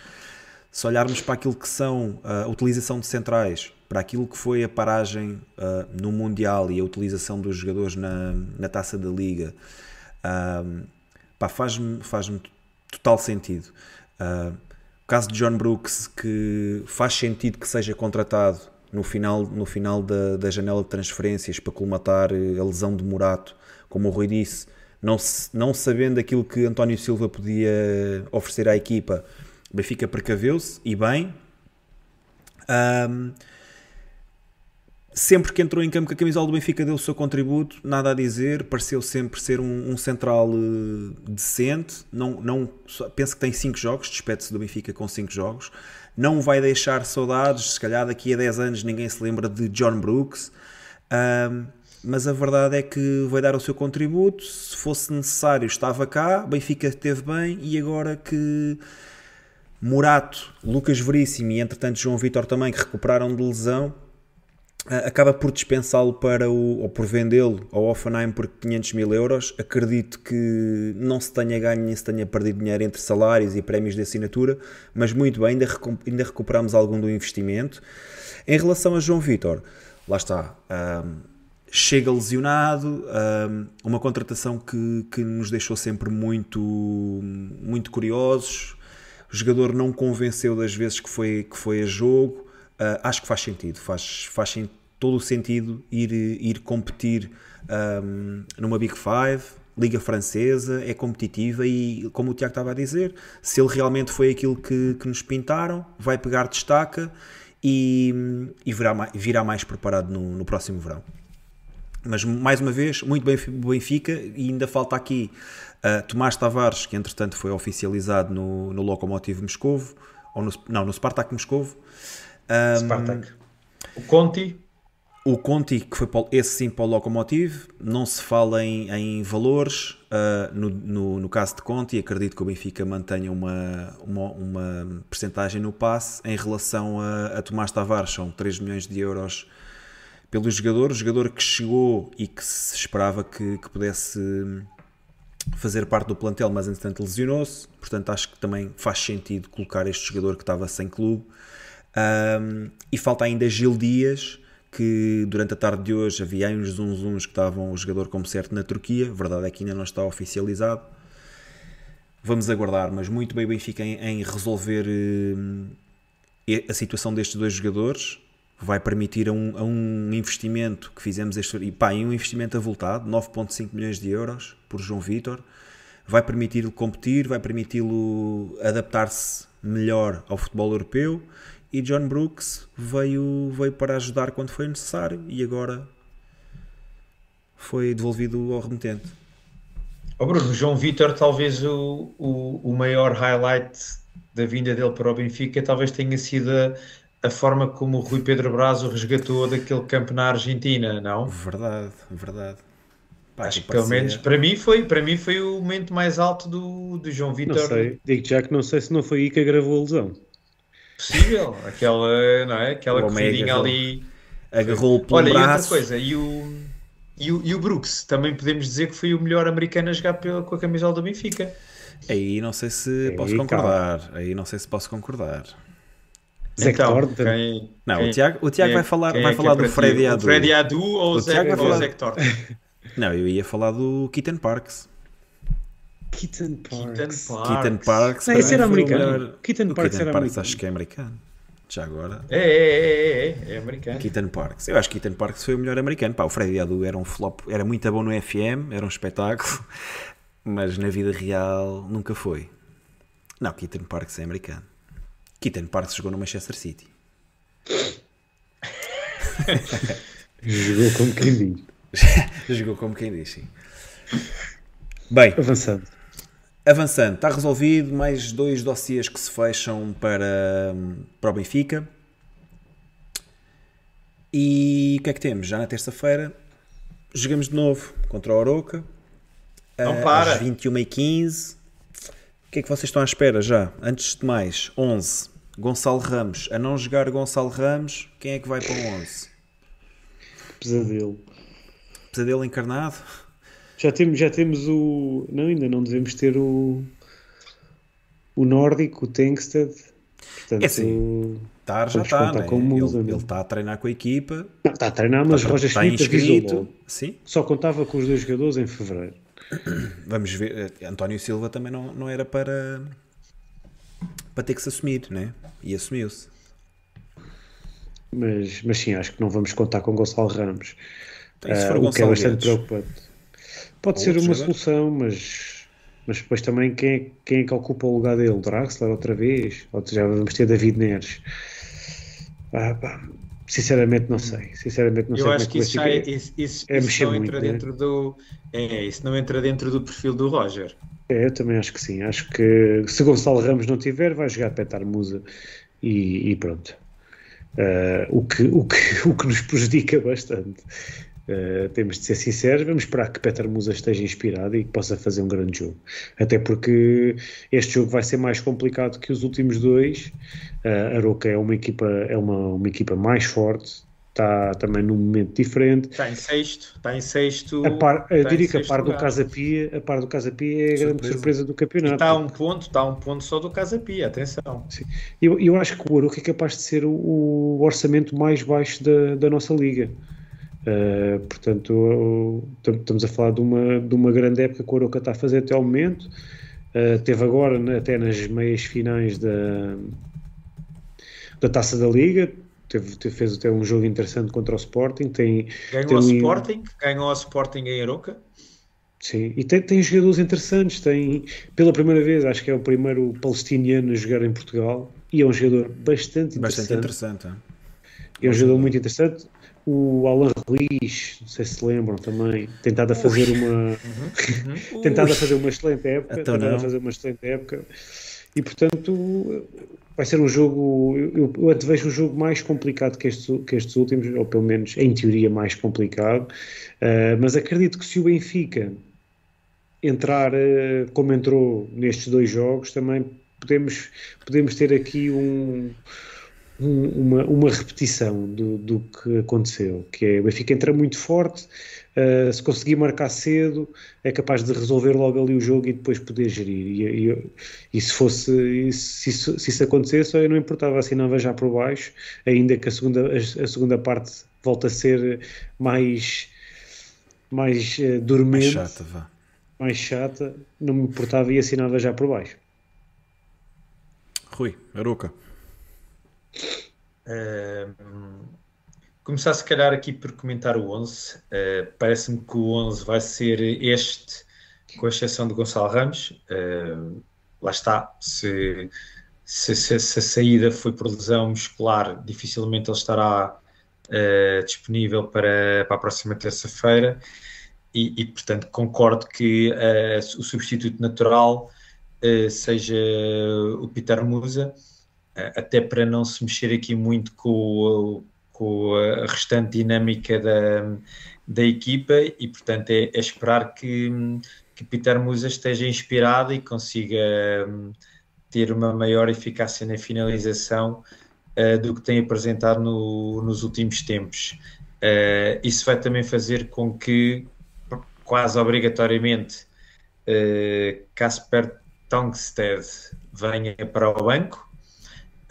se olharmos para aquilo que são a utilização de centrais, para aquilo que foi a paragem ah, no Mundial e a utilização dos jogadores na, na taça da Liga, pá, faz-me faz total sentido. Ah, o caso de John Brooks, que faz sentido que seja contratado no final, no final da, da janela de transferências para colmatar eh, a lesão de Morato, como o Rui disse, não, não sabendo aquilo que António Silva podia oferecer à equipa, o Benfica precaveu-se e bem. Ahm, sempre que entrou em campo com a camisola do Benfica deu o seu contributo, nada a dizer, pareceu sempre ser um, um central eh, decente, não, não, penso que tem 5 jogos, despede-se do Benfica com 5 jogos, não vai deixar saudades, se calhar daqui a 10 anos ninguém se lembra de John Brooks, ahm, mas a verdade é que vai dar o seu contributo, se fosse necessário estava cá, Benfica esteve bem e agora que Morato, Lucas Veríssimo e entretanto João Vitor também que recuperaram de lesão, Uh, acaba por dispensá-lo para o, ou por vendê-lo ao Offenheim por 500 mil euros. Acredito que não se tenha ganho nem se tenha perdido dinheiro entre salários e prémios de assinatura, mas muito bem, ainda, ainda recuperamos algum do investimento. Em relação a João Vitor, lá está. um, chega lesionado, um, uma contratação que, que nos deixou sempre muito, muito curiosos. O jogador não convenceu das vezes que foi, que foi a jogo. Uh, acho que faz sentido, faz, faz todo o sentido ir, ir competir um, numa Big Five, Liga Francesa, é competitiva e, como o Tiago estava a dizer, se ele realmente foi aquilo que, que nos pintaram, vai pegar destaca e, e virá, mais, virá mais preparado no, no próximo verão. Mas mais uma vez, muito bem Benfica e ainda falta aqui uh, Tomás Tavares, que entretanto foi oficializado no, no Lokomotiv Moscovo, ou no, não, no Spartak Moscovo. Spartak. O Conti, o Conti, que foi para, esse sim para o Lokomotiv, não se fala em, em valores. ah, no, no, no caso de Conti, acredito que o Benfica mantenha uma, uma, uma percentagem no passe. Em relação a, a Tomás Tavares, são 3 milhões de euros pelo jogador. O jogador que chegou e que se esperava que, que pudesse fazer parte do plantel, mas entretanto lesionou-se. Portanto, acho que também faz sentido colocar este jogador que estava sem clube. Um, e falta ainda Gil Dias, que durante a tarde de hoje havia uns zunzuns que estavam o jogador como certo na Turquia. Verdade é que ainda não está oficializado. Vamos aguardar, mas muito bem Benfica em, em resolver hum, e- a situação destes dois jogadores. Vai permitir a um, a um investimento que fizemos este e pá, um investimento avultado, 9,5 milhões de euros por João Vitor. Vai permitir-lhe competir, vai permiti-lo adaptar-se melhor ao futebol europeu. E John Brooks veio, veio para ajudar quando foi necessário e agora foi devolvido ao remetente. Ó Bruno, João Vitor, talvez o, o, o maior highlight da vinda dele para o Benfica talvez tenha sido a, a forma como o Rui Pedro Braz o resgatou daquele campo na Argentina, não? Verdade, verdade. Pá, Acho que parecia- pelo menos para mim foi, para mim foi o momento mais alto do, do João Não Vitor sei, digo já que não sei se não foi aí que agravou a lesão. Possível. Aquela, não é? Aquela O Omega corridinha agarrou- ali. Agarrou-o pelo Olha, e outra braço. coisa, e o, e o, e o Brooks, também podemos dizer que foi o melhor americano a jogar pela, com a camisola do Benfica. Aí não sei se Aí, posso concordar. Aí não sei se posso concordar. Zé então, Thornton. quem, Não, quem- o Tiago, o Tiago quem é- vai falar, é vai que falar é do para ti? Freddy Adu. Freddy Adu ou o Zé, Tiago vai ou o falar- Zé Thornton? Não, eu ia falar do Keaton Parks. Keaton Parks. Keaton Keaton Parks. Não, esse era americano. melhor- Keaton Parks Keaton era Parks americano. acho que é americano. Já agora. É, é, é, é, é americano. Keaton Parks. Eu acho que Keaton Parks foi o melhor americano. Pá, o Freddy Adu era um flop, era muito bom no FM, era um espetáculo, mas na vida real nunca foi. Não, Keaton Parks é americano. Keaton Parks jogou no Manchester City. Jogou como quem diz. Jogou como quem diz, sim. Bem, Avançando. Avançando, está resolvido. Mais dois dossiês que se fecham para, para o Benfica. E o que é que temos? Já na terça-feira jogamos de novo contra o Oroca. Não para. Às 21h15. O que é que vocês estão à espera já? Antes de mais, 11. Gonçalo Ramos. A não jogar Gonçalo Ramos, quem é que vai para o 11? Pesadelo. Pesadelo encarnado? Já temos, já temos o. Não, ainda não devemos ter o. O nórdico, o Tengsted. Portanto, É assim. Tá, já está, né? Musa, ele, né? ele está a treinar com a equipa, não, está a treinar, mas Roger está Schmidt inscrito. Sim, Só contava com os dois jogadores em fevereiro. vamos ver. eh, António Silva também não, não era para, para ter que se assumir, né? E assumiu-se. Mas, mas sim, acho que não vamos contar com Gonçalo Ramos. Então, for o que é bastante Guedes? preocupante. Pode ser uma jogador? solução, mas, mas depois também quem é, quem é que ocupa o lugar dele? Draxler outra vez? Ou já vamos ter David Neres? Ah, pá, sinceramente não sei. Sinceramente não sei Eu como acho é que isso, já é, isso, isso, é isso mexer não muito, entra né? dentro do. É, isso não entra dentro do perfil do Roger. É, eu também acho que sim. Acho que se Gonçalo Ramos não tiver, vai jogar Petar Musa e, e pronto. Ah, o, que, o, que, o que nos prejudica bastante. Ah, temos de ser sinceros, vamos esperar que Petar Musa esteja inspirado e que possa fazer um grande jogo. Até porque este jogo vai ser mais complicado que os últimos dois. Ah, a Roca é uma equipa, é uma, uma equipa mais forte, está também num momento diferente. Está em sexto, está em sexto. A par, eu em diria que a par do. Casa Pia, a par do Casa Pia é a grande Surpresa. surpresa do E campeonato. está a um ponto, está a um ponto só do Casa Pia, atenção. Eu, eu acho que o Aroca é capaz de ser o, o orçamento mais baixo da, da nossa liga. Uh, portanto, o- tam- estamos a falar de uma, de uma grande época que o Aroca está a fazer até ao momento. Uh, teve agora, né, até nas meias finais da, da taça da liga, teve, teve- fez até um jogo interessante contra o Sporting. Tem, Ganhou Tem ao um- Sporting, ganhou ao Sporting em Aroca. Sim, e tem, tem jogadores interessantes. Tem, pela primeira vez, acho que é o primeiro palestiniano a jogar em Portugal. E é um jogador bastante interessante. Bastante interessante. hein? É um jogador muito interessante. O Alan Ruiz, não sei se se lembram também, tentado a fazer uma tentado a fazer uma excelente época, Então tentado não. a fazer uma excelente época. E portanto vai ser um jogo, eu, eu antevejo um jogo mais complicado que estes, que estes últimos, ou pelo menos em teoria mais complicado, Uh, mas acredito que se o Benfica entrar uh, como entrou nestes dois jogos, também podemos, podemos ter aqui um, um- uma, uma repetição do, do que aconteceu, que é o Benfica entra muito forte, uh, se conseguir marcar cedo, é capaz de resolver logo ali o jogo e depois poder gerir. E, e- e se fosse se, isso, se isso acontecesse, eu não importava, assinava já por baixo, ainda que a segunda, a, a segunda parte volta a ser mais mais uh, Mais dormente, chata, vá. mais chata, não me importava e assinava já por baixo. Rui, Aruca. Começar se calhar aqui por comentar o 11. Uh, Parece-me que o 11 vai ser este, com exceção de Gonçalo Ramos. Uh, lá está, se, se, se- se a saída foi por lesão muscular, dificilmente ele estará uh, disponível para, para a próxima terça-feira. E, e, portanto, concordo que uh, o substituto natural seja o Peter Musa, até para não se mexer aqui muito com, com a restante dinâmica da, da equipa e, portanto, é, é esperar que, que Peter Musa esteja inspirado e consiga um, ter uma maior eficácia na finalização uh, do que tem apresentado no, nos últimos tempos. Uh, isso vai também fazer com que, quase obrigatoriamente, uh, Casper Tongstead venha para o banco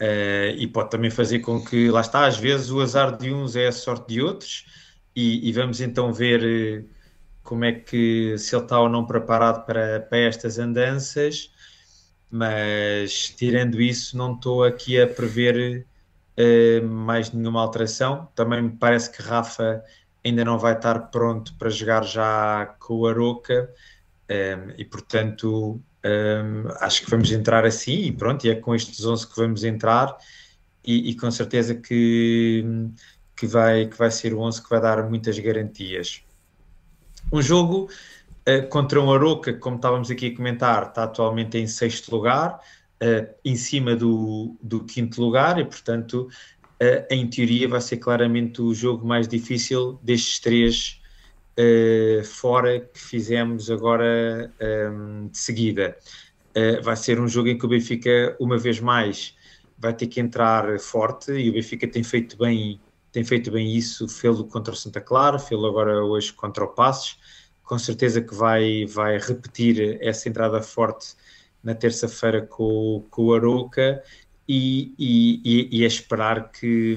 uh, e pode também fazer com que, lá está, às vezes o azar de uns é a sorte de outros. E, e vamos então ver como é que, se ele está ou não preparado para, para estas andanças, mas tirando isso, não estou aqui a prever uh, mais nenhuma alteração. Também me parece que Rafa ainda não vai estar pronto para jogar já com o Aroca e, portanto, um, acho que vamos entrar assim e pronto, e é com estes 11 que vamos entrar e, e, com certeza que, que, vai, que vai ser o 11 que vai dar muitas garantias. Um jogo uh, contra um Aroca, como estávamos aqui a comentar, está atualmente em sexto lugar, uh, em cima do, do quinto lugar e, portanto, uh, em teoria vai ser claramente o jogo mais difícil destes três uh, fora que fizemos agora um, de seguida. vai ser um jogo em que o Benfica, uma vez mais, vai ter que entrar forte e o Benfica tem feito bem tem feito bem isso, fê-lo contra o Santa Clara, fê-lo agora hoje contra o Passos, com certeza que vai, vai repetir essa entrada forte na terça-feira com, com o Arouca e, e, e, é esperar que,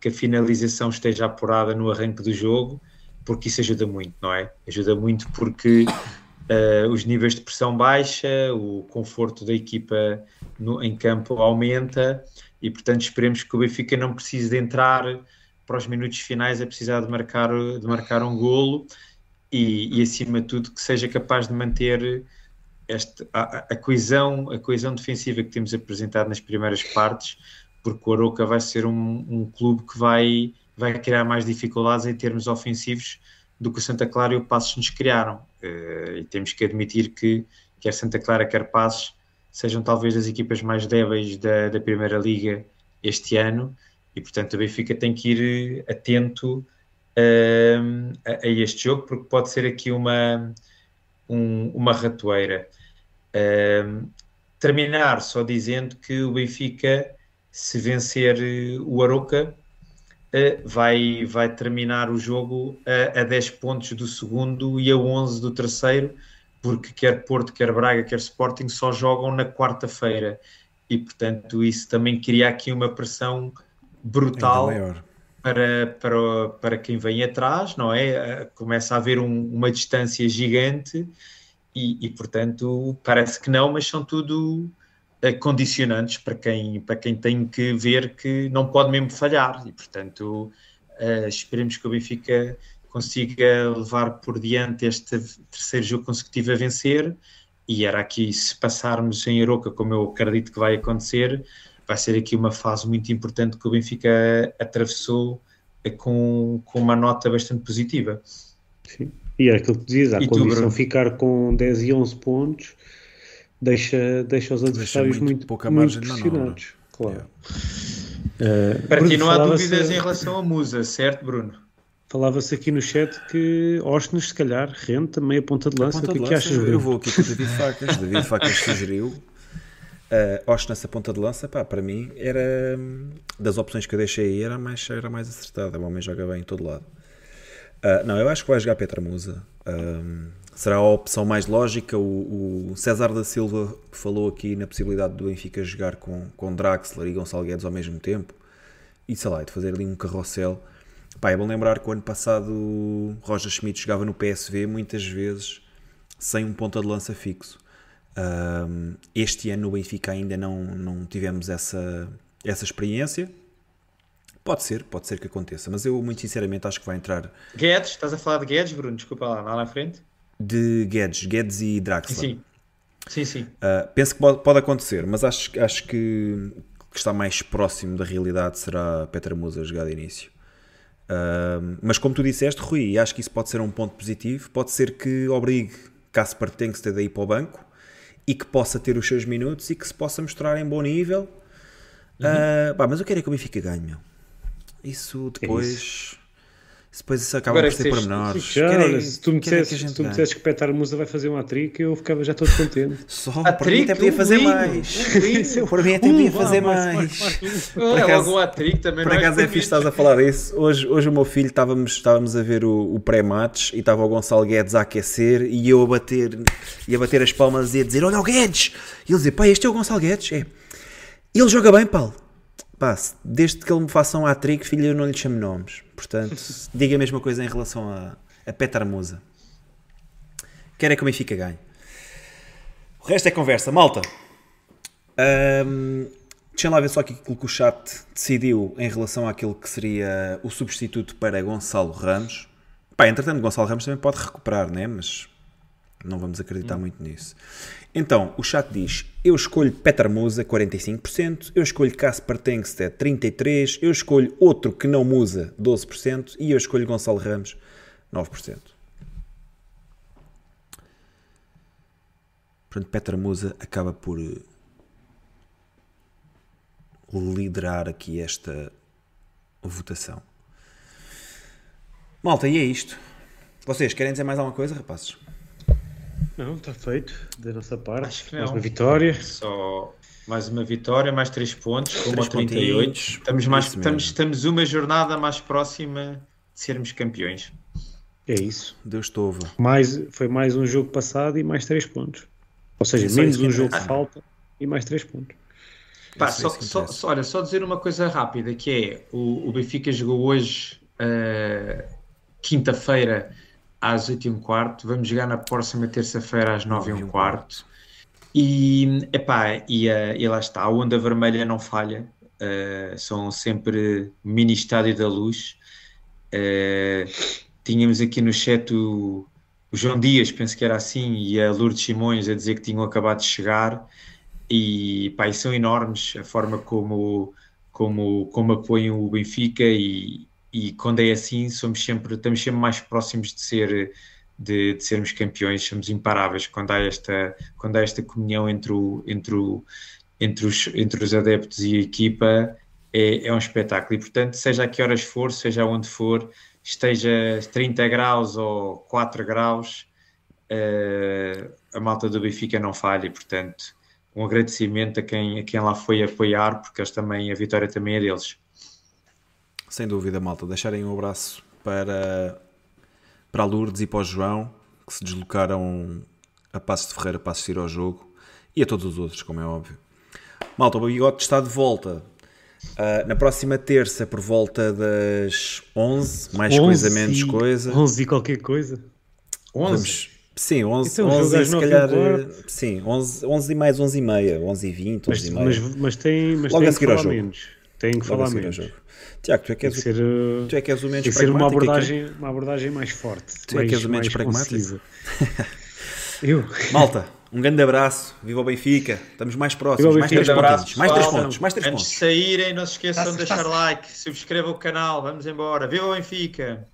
que a finalização esteja apurada no arranque do jogo, porque isso ajuda muito, não é? Ajuda muito porque uh, os níveis de pressão baixa, o conforto da equipa no, em campo aumenta e, portanto, esperemos que o Benfica não precise de entrar para os minutos finais a precisar de marcar, de marcar um golo e, e acima de tudo, que seja capaz de manter este, a, a, coesão, a coesão defensiva que temos apresentado nas primeiras partes, porque o Aroca vai ser um, um clube que vai, vai criar mais dificuldades em termos ofensivos do que o Santa Clara e o Passos nos criaram. Uh, e temos que admitir que quer Santa Clara, quer Passos, sejam talvez as equipas mais débeis da, da Primeira Liga este ano, e portanto o Benfica tem que ir atento uh, a, a, este jogo, porque pode ser aqui uma, um, uma ratoeira. Uh, terminar só dizendo que o Benfica, se vencer eh, o Aroca, uh, vai, vai terminar o jogo a, a 10 pontos do segundo e a 11 do terceiro, porque quer Porto, quer Braga, quer Sporting só jogam na quarta-feira. E, portanto, isso também cria aqui uma pressão brutal para, para, para quem vem atrás, não é? Eh, começa a haver um, uma distância gigante e, e, portanto, parece que não, mas são tudo condicionantes para quem, para quem tem que ver que não pode mesmo falhar. E, portanto, uh, esperemos que o Benfica consiga levar por diante este terceiro jogo consecutivo a vencer. E era aqui, se passarmos em Aroca, como eu acredito que vai acontecer, vai ser aqui uma fase muito importante que o Benfica atravessou uh, com, com uma nota bastante positiva. Sim. E é aquilo que dizias, a e condição tu, ficar com 10 e 11 pontos deixa, deixa os adversários deixa muito, muito, pouca muito pressionados. Claro. Uh, Para ti não há dúvidas em relação à Musa, certo, Bruno? Falava-se aqui no chat que Osnes, se calhar, renta meia ponta de lança. Ponta o que, é que achas, Bruno? Eu vou aqui com o David Facas. David Facas sugeriu. Uh, Osnes, a ponta de lança, pá, para mim, era das opções que eu deixei aí, era mais, era mais acertada. O homem joga bem em todo lado. Uh, não, eu acho que vai jogar Petra Musa. Um, será a opção mais lógica. O, o, César da Silva falou aqui na possibilidade do Benfica jogar com, com Draxler e Gonçalo Guedes ao mesmo tempo. E sei lá, de fazer ali um carrossel. Pá, é bom lembrar que o ano passado Roger Schmidt jogava no PSV muitas vezes sem um ponta de lança fixo. Um, este ano no Benfica ainda não, não tivemos essa, essa experiência Pode ser, pode ser que aconteça, mas eu muito sinceramente acho que vai entrar. Guedes, estás a falar de Guedes, Bruno? Desculpa lá, lá na frente. De Guedes, Guedes e Draxler. Sim, sim, sim. Uh, penso que pode, acontecer, mas acho, acho que, que está mais próximo da realidade será Petra Musa jogar de início. Uh, mas como tu disseste, Rui, acho que isso pode ser um ponto positivo. Pode ser que obrigue Casper Tengsted a ir para o banco e que possa ter os seus minutos e que se possa mostrar em bom nível. Ah, pá, mas eu quero é que o Benfica ganhe, meu. Isso depois. isso. Depois isso acaba Agora por ser que por tens- menores. Já, olha, se tu me dissesses, que Petar Musa vai fazer um hat-trick, eu ficava já todo contente. Só, A por mim até podia fazer lindo, mais. um. Por mim até podia fazer mais. É logo também. Por não acaso é fixe estás a falar isso. Hoje, hoje o meu filho estávamos, estávamos a ver o, o pré-match e estava o Gonçalo Guedes a aquecer e eu a bater, e a bater as palmas e a dizer: Olha o Guedes! E ele dizia: Pá, este é o Gonçalo Guedes? É. Ele joga bem, Paulo. Pá, desde que ele me faça um hat-trick, filho, eu não lhe chamo nomes. Portanto, diga a mesma coisa em relação a, a Petar Musa. Quero é que o Benfica ganhe. O resto é conversa. Malta, Ahm, deixa lá ver só aqui aquilo que o chat decidiu em relação àquilo que seria o substituto para Gonçalo Ramos. Pá, entretanto, Gonçalo Ramos também pode recuperar, né? Mas não vamos acreditar muito nisso. Então, o chat diz: Eu escolho Petar Musa, 45%, eu escolho Casper Tengsted, 33%, eu escolho outro que não Musa, 12%, e eu escolho Gonçalo Ramos, 9%. Portanto, Petra Musa acaba por eh, liderar aqui esta votação. Malta, e é isto. Vocês querem dizer mais alguma coisa, rapazes? Não, está feito, da nossa parte. Acho que Mais não. uma vitória. Só mais uma vitória, mais 3 pontos, ao 38. pontinhos, Estamos, mais, isso estamos, mesmo. estamos uma jornada mais próxima de sermos campeões. É isso. Deus te. Mais, foi mais um jogo passado e mais 3 pontos. Ou seja, é menos um jogo que falta e mais 3 pontos. Pá, é só, só- só- olha, só dizer uma coisa rápida, que é, o, o Benfica jogou hoje, eh, quinta-feira, às 8 e um quarto, vamos jogar na próxima terça-feira às 9 e um quarto, e, epá, e, eh, e lá está, a onda vermelha não falha, eh, são sempre mini estádio da luz, Eh, tínhamos aqui no chat o, o João Dias, penso que era assim, e a Lourdes Simões a dizer que tinham acabado de chegar, e, pá, e são enormes a forma como, como, como apoiam o Benfica e, e quando é assim somos sempre, estamos sempre mais próximos de ser de, de sermos campeões, somos imparáveis quando há esta, quando há esta comunhão entre, o, entre, o, entre, os, entre os adeptos e a equipa é, é um espetáculo e portanto seja a que horas for, seja onde for esteja 30 graus ou 4 graus eh, a malta do Benfica não falha e portanto um agradecimento a quem, a quem lá foi apoiar, porque eles também, a vitória também é deles. Sem dúvida, malta. Deixarem um abraço para, para a Lourdes e para o João, que se deslocaram a Passos de Ferreira para assistir ao jogo, e a todos os outros, como é óbvio. Malta, o Bigote está de volta ah, na próxima terça, por volta das 11, mais coisa, menos coisa. 11 e qualquer coisa. 11. Vamos, sim, 11, Então, 11 jogo às se e calhar. Sim, 11, 11 e mais 11 e meia, 11 e 20, 11 Mas, e meia. mas, mas tem, mas Logo tem a seguir ao jogo. menos. Tem que falar menos. jogo. Tiago, tu é que és, o- ser, uh, tu é que és o menos tem que ser uma pragmático aqui. abordagem, uma abordagem mais forte. Tu é mais, que és o menos mais pragmático. Eu. Malta, um grande abraço, viva o Benfica, estamos mais próximos, o mais três abraço, mais três pontos, mais três Antes de pontos. saírem, não se esqueçam de deixar like, subscrevam o canal, vamos embora. Viva o Benfica!